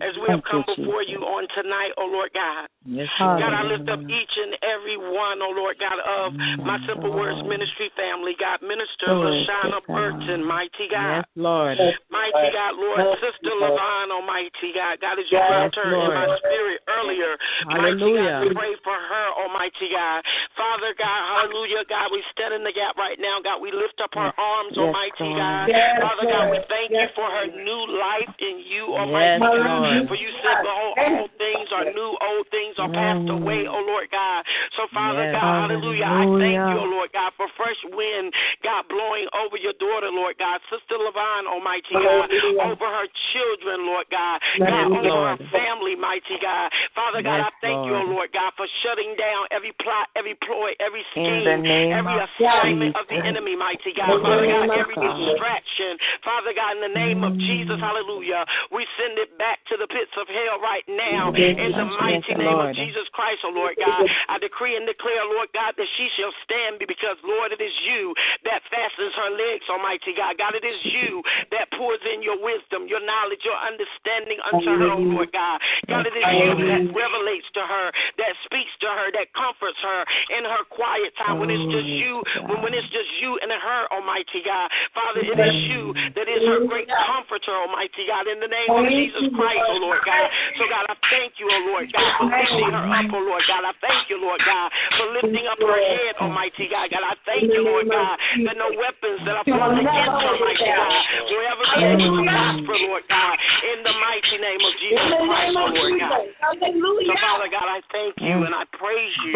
As we have come before you on tonight, oh Lord God. Yes, God, I lift up each and every one, oh Lord God, of my Simple Words Ministry family. God, Minister Glory Lashana. Burton, mighty God. Yes, Lord. Mighty God, Lord, Sister Levon, Almighty God. God, as you grabbed her in my spirit earlier, mighty Hallelujah. God, we pray for her, Almighty God. Father God, hallelujah, God, we stand in the gap right now. God, we lift up her arms, Yes, Almighty God. Yes, Father God, we thank you for her new life in you, Yes, Almighty God. Lord. For you said, behold, all things are new, old things are passed away, oh Lord God. So, Father Yes. God, hallelujah, I thank you, Hallelujah. oh Lord God, for fresh wind, God, blowing over your daughter, Lord God. Sister Levon, Almighty God, over her children, Lord God. Yes, God, over Lord. her family, mighty God. Father God, Yes, I thank you, oh Lord. Lord God, for shutting down every plot, every ploy, every scheme, every assignment of the enemy, mighty God. In the Father God, every distraction. Father God, in the name of Jesus, hallelujah, we send it back to the pits of hell right now. In the mighty name of Jesus Christ, oh Lord God, I decree and declare, Lord God, that she shall stand because, Lord, it is you that fastens her legs, Almighty God. God, it is you that pours in your wisdom, your knowledge, your understanding unto her, oh Lord God. God, it is you that revelates to her, that speaks to her, that comforts her in her quiet time when it's just you, when, when it's just you and her, Almighty God. Father, it is you that is her great comforter, Almighty God, in the name of Jesus Christ, oh Lord God. So, God, I thank you, oh Lord God, for lifting her up, oh Lord God. I thank you, Lord God, for lifting up her head, Almighty God. God, I thank you, Lord God, that no weapons that are formed against her, mighty God, will ever be able to prosper, Lord God, in the mighty name of Jesus Christ, oh Lord God. So, Father God, I thank you mm. and I praise you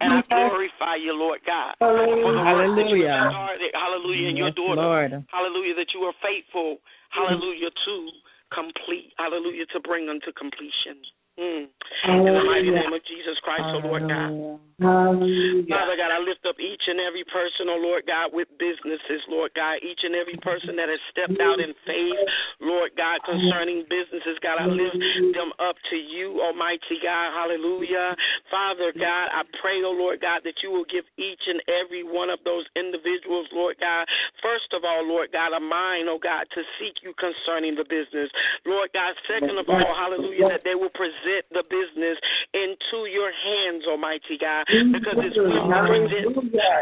and I glorify you, Lord God, for the work that you have Hallelujah. started, hallelujah, in your daughter, hallelujah, that you are faithful, hallelujah, to complete, hallelujah, to bring unto completion. Mm. In the mighty name of Jesus Christ, oh Lord God. Father God, I lift up each and every person, oh Lord God, with businesses, Lord God, each and every person that has stepped out in faith, Lord God, concerning businesses. God, I lift them up to you, Almighty God. Hallelujah. Father God, I pray, oh Lord God, that you will give each and every one of those individuals, Lord God, first of all, Lord God, a mind, oh God, to seek you concerning the business. Lord God, second of all, hallelujah, that they will present the business into your hands, Almighty God, mm-hmm. because it's when we present,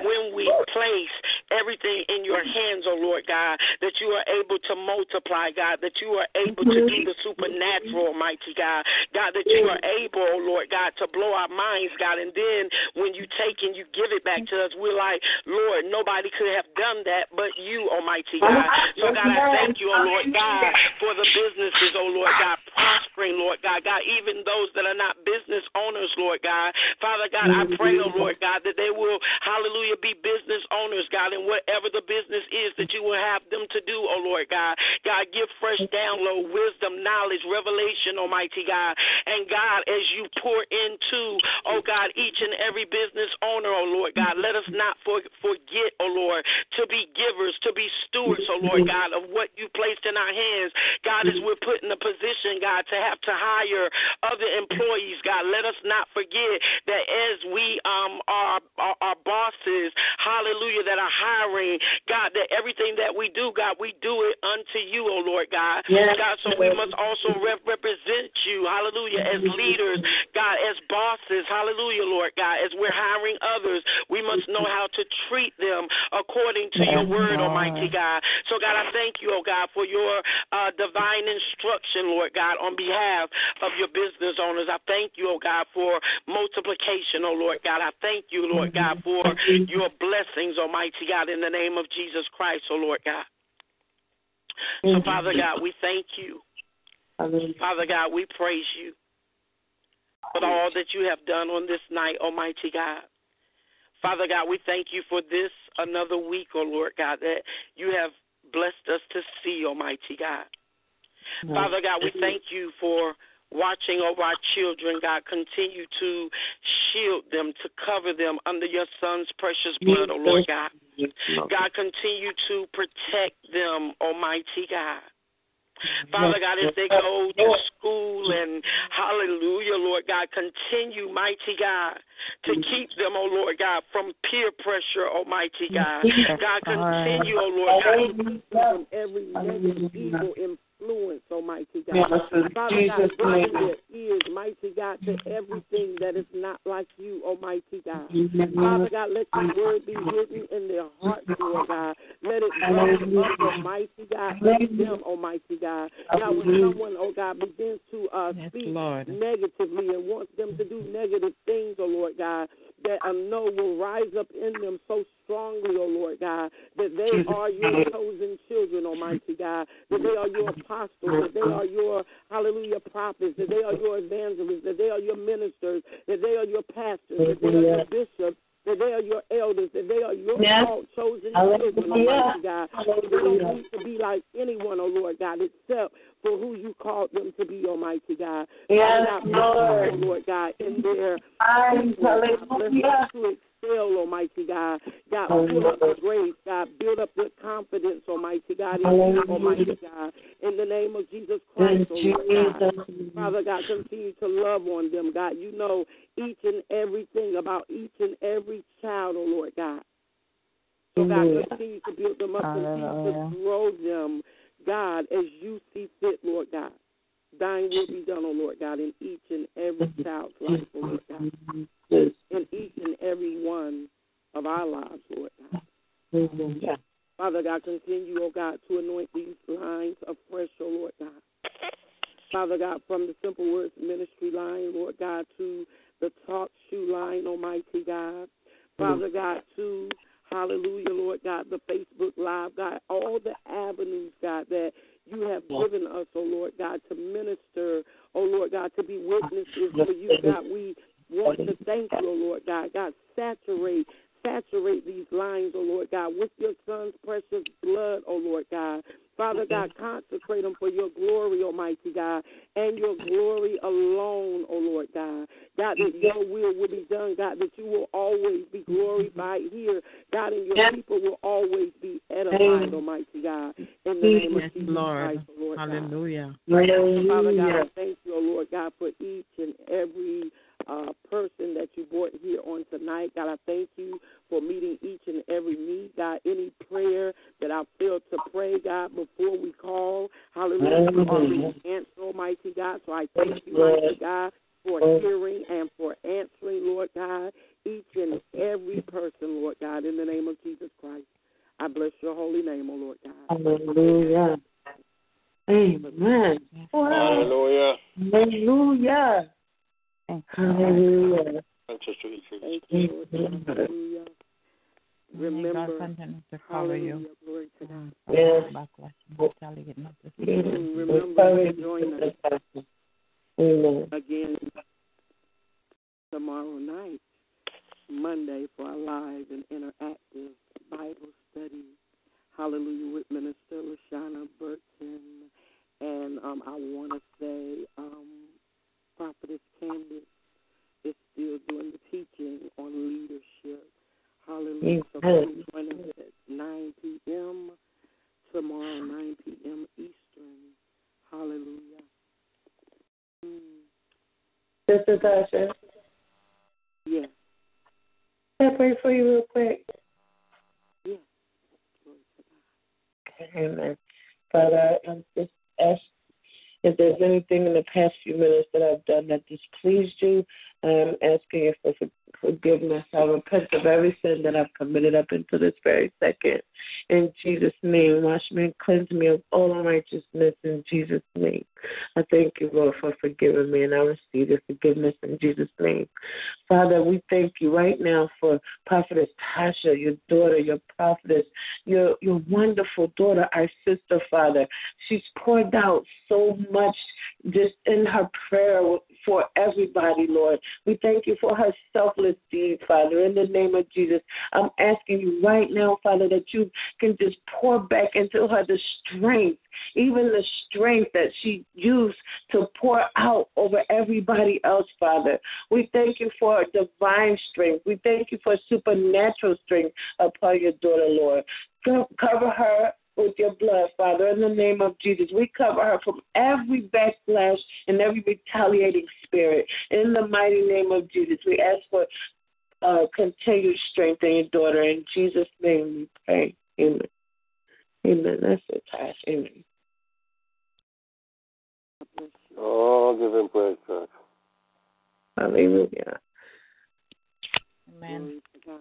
when we place everything in your hands, oh Lord God, that you are able to multiply, God, that you are able to mm-hmm. do the supernatural, Almighty God, God, that you are able, oh Lord God, to blow our minds, God, and then when you take and you give it back to us, we're like, Lord, nobody could have done that but you, Almighty God. So God, I thank you, oh Lord God, for the businesses, oh Lord God, prospering, Lord God. God, even those that are not business owners, Lord God. Father God, I pray, oh mm-hmm. Lord God, that they will, hallelujah, be business owners, God, and whatever the business is that you will have them to do, oh Lord God. God, give fresh download, wisdom, knowledge, revelation, Almighty God. And God, as you pour into, oh God, each and every business owner, oh Lord God, let us not for, forget, oh Lord, to be givers, to be stewards, oh Lord mm-hmm. God, of what you placed in our hands. God, as we're put in a position, God, to have to hire other employees, God, let us not forget that as we um are, are, are bosses, hallelujah, that are hiring, God, that everything that we do, God, we do it unto you, oh Lord God. Yes. God, so we must also rep- represent you, hallelujah, as leaders, God, as bosses, hallelujah, Lord God, as we're hiring others, we must know how to treat them according to your word, Almighty God. So, God, I thank you, oh God, for your uh, divine instruction, Lord God, on behalf of your business owners. I thank you, oh God, for multiplication, oh Lord God. I thank you, Lord God, for your blessings, Almighty God, in the name of Jesus Christ, oh Lord God. So, Father God, we thank you. Father God, we praise you for all that you have done on this night, Almighty God. Father God, we thank you for this another week, oh Lord God, that you have blessed us to see, Almighty God. Father God, we thank you for watching over our children, God. Continue to shield them, to cover them under your son's precious blood, oh Lord God. God, continue to protect them, Almighty God. Father God, as they go to school and hallelujah, Lord God, continue, mighty God, to keep them, oh Lord God, from peer pressure, almighty God. God, continue, oh Lord God, from every negative evil influence, Almighty God. Yes, in Father God, Jesus' bring name. their ears, mighty God, to everything that is not like you, Almighty God. Father God, let your word be hidden in their hearts, Lord God. Let it rise up, Almighty God, in them, Almighty God. God, when someone, oh God, begins to uh, speak Lord. negatively and wants them to do negative things, oh Lord God, that I know will rise up in them so strongly, oh Lord God, that they are your chosen children, Almighty God, that they are your apostles, that they are your, hallelujah, prophets, that they are your evangelists, that they are your ministers, that they are your pastors, that they are your bishops, that they are your elders, that they are your Yes. called, chosen children, Almighty God. They don't need to be like anyone, oh Lord God, except for who you called them to be, Almighty God. Yes, bless them, Lord. Lord God, in their Hallelujah. To excel, Almighty God. God, build up their grace, God. Build up their confidence, Almighty God. In you, Almighty God. In the name of Jesus Christ, oh Lord God. Father God, continue to love on them, God. You know each and everything about each and every child, oh Lord God. So God, continue to build them up, continue to grow them, God, as you see fit, Lord God. Thine will be done, oh Lord God, in each and every child's life, oh Lord God. In each and every one of our lives, Lord God. Father God, continue, oh God, to anoint these lines afresh, oh Lord God. Father God, from the Simple Words Ministry line, Lord God, to the Talk Shoe line, Almighty God. Father God, to Hallelujah, Lord God, the Facebook Live, God, all the avenues, God, that you have given us, oh Lord God, to minister, oh Lord God, to be witnesses for you, God. We want to thank you, oh Lord God. God, saturate, saturate these lines, oh Lord God, with your son's precious blood, oh Lord God. Father mm-hmm. God, consecrate them for your glory, Almighty God, and your glory alone, oh Lord God. God, that mm-hmm. your will will be done, God, that you will always be glorified mm-hmm. here, God, and your people will always be edified. Almighty God. In the name of Jesus Lord. Christ, Lord God. Hallelujah. Father God, I Hallelujah. thank you, oh Lord God, for each and every uh, person that you brought here on tonight. God, I thank you for meeting each and every need. God, any prayer that I failed to pray, God, before we call, hallelujah, you already answer, Almighty God. So I thank you, mighty God, for hearing and for answering, Lord God, each and every person, Lord God, in the name of Jesus Christ. I bless your holy name, oh Lord God. Hallelujah. Amen. Hallelujah. Hallelujah. Hallelujah. Thanks, Sister Thank you, Hallelujah. Remember, God continue to cover you. hallelujah, glory to God. Yes. Backlash and retaliate not to see. Remember to join us Amen. again tomorrow night, Monday, for our live and interactive Bible study. Hallelujah with Minister Lashana Burton. And um, I want to say, um, Prophetess Candace is still doing the teaching on leadership. Hallelujah. So please join us at 9 p.m. tomorrow, 9 p.m. Eastern. Hallelujah. Mm, Sister Tasha, yes, can I pray for you real quick? yes. Amen. Father, I'm just asking if there's anything in the past few minutes that I've done that displeased you. I'm asking you for- forgiveness. I repent of every sin that I've committed up until this very second. In Jesus' name, wash me and cleanse me of all unrighteousness in Jesus' name. I thank you, Lord, for forgiving me, and I receive your forgiveness in Jesus' name. Father, we thank you right now for Prophetess Tasha, your daughter, your prophetess, your your wonderful daughter, our sister, Father. She's poured out so much just in her prayer for everybody, Lord. We thank you for her selfless deed, Father. In the name of Jesus, I'm asking you right now, Father, that you can just pour back into her the strength, even the strength that she used to pour out over everybody else, Father. We thank you for divine strength. We thank you for supernatural strength upon your daughter, Lord. Cover her with your blood, Father, in the name of Jesus. We cover her from every backlash and every retaliating spirit. In the mighty name of Jesus, we ask for uh, continued strength in your daughter. In Jesus' name we pray. Amen. Amen. That's it, Tash. Amen. Oh, give him praise, God. Hallelujah. Amen. Glory to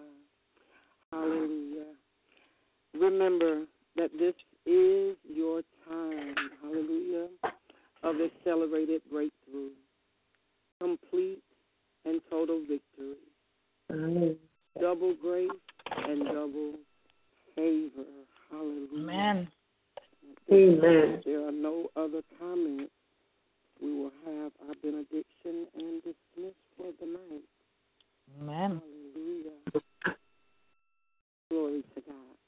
Hallelujah. Remember that this is your time, hallelujah, of accelerated breakthrough, complete and total victory, Hallelujah. double grace and double favor. Hallelujah. Amen. Amen. There are no other comments, we will have our benediction and dismiss for the night. Amen. Hallelujah. Glory to God.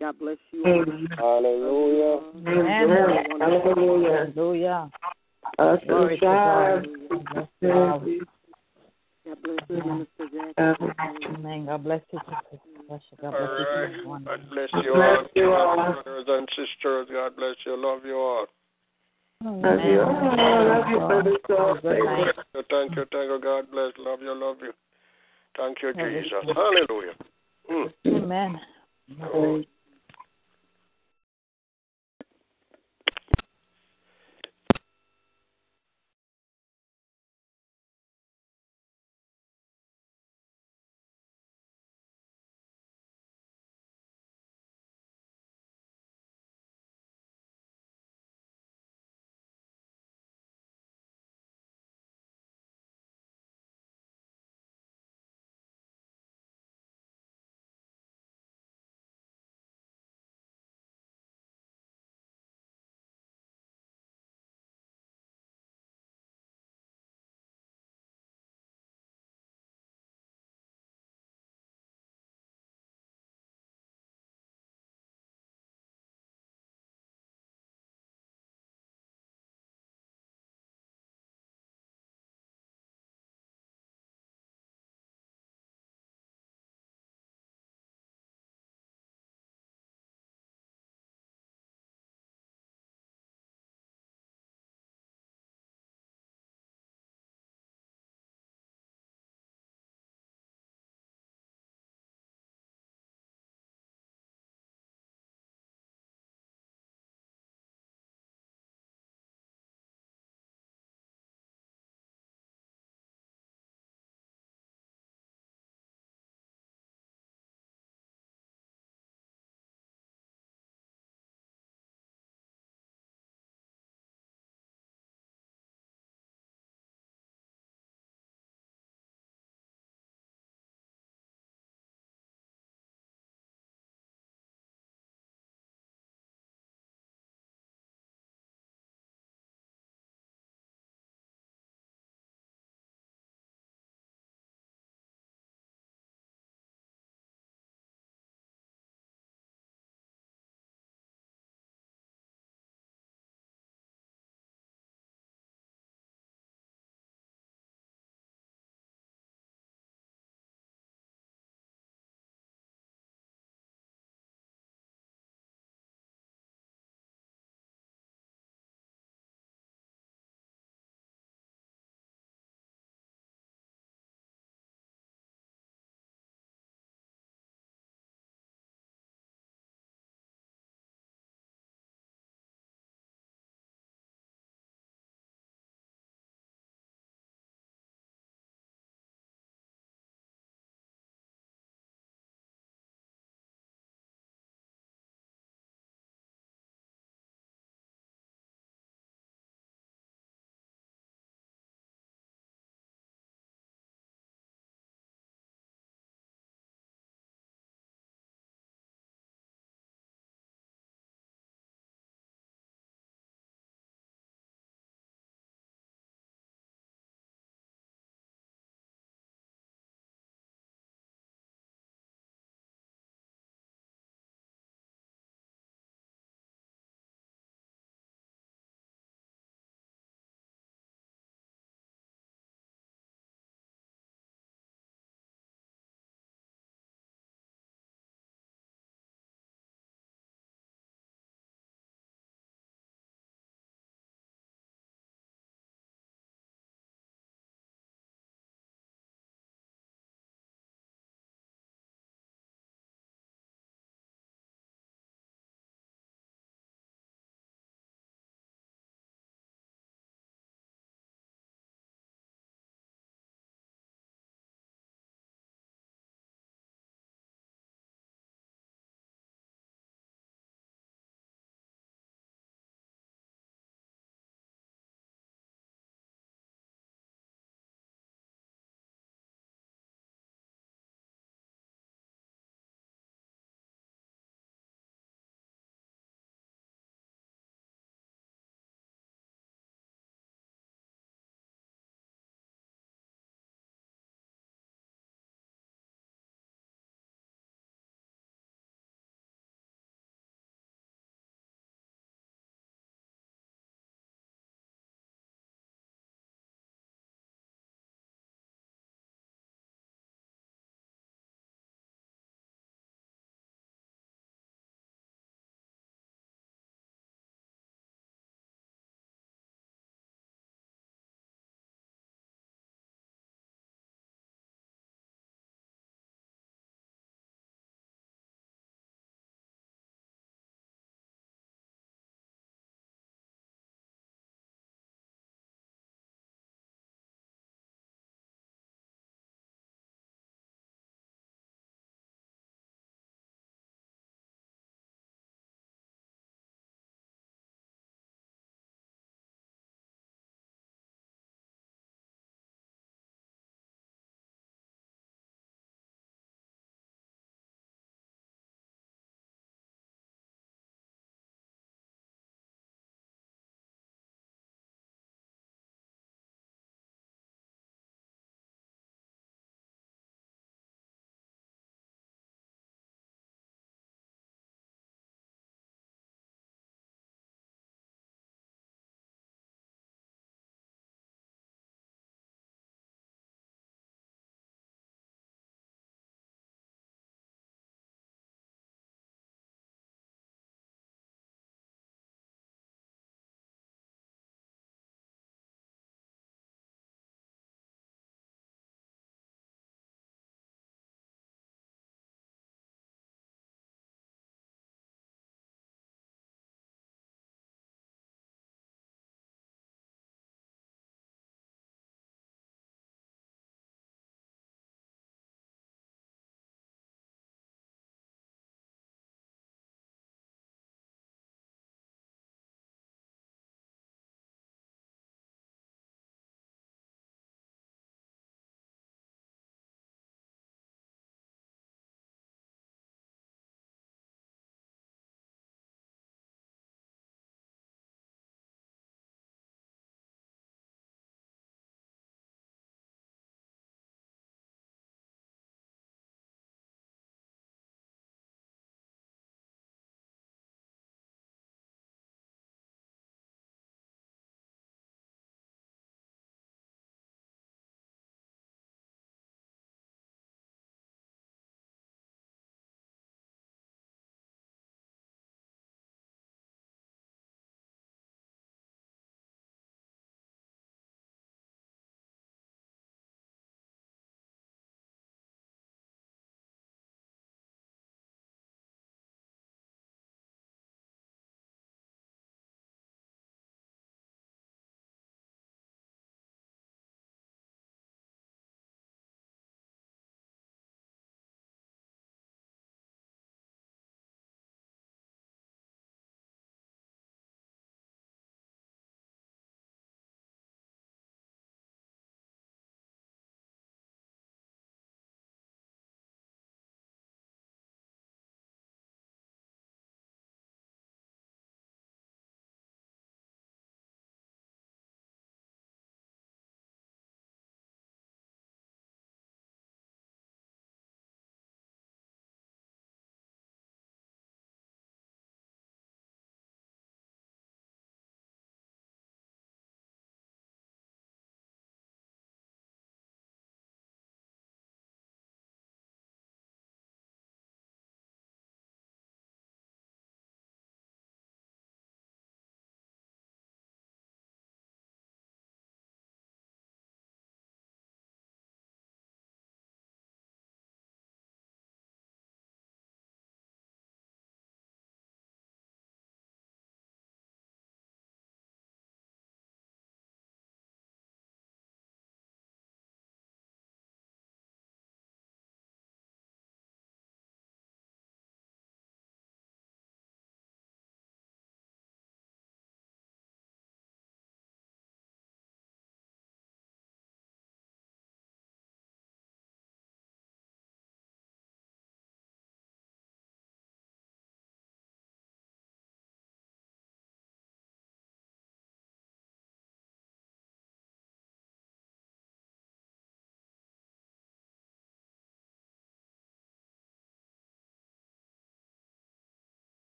God bless you all. Amen. Hallelujah. Amen. Hallelujah. Hallelujah. Awesome Glory to. God. God bless you. God bless you, Minister Jackson. Amen. God bless you. Sister Tasha. God bless you. right. God bless you Bless all. you all. Brothers and sisters, God bless you. Love you all. Love you. Love you, brother. So, Good night. Thank you, thank you, thank you. God bless. Love you, love you. Thank you, Love. Jesus. Hallelujah. Mm. Amen.